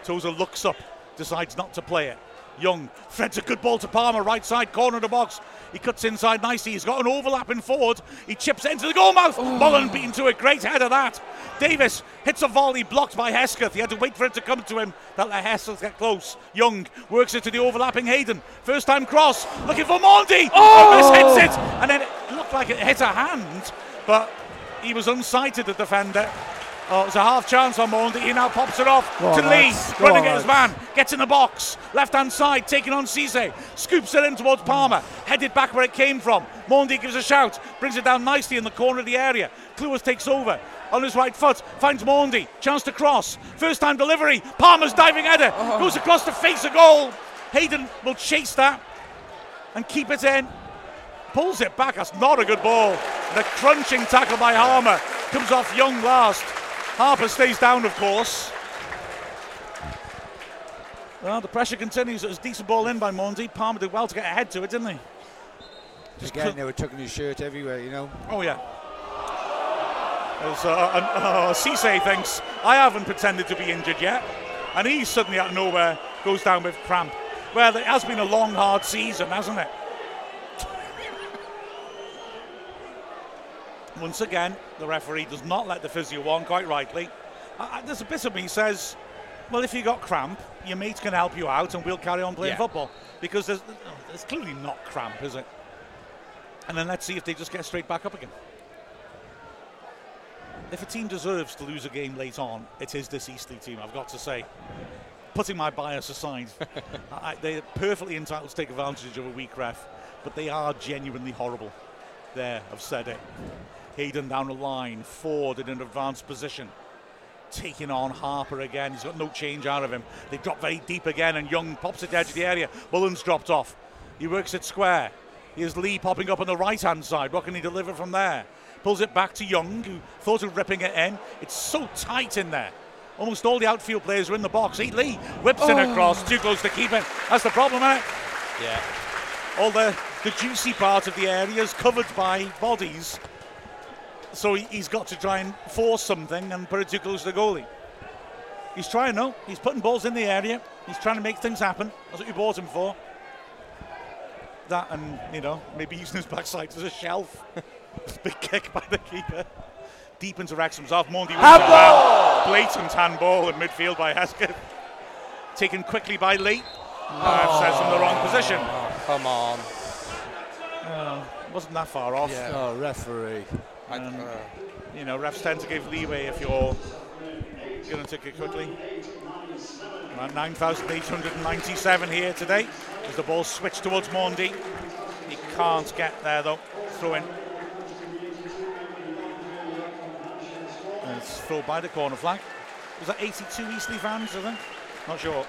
Tozer looks up, decides not to play it. Young threads a good ball to Palmer, right side corner of the box. He cuts inside nicely. He's got an overlapping in forward. He chips it into the goal mouth. Mullen beaten to it. Great head of that. Davies hits a volley blocked by Hesketh. He had to wait for it to come to him. That let Hesketh get close. Young works it to the overlapping Hayden. First time cross. Looking for Mendy. Oh! hits it. And then it looked like it hit a hand, but he was unsighted, the defender. Oh, it's a half chance on Mendy. He now pops it off Go to on, Lee. Go Running his man. Gets in the box. Left hand side. Taking on Cisse. Scoops it in towards Palmer. Headed back where it came from. Mendy gives a shout. Brings it down nicely in the corner of the area. Cluas takes over. On his right foot. Finds Mendy. Chance to cross. First time delivery. Palmer's diving header. Oh. Goes across to face a goal. Hayden will chase that and keep it in. Pulls it back. That's not a good ball. The crunching tackle by Harper comes off Young last. Harper stays down, of course. Well, the pressure continues. It was a decent ball in by Mendy. Palmer did well to get ahead to it, didn't he? Just Again, cl- they were tucking his shirt everywhere, you know. Oh yeah. As uh, and, uh, Cisse thinks I haven't pretended to be injured yet, and he suddenly out of nowhere goes down with cramp. Well, it has been a long, hard season, hasn't it? Once again, the referee does not let the physio on, quite rightly. Uh, there's a bit of me says, well, if you got cramp, your mates can help you out, and we'll carry on playing Yeah. football because there's, there's clearly not cramp, is it? And then let's see if they just get straight back up again. If a team deserves to lose a game late on, it is this Eastleigh team, I've got to say. Putting my bias aside, I, they're perfectly entitled to take advantage of a weak ref, but they are genuinely horrible. There, I've said it. Hayden down the line, Forde in an advanced position. Taking on Harper again. He's got no change out of him. They drop very deep again, and Young pops it to the edge of the area. Mullen's dropped off. He works it square. Here's Lee popping up on the right hand side. What can he deliver from there? Pulls it back to Young, who thought of ripping it in. It's so tight in there. Almost all the outfield players are in the box. Hey, Lee whips it oh. across, too close to keep it. That's the problem, isn't? Yeah. all the, the juicy part of the area is covered by bodies. So he, he's got to try and force something and put it too close to the goalie. He's trying, no. He's putting balls in the area. He's trying to make things happen. That's what you bought him for. That and, you know, maybe using his backside as a shelf. Big kick by the keeper. Deep into Wrexham's wins it well. Blatant handball in midfield by Hesketh. Taken quickly by Lee. Uh, says in the wrong position. Come on. Uh, wasn't that far off. Yeah. Oh, referee. I, Um, uh, You know, refs tend to give leeway if you're going to take it quickly. Around 9,897 here today as the ball switched towards Mendy. He can't get there though. Throw in. And it's thrown by the corner flag. Was that 82 Eastleigh fans, I think? Not sure.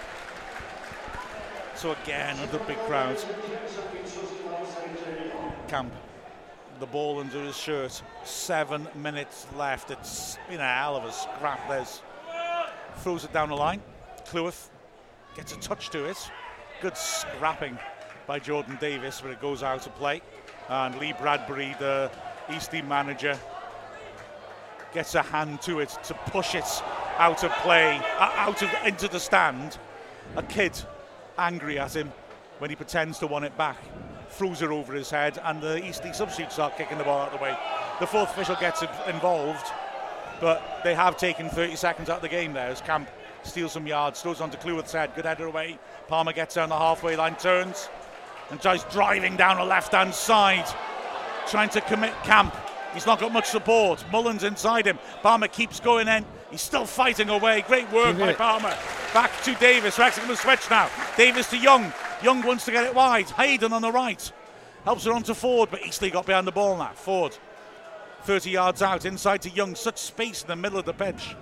So again, another big crowd. Camp the ball under his shirt. Seven minutes left. It's been a hell of a scrap. There's throws it down the line. Cleworth gets a touch to it. Good scrapping by Jordan Davies, but it goes out of play. And Lee Bradbury, the Eastleigh manager, gets a hand to it to push it out of play, uh, out of into the stand. A kid angry at him when he pretends to want it back, throws it over his head, and the Eastleigh substitutes start kicking the ball out of the way. The fourth official gets involved, but they have taken 30 seconds out of the game there as Camp steals some yards, throws onto Cleworth's head, good header away. Palmer gets down the halfway line, turns, and tries driving down the left hand side, trying to commit Camp. He's not got much support. Mullen's inside him. Palmer keeps going in. He's still fighting away. Great work by. Palmer. Back to Davies. Wrexham switch now. Davies to Young. Young wants to get it wide. Hayden on the right. Helps her on to Forde, but Eastleigh got behind the ball now. Forde 30 yards out, inside to Young. Such space in the middle of the pitch.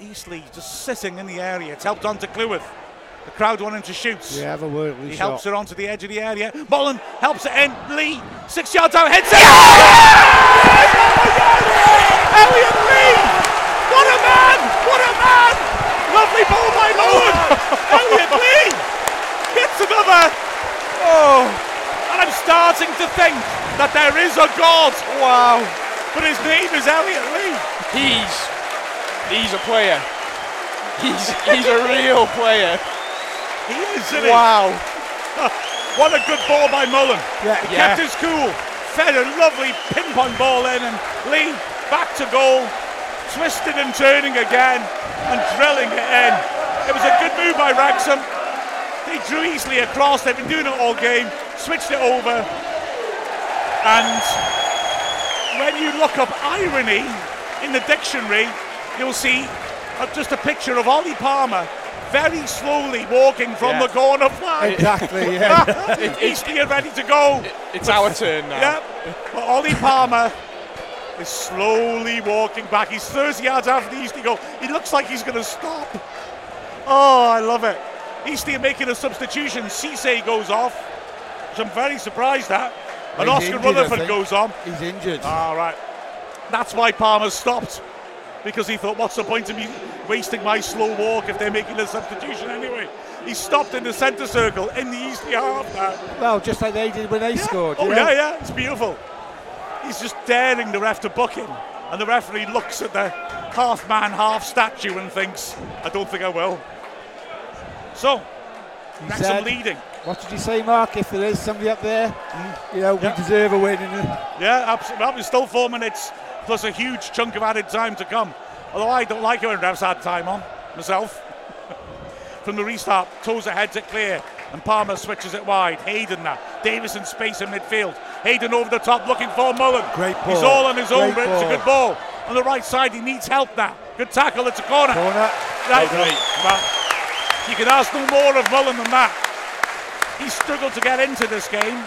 Eastleigh just sitting in the area. It's helped on to Cleworth. The crowd wanting to shoot. We have a worldly He shot. helps it onto the edge of the area. Mullen helps it in. Lee, six yards out, heads it. Elliot Lee! What a man! What a man! Lovely ball by Mullen. Elliot Lee another. Oh, and I'm starting to think that there is a God. Wow. But his name is Elliot Lee. he's he's a player. He's he's a real player. He is, isn't he? Wow. What a good ball by Mullen. Yeah. He Yeah. kept his cool. Fed a lovely ping-pong ball in and Lee back to goal. Twisted and turning again and drilling it in. It was a good move by Wrexham. They drew easily across. They've been doing it all game. Switched it over. And when you look up irony, in the dictionary, you'll see uh, just a picture of Ollie Palmer very slowly walking from Yeah. the corner flag. Exactly, yeah. Eastleigh are ready to go. It's our turn now. Yeah, but Ollie Palmer is slowly walking back. He's 30 yards after the Eastleigh goal. He looks like he's going to stop. Oh, I love it. Eastleigh making a substitution. Cisse goes off, which I'm very surprised at. And He's Oscar injured, Rutherford goes on. He's injured. All right. That's why Palmer stopped. Because he thought, what's the point of me wasting my slow walk if they're making a substitution anyway? He stopped in the centre circle in the Eastleigh half now. well, just like they did when they scored. Oh know? yeah, yeah, it's beautiful. He's just daring the ref to book him, and the referee looks at the half man, half statue and thinks, "I don't think I will." So, He Wrexham said- leading. What did you say, Mark? If there is somebody up there, you know, Yeah. we deserve a win. And Yeah, absolutely. Well, there's still four minutes plus a huge chunk of added time to come. Although I don't like it when refs add time on myself. From the restart, Tozer heads it clear, and Palmer switches it wide. Hayden now, Davies in space in midfield. Hayden over the top, looking for Mullen. Great ball. He's all on his own, Great but it's a good ball. On the right side, he needs help now. Good tackle. It's a corner. corner. Right. You can ask no more of Mullen than that. He struggled to get into this game,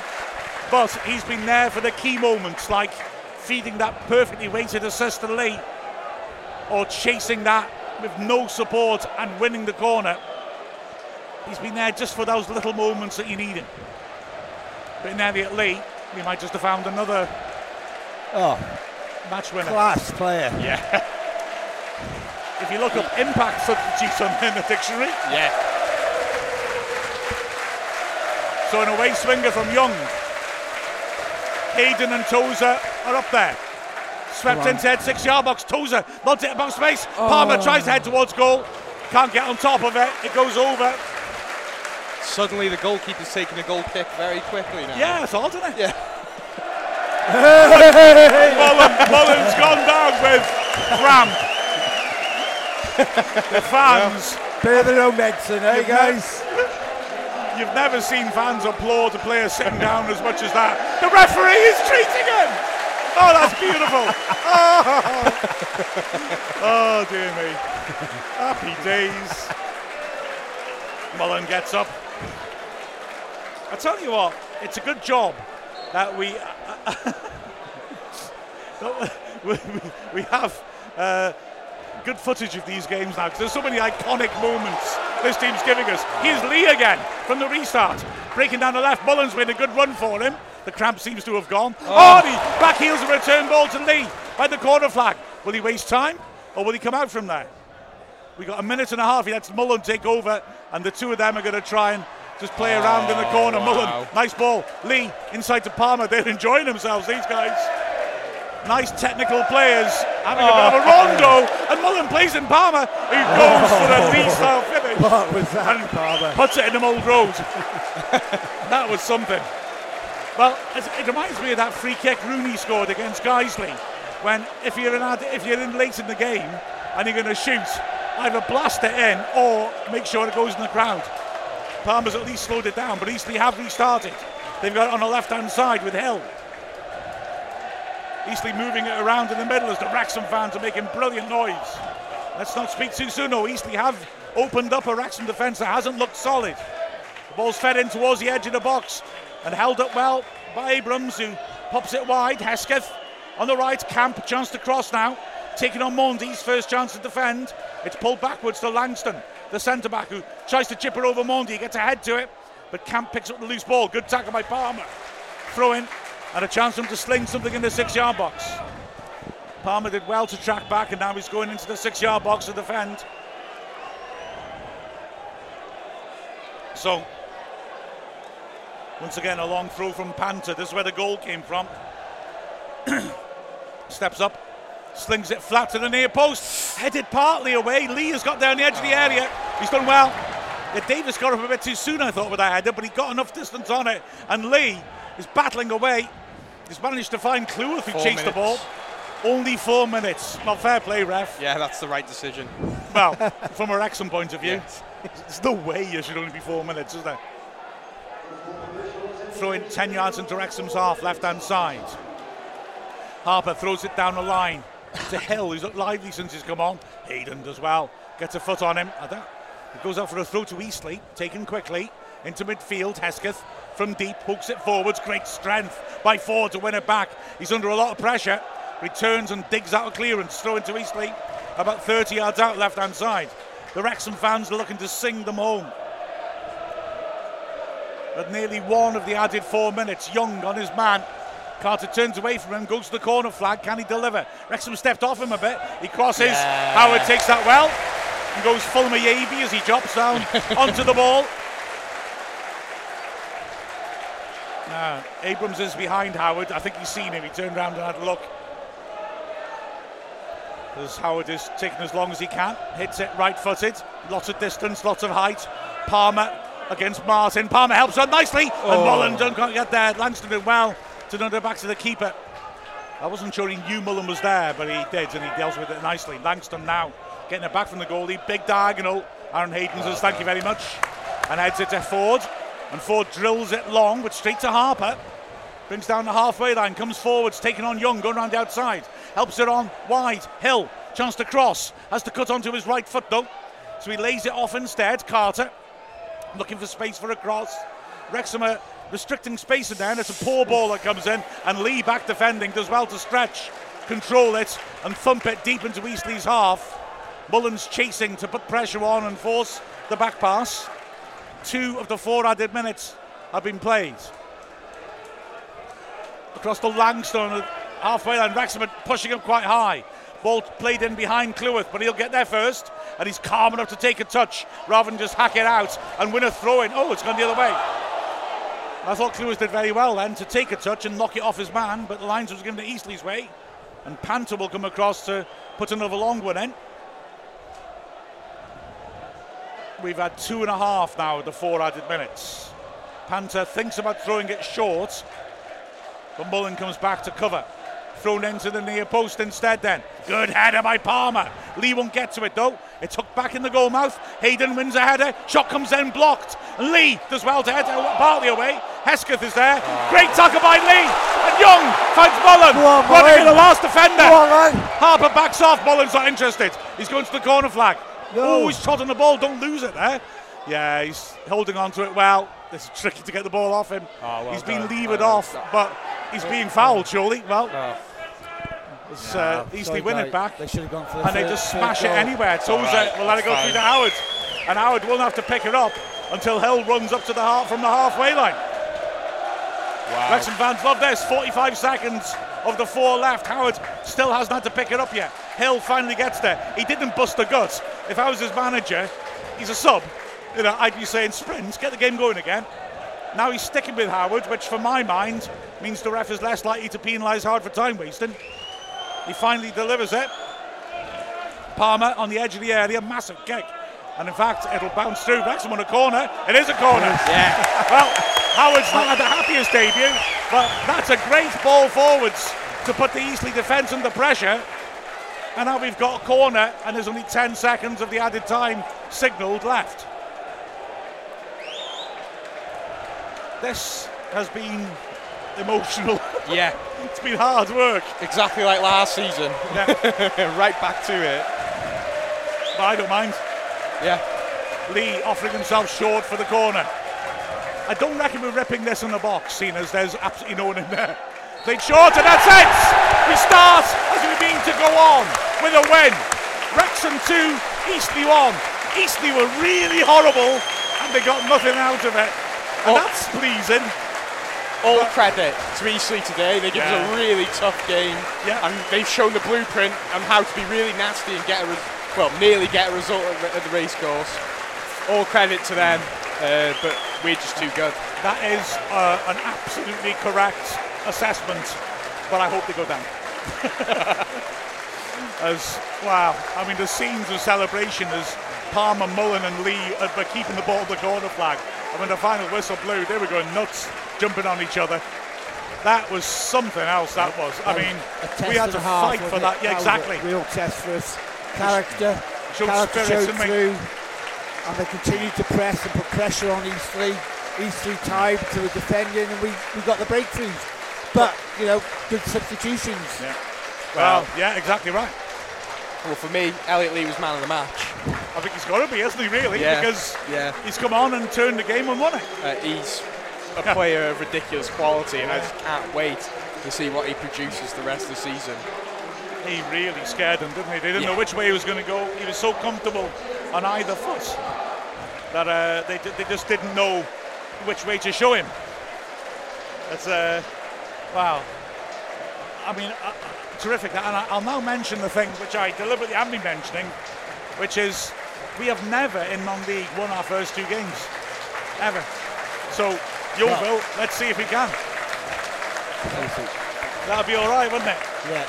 but he's been there for the key moments, like feeding that perfectly weighted assist to Lee, or chasing that with no support and winning the corner. He's been there just for those little moments that you need him. But in Elliot Lee, we might just have found another Oh, match winner. class player. Yeah. If you look up impact substitutes on in the dictionary, Yeah. So an away swinger from Young. Hayden and Tozer are up there. Swept into head six yard box. Tozer loves it above space. Oh. Palmer tries to head towards goal. Can't get on top of it. It goes over. Suddenly the goalkeeper's taking a goal kick very quickly now. Yeah, it's odd, isn't it? Yeah. Mullen, Mullen's gone down with cramp. the fans, of their own medicine, eh, guys? you've never seen fans applaud a player sitting down as much as that. The referee is treating him. Oh, that's beautiful. Oh, oh dear me. Happy days. Mullen gets up. I tell you what, it's a good job that we that we, we, we have uh, good footage of these games now because there's so many iconic moments this team's giving us. Here's Lee again from the restart, breaking down the left. Mullen's made a good run for him. The cramp seems to have gone. Oh, he back heels a return ball to Lee by the corner flag. Will he waste time or will he come out from there? We got a minute and a half. He lets Mullen take over, and the two of them are going to try and just play around in the corner. Oh, wow. Mullen, nice ball. Lee inside to Palmer. They're enjoying themselves. These guys. Nice technical players having a bit of a oh, rondo, and Mullen plays in Palmer, who goes for the Lee style finish What was that, and Palmer? puts it in the old road. that was something. Well, it, reminds me of that free kick Rooney scored against Guiseley, when if you're in if you're in late in the game and you're going to shoot, either blast it in or make sure it goes in the crowd. Palmer's at least slowed it down, but Eastleigh have restarted. They've got it on the left-hand side with Hill. Eastleigh moving it around in the middle as the Wrexham fans are making brilliant noise. Let's not speak too soon, though. Eastleigh have opened up a Wrexham defence that hasn't looked solid. The ball's fed in towards the edge of the box and held up well by Abrams, who pops it wide. Hesketh on the right. Camp, chance to cross now. Taking on Mendy's first chance to defend. It's pulled backwards to Langston, the centre back, who tries to chip it over Mendy. He gets ahead to it, but Camp picks up the loose ball. Good tackle by Palmer. Throw in and a chance for him to sling something in the six yard box. Palmer did well to track back, and now he's going into the six yard box to defend. So, once again, a long throw from Panther. This is where the goal came from. Steps up, slings it flat to the near post, headed partly away. Lee has got down the edge of the area. He's done well. Yeah, Davies got up a bit too soon, I thought, with that header, but he got enough distance on it. And Lee is battling away. He's managed to find Cleworth who Four chased the ball. Only four minutes. Not fair play, ref. Yeah, that's the right decision. Well, from a Wrexham point of view, Yes. there's no way you should only be four minutes, is there? Throwing 10 yards into Wrexham's half, left hand side. Harper throws it down the line. to Hill, who's looked lively since he's come on. Hayden does well. Gets a foot on him. It goes out for a throw to Eastleigh, taken quickly into midfield. Hesketh from deep hooks it forwards. Great strength by Forde to win it back. He's under a lot of pressure. Returns and digs out a clearance. Throw into Eastleigh, about 30 yards out left hand side. The Wrexham fans are looking to sing them home. At nearly one of the added four minutes, Young on his man. Carter turns away from him, goes to the corner flag. Can he deliver? Wrexham stepped off him a bit. He crosses. Yeah. Howard takes that well and goes full Mayabi as he drops down onto the ball. Now, Abrams is behind Howard. I think he's seen him. He turned around and had a look. As Howard is taking as long as he can, hits it right footed, lots of distance, lots of height. Palmer against Martin. Palmer helps on nicely, and oh. Mullen don't get there. Langston did well to nudge it back to the keeper. I wasn't sure he knew Mullen was there, but he did, and he deals with it nicely. Langston now getting it back from the goalie, big diagonal. Aaron Hayden says, Thank you very much, and heads it to Forde. And Forde drills it long, but straight to Harper. Brings down the halfway line, comes forwards, taking on Young, going round the outside. Helps it on wide. Hill, chance to cross. Has to cut onto his right foot though. So he lays it off instead. Carter looking for space for a cross. Wrexham are restricting space in there, and it's a poor ball that comes in. And Lee back defending does well to stretch, control it, and thump it deep into Eastleigh's half. Mullen's chasing to put pressure on and force the back pass. Two of the four added minutes have been played across the Langstone halfway line. Wrexham pushing up quite high. Ball played in behind Cleworth, but he'll get there first, and he's calm enough to take a touch rather than just hack it out and win a throw in. Oh, it's gone the other way. I thought Cleworth did very well then to take a touch and knock it off his man, but the lines was given to Eastleigh's way, and Panther will come across to put another long one in. We've had two and a half now of the four added minutes. Panther thinks about throwing it short, but Mullen comes back to cover. Thrown into the near post instead then. Good header by Palmer. Lee won't get to it though. It's hooked back in the goal mouth. Hayden wins a header. Shot comes in blocked. Lee does well to head partly away. Hesketh is there. Great tackle by Lee. And Young finds Mullen. On, Running in the last defender. On. Harper backs off. Mullen's not interested. He's going to the corner flag. No. Oh, he's trotting the ball. Don't lose it there. Yeah, he's holding on to it well. It's tricky to get the ball off him. Oh, well he's been levered Well off, done. but he's being fouled, surely. Well, Oh. it's uh, Oh, Eastleigh sorry, win it back. They should have gone for the And they just smash it goal. anywhere. Tozer alright, will let it go that's through to fine. Howard. And Howard won't have to pick it up until Hill runs up to the half from the halfway line. Wow. Wrexham fans love this. 45 seconds of the four left. Howard still hasn't had to pick it up yet. Hill finally gets there. He didn't bust a gut. If I was his manager, he's a sub. You know, I'd be saying sprints, get the game going again. Now he's sticking with Howard, which for my mind means the ref is less likely to penalise Howard for time wasting. He finally delivers it. Palmer on the edge of the area, massive kick. And in fact, it'll bounce through. Wrexham on a corner. It is a corner. Yeah. Well, Howard's not had the happiest debut, but that's a great ball forwards to put the Eastleigh defence under pressure. And now we've got a corner, and there's only 10 seconds of the added time signalled left. This has been emotional. Yeah. it's been hard work. Exactly like last season. Yeah, right back to it. but I don't mind. Yeah. Lee offering himself short for the corner. I don't reckon we're ripping this in the box, seeing as there's absolutely no one in there. Played short, and that's it! We start as we mean to go on with a win. Wrexham 2, Eastleigh 1. Eastleigh were really horrible, and they got nothing out of it. And Oh. that's pleasing. All credit to Eastleigh today. They give us a really tough game, Yeah. and they've shown the blueprint on how to be really nasty and get a well, nearly get a result at the, at the race course. All credit to them, uh, but we're just too good. That is uh, an absolutely correct assessment, but I hope they go down. as wow, I mean the scenes of celebration as Palmer, Mullen, and Lee uh, were keeping the ball at the corner flag, and when the final whistle blew, they were going nuts, jumping on each other. That was something else. That was. I mean, we had to a half, fight for that. it? Yeah, was a exactly. real test for us. Character. Showed character showed through, and they continued to press and put pressure on Eastleigh. Eastleigh tied to the defending, and we, we got the breakthroughs. But you know, good substitutions. Yeah. Well, yeah, exactly right. Well, for me, Elliot Lee was man of the match. I think he's got to be, hasn't he, really? Yeah, Because yeah. he's come on and turned the game and won it. Uh, he's a player of ridiculous quality, and I just can't wait to see what he produces the rest of the season. He really scared them, didn't he? They didn't Yeah. know which way he was going to go. He was so comfortable on either foot that uh, they, they just didn't know which way to show him. That's uh, wow. I mean, uh, terrific. And I- I'll now mention the thing which I deliberately haven't been mentioning, which is we have never in non-league won our first two games, ever. So Yeovil, let's see if we can. That'll be all right, wouldn't it? Yeah.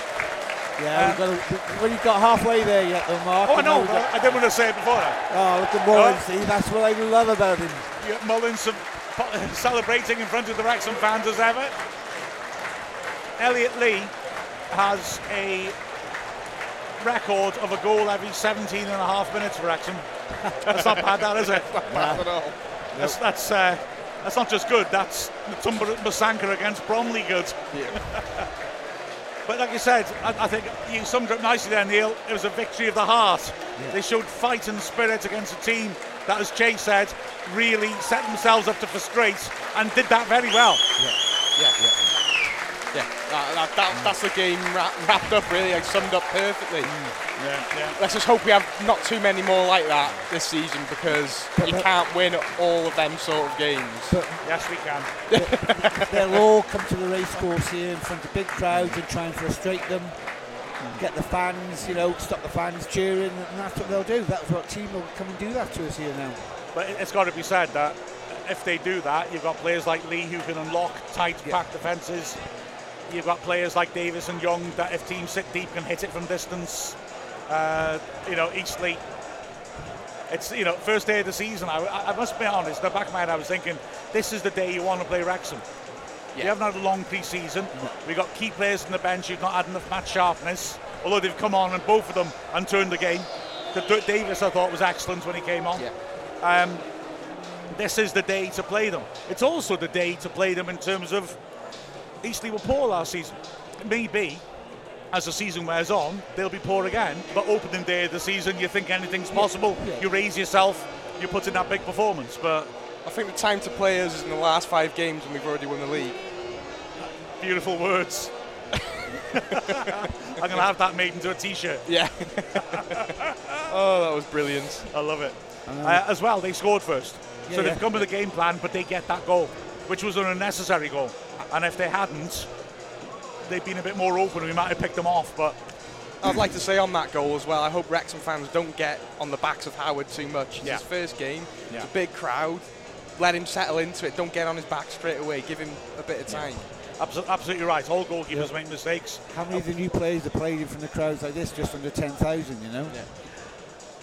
Yeah, we've got to, we- we've got halfway there yet, though, Mark. Oh, I You know, know. we've got- I didn't want to say it before oh, look at Mullins. See, that's what I love about him. You got Mullins celebrating in front of the Wrexham fans as ever. Elliot Lee has a record of a goal every 17 and a half minutes for Wrexham. That's not bad, that is it? Bad at all. That's that's uh, that's not just good. That's Tumber Masanka against Bromley good. But like you said, I, I think you summed it up nicely there, Neil. It was a victory of the heart. They showed fight and spirit against a team that, as Jay said, really set themselves up to frustrate and did that very well. Yeah, yeah, that, that, that, that's the game wrap, wrapped up really, like summed up perfectly. Mm, yeah, yeah. Let's just hope we have not too many more like that this season because you can't win all of them sort of games. Yes, we can. They'll all come to the racecourse here in front of big crowds and try and frustrate them. Get the fans, you know, stop the fans cheering, and that's what they'll do. That's what team will come and do that to us here now. But it- it's got to be said that if they do that, you've got players like Lee who can unlock tight, packed defences. You've got players like Davies and Young that, if teams sit deep, can hit it from distance. Uh, you know, Eastleigh. It's you know first day of the season. I, I must be honest. In the back of my head, I was thinking, this is the day you want to play Wrexham. We haven't had a long pre-season. We've got key players on the bench who've not had enough match sharpness. Although they've come on and both of them and turned the game. The- Davies, I thought, was excellent when he came on. Um, this is the day to play them. It's also the day to play them in terms of Eastleigh were poor last season. Maybe as the season wears on, they'll be poor again. But opening day of the season, you think anything's possible. You raise yourself, you put in that big performance. But I think the time to play us is in the last five games when we've already won the league. beautiful words. I'm going to have that made into a T-shirt. Yeah. oh, that was brilliant. I love it. Uh, as well, they scored first. Yeah, so they've yeah. come with a game plan, but they get that goal, which was an unnecessary goal. And if they hadn't, they'd been a bit more open. We might have picked them off, but I'd like to say on that goal as well, I hope Wrexham fans don't get on the backs of Howard too much. It's Yeah. his first game, Yeah. it's a big crowd. Let him settle into it. Don't get on his back straight away. Give him a bit of time. abso- absolutely right. All goalkeepers make mistakes. How many of the new players have played in front of crowds like this just under 10,000, you know?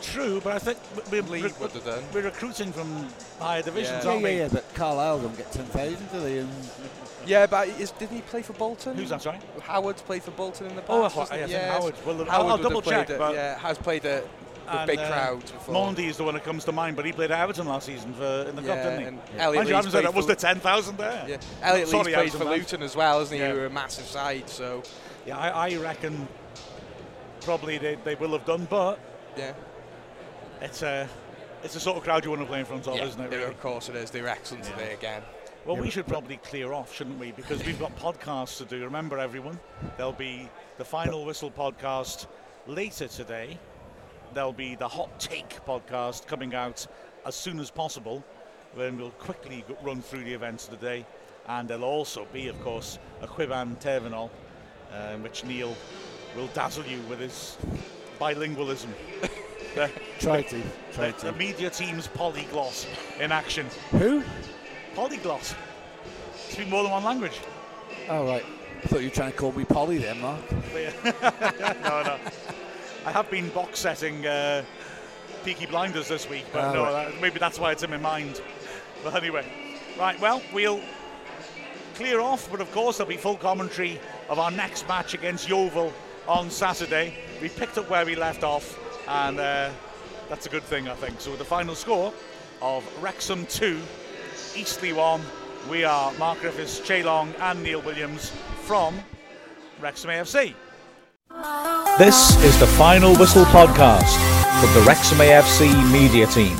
True, but I think we're, League we're, would have done. we're recruiting from higher divisions, Yeah, aren't yeah, we? yeah, but Carlisle don't get 10,000, do they? And Yeah, but is, didn't he play for Bolton? Who's that, sorry? Howard's played for Bolton in the past. Oh, I thought- hasn't I Yes. Howard. Well, Howard I'll double check, it, but- yeah, has played with And, big uh, crowds before. Is the one that comes to mind, but he played at Everton last season for in the cup, didn't he? and Mind Elliot you, I Lee's played that. Was the 10,000 there? Yeah, Elliot Sorry, Lee's played for. Luton as well, hasn't he? Yeah. Who are a massive side, so Yeah, I, I reckon probably they, they will have done, but yeah. it's a, it's the sort of crowd you want to play in front of, yeah, isn't it? really? Of course it is. They're excellent today again. Well, we should probably clear off, shouldn't we? Because we've got podcasts to do. Remember, everyone, there'll be the Final Whistle podcast later today. There'll be the Hot Take podcast coming out as soon as possible, Then we'll quickly run through the events of the day. And there'll also be, of course, a Chwiban Terfynol, uh, which Neil will dazzle you with his bilingualism. the, try to, try the, the media team's polyglot in action. Who? Polyglot. Speak more than one language. Oh, right. I thought you were trying to call me Polly then, Mark. no, no. I have been box setting uh, Peaky Blinders this week, but Ah, no, right. that, maybe that's why it's in my mind. But anyway, right, well, we'll clear off, but of course, there'll be full commentary of our next match against Yeovil on Saturday. We picked up where we left off, and uh, that's a good thing, I think. So, with the final score of Wrexham 2, Eastleigh 1, we are Mark Griffiths, Che Long, and Neil Williams from Wrexham AFC. This is the Final Whistle podcast from the Wrexham AFC media team.